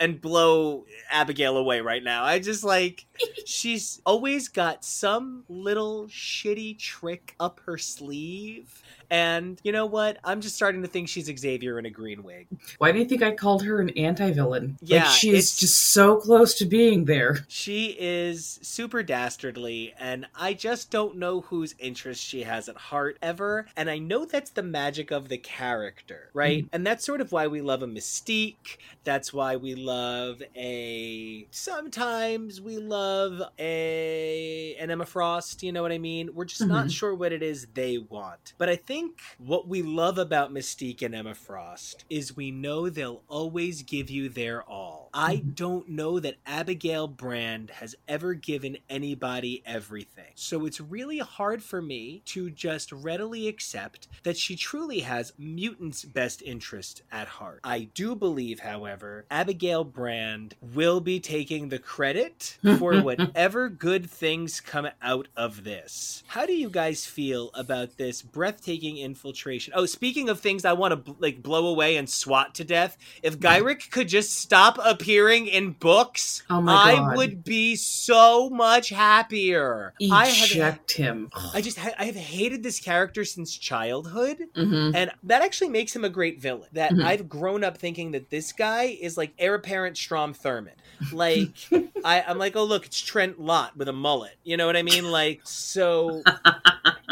and blow Abigail away right now. I just like *laughs* she's always got some little shitty trick up her sleeve. And you know what? I'm just starting to think she's Xavier in a green wig. Why do you think I called her an anti-villain? Yeah, like she's it's- just so close to being there. She is super dastardly, and I just don't know whose interest she has at heart ever. And I know that's the magic of the character, right? And that's sort of why we love a Mystique. That's why we love a. Sometimes we love a an Emma Frost. You know what I mean? We're just not Mhm. sure what it is they want. But I think what we love about Mystique and Emma Frost is we know they'll always give you their all. I mm-hmm. don't know that Abigail Brand has ever given anybody everything. So it's really hard for me to just readily accept that she truly has mutants' best interest at heart. I do believe, however, Abigail Brand will be taking the credit for *laughs* whatever good things come out of this. How do you guys feel about this breathtaking infiltration? Oh, speaking of things I want to like blow away and swat to death, if Gyrich could just stop appearing in books, Oh I God. would be so much happier. I have Eject him. I just I have hated this character since childhood. hmm And that actually makes him a great villain. That Mhm. I've grown up thinking that this guy is like heir apparent Strom Thurmond. Like *laughs* I, I'm like, oh look, it's Trent Lott with a mullet. You know what I mean? Like, so. *laughs*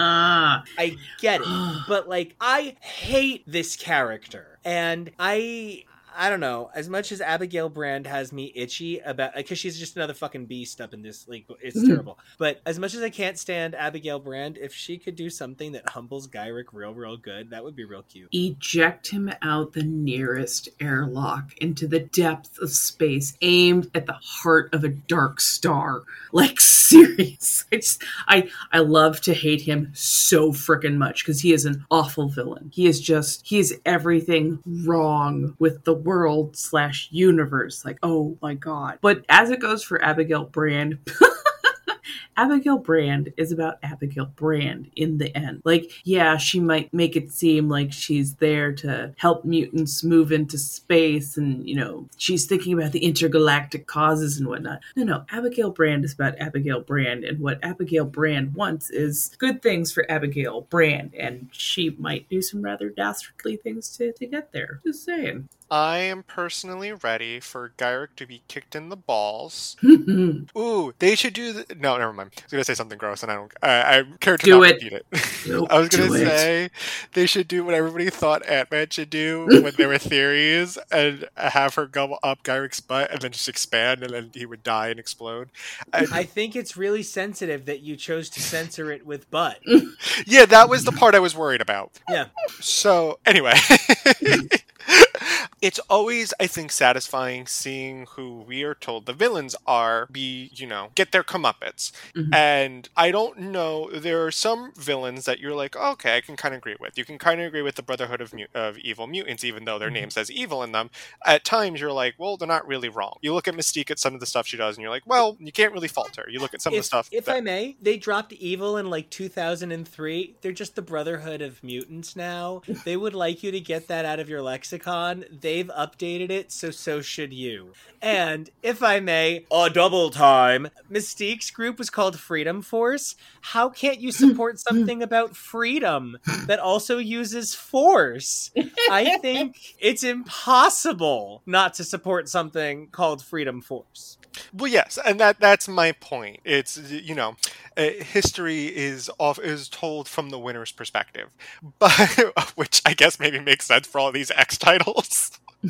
I get it. But like I hate this character. And I I don't know. As much as Abigail Brand has me itchy about, because she's just another fucking beast up in this, like it's Mhm. terrible. But as much as I can't stand Abigail Brand, if she could do something that humbles Gyrich real, real good, that would be real cute. Eject him out the nearest airlock into the depth of space, aimed at the heart of a dark star. *laughs* Like serious. *laughs* I just, I I love to hate him so freaking much because he is an awful villain. He is just he is everything wrong with the world slash universe. Like oh my god. But as it goes for Abigail Brand. *laughs* Abigail Brand is about Abigail Brand in the end. Like, yeah, she might make it seem like she's there to help mutants move into space and, you know, she's thinking about the intergalactic causes and whatnot. No, no, Abigail Brand is about Abigail Brand, and what Abigail Brand wants is good things for Abigail Brand, and she might do some rather dastardly things to, to get there. Just saying. I am personally ready for Gyrich to be kicked in the balls. *laughs* Ooh, they should do. The... No, never mind. I was gonna say something gross, and I don't. I, I care to Do not it. repeat it. Nope, *laughs* I was gonna do it. say they should do what everybody thought Ant Man should do *laughs* when there were theories, and have her gobble up Gyrich's butt, and then just expand, and then he would die and explode. I, I think it's really sensitive that you chose to censor it with butt. yeah, that was the part I was worried about. Yeah. So anyway. It's always, I think, satisfying seeing who we are told the villains are be, you know, get their comeuppance. Mhm. And I don't know, there are some villains that you're like, "Oh, okay, I can kind of agree with. You can kind of agree with the Brotherhood of, of Evil Mutants, even though their Mhm. name says evil in them. At times, you're like, well, they're not really wrong. You look at Mystique at some of the stuff she does, and you're like, well, you can't really fault her. You look at some of the stuff. if that- I may, they dropped evil in like 2003. They're just the Brotherhood of Mutants now. *laughs* they would like you to get that out of your lexicon. They've updated it, so so should you. And if I may, a double time. Mystique's group was called Freedom Force. How can't you support *laughs* something about freedom that also uses force? I *laughs* think it's impossible not to support something called Freedom Force. Well, yes, and that that's my point. It's you know, uh, history is off is told from the winner's perspective, *laughs* but which I guess maybe makes sense for all these X titles. *laughs* *laughs*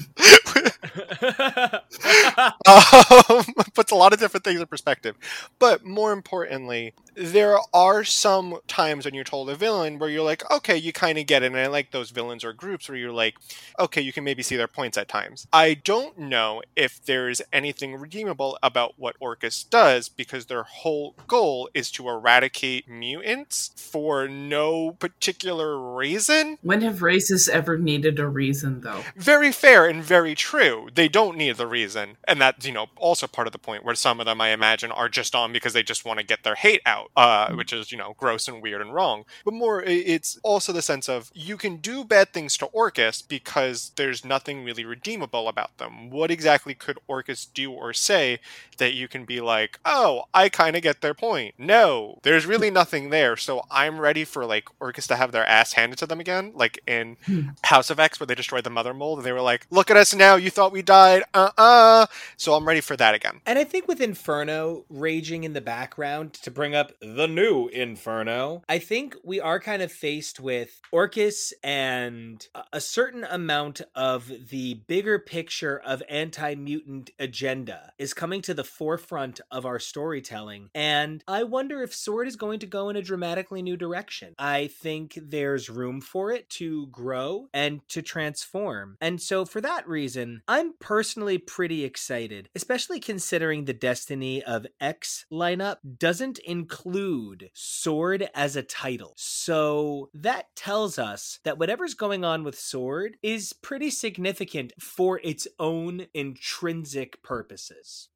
um, puts a lot of different things in perspective. But more importantly, there are some times when you're told a villain where you're like, okay, you kind of get it. And I like those villains or groups where you're like, okay, you can maybe see their points at times. I don't know if there's anything redeemable about what Orchis does because their whole goal is to eradicate mutants for no particular reason. When have races ever needed a reason, though? Very fair and very true. They don't need the reason. And that's, you know, also part of the point where some of them, I imagine, are just on because they just want to get their hate out, uh, which is, you know, gross and weird and wrong. But more, it's also the sense of you can do bad things to Orchis because there's nothing really redeemable about them. What exactly could Orchis do or say that you can be like, oh, I kind of get their point? No, there's really nothing there. So I'm ready for like Orchis to have their ass handed to them again, like in House of X where they destroyed the Mother Mold and they were like, look at us now, you thought we died, uh uh. So I'm ready for that again. And I think with Inferno raging in the background to bring up the new Inferno, I think we are kind of faced with Orchis and a- certain amount of the bigger picture of anti mutant agenda is coming to the forefront of our storytelling. And I wonder if Sword is going to go in a dramatically new direction. I think there's room for it to grow and to transform. And so, for that reason, I'm personally pretty excited, especially considering the Destiny of X lineup doesn't include Sword as a title. So, that tells us that whatever's going on with Sword is pretty significant for its own intrinsic purposes.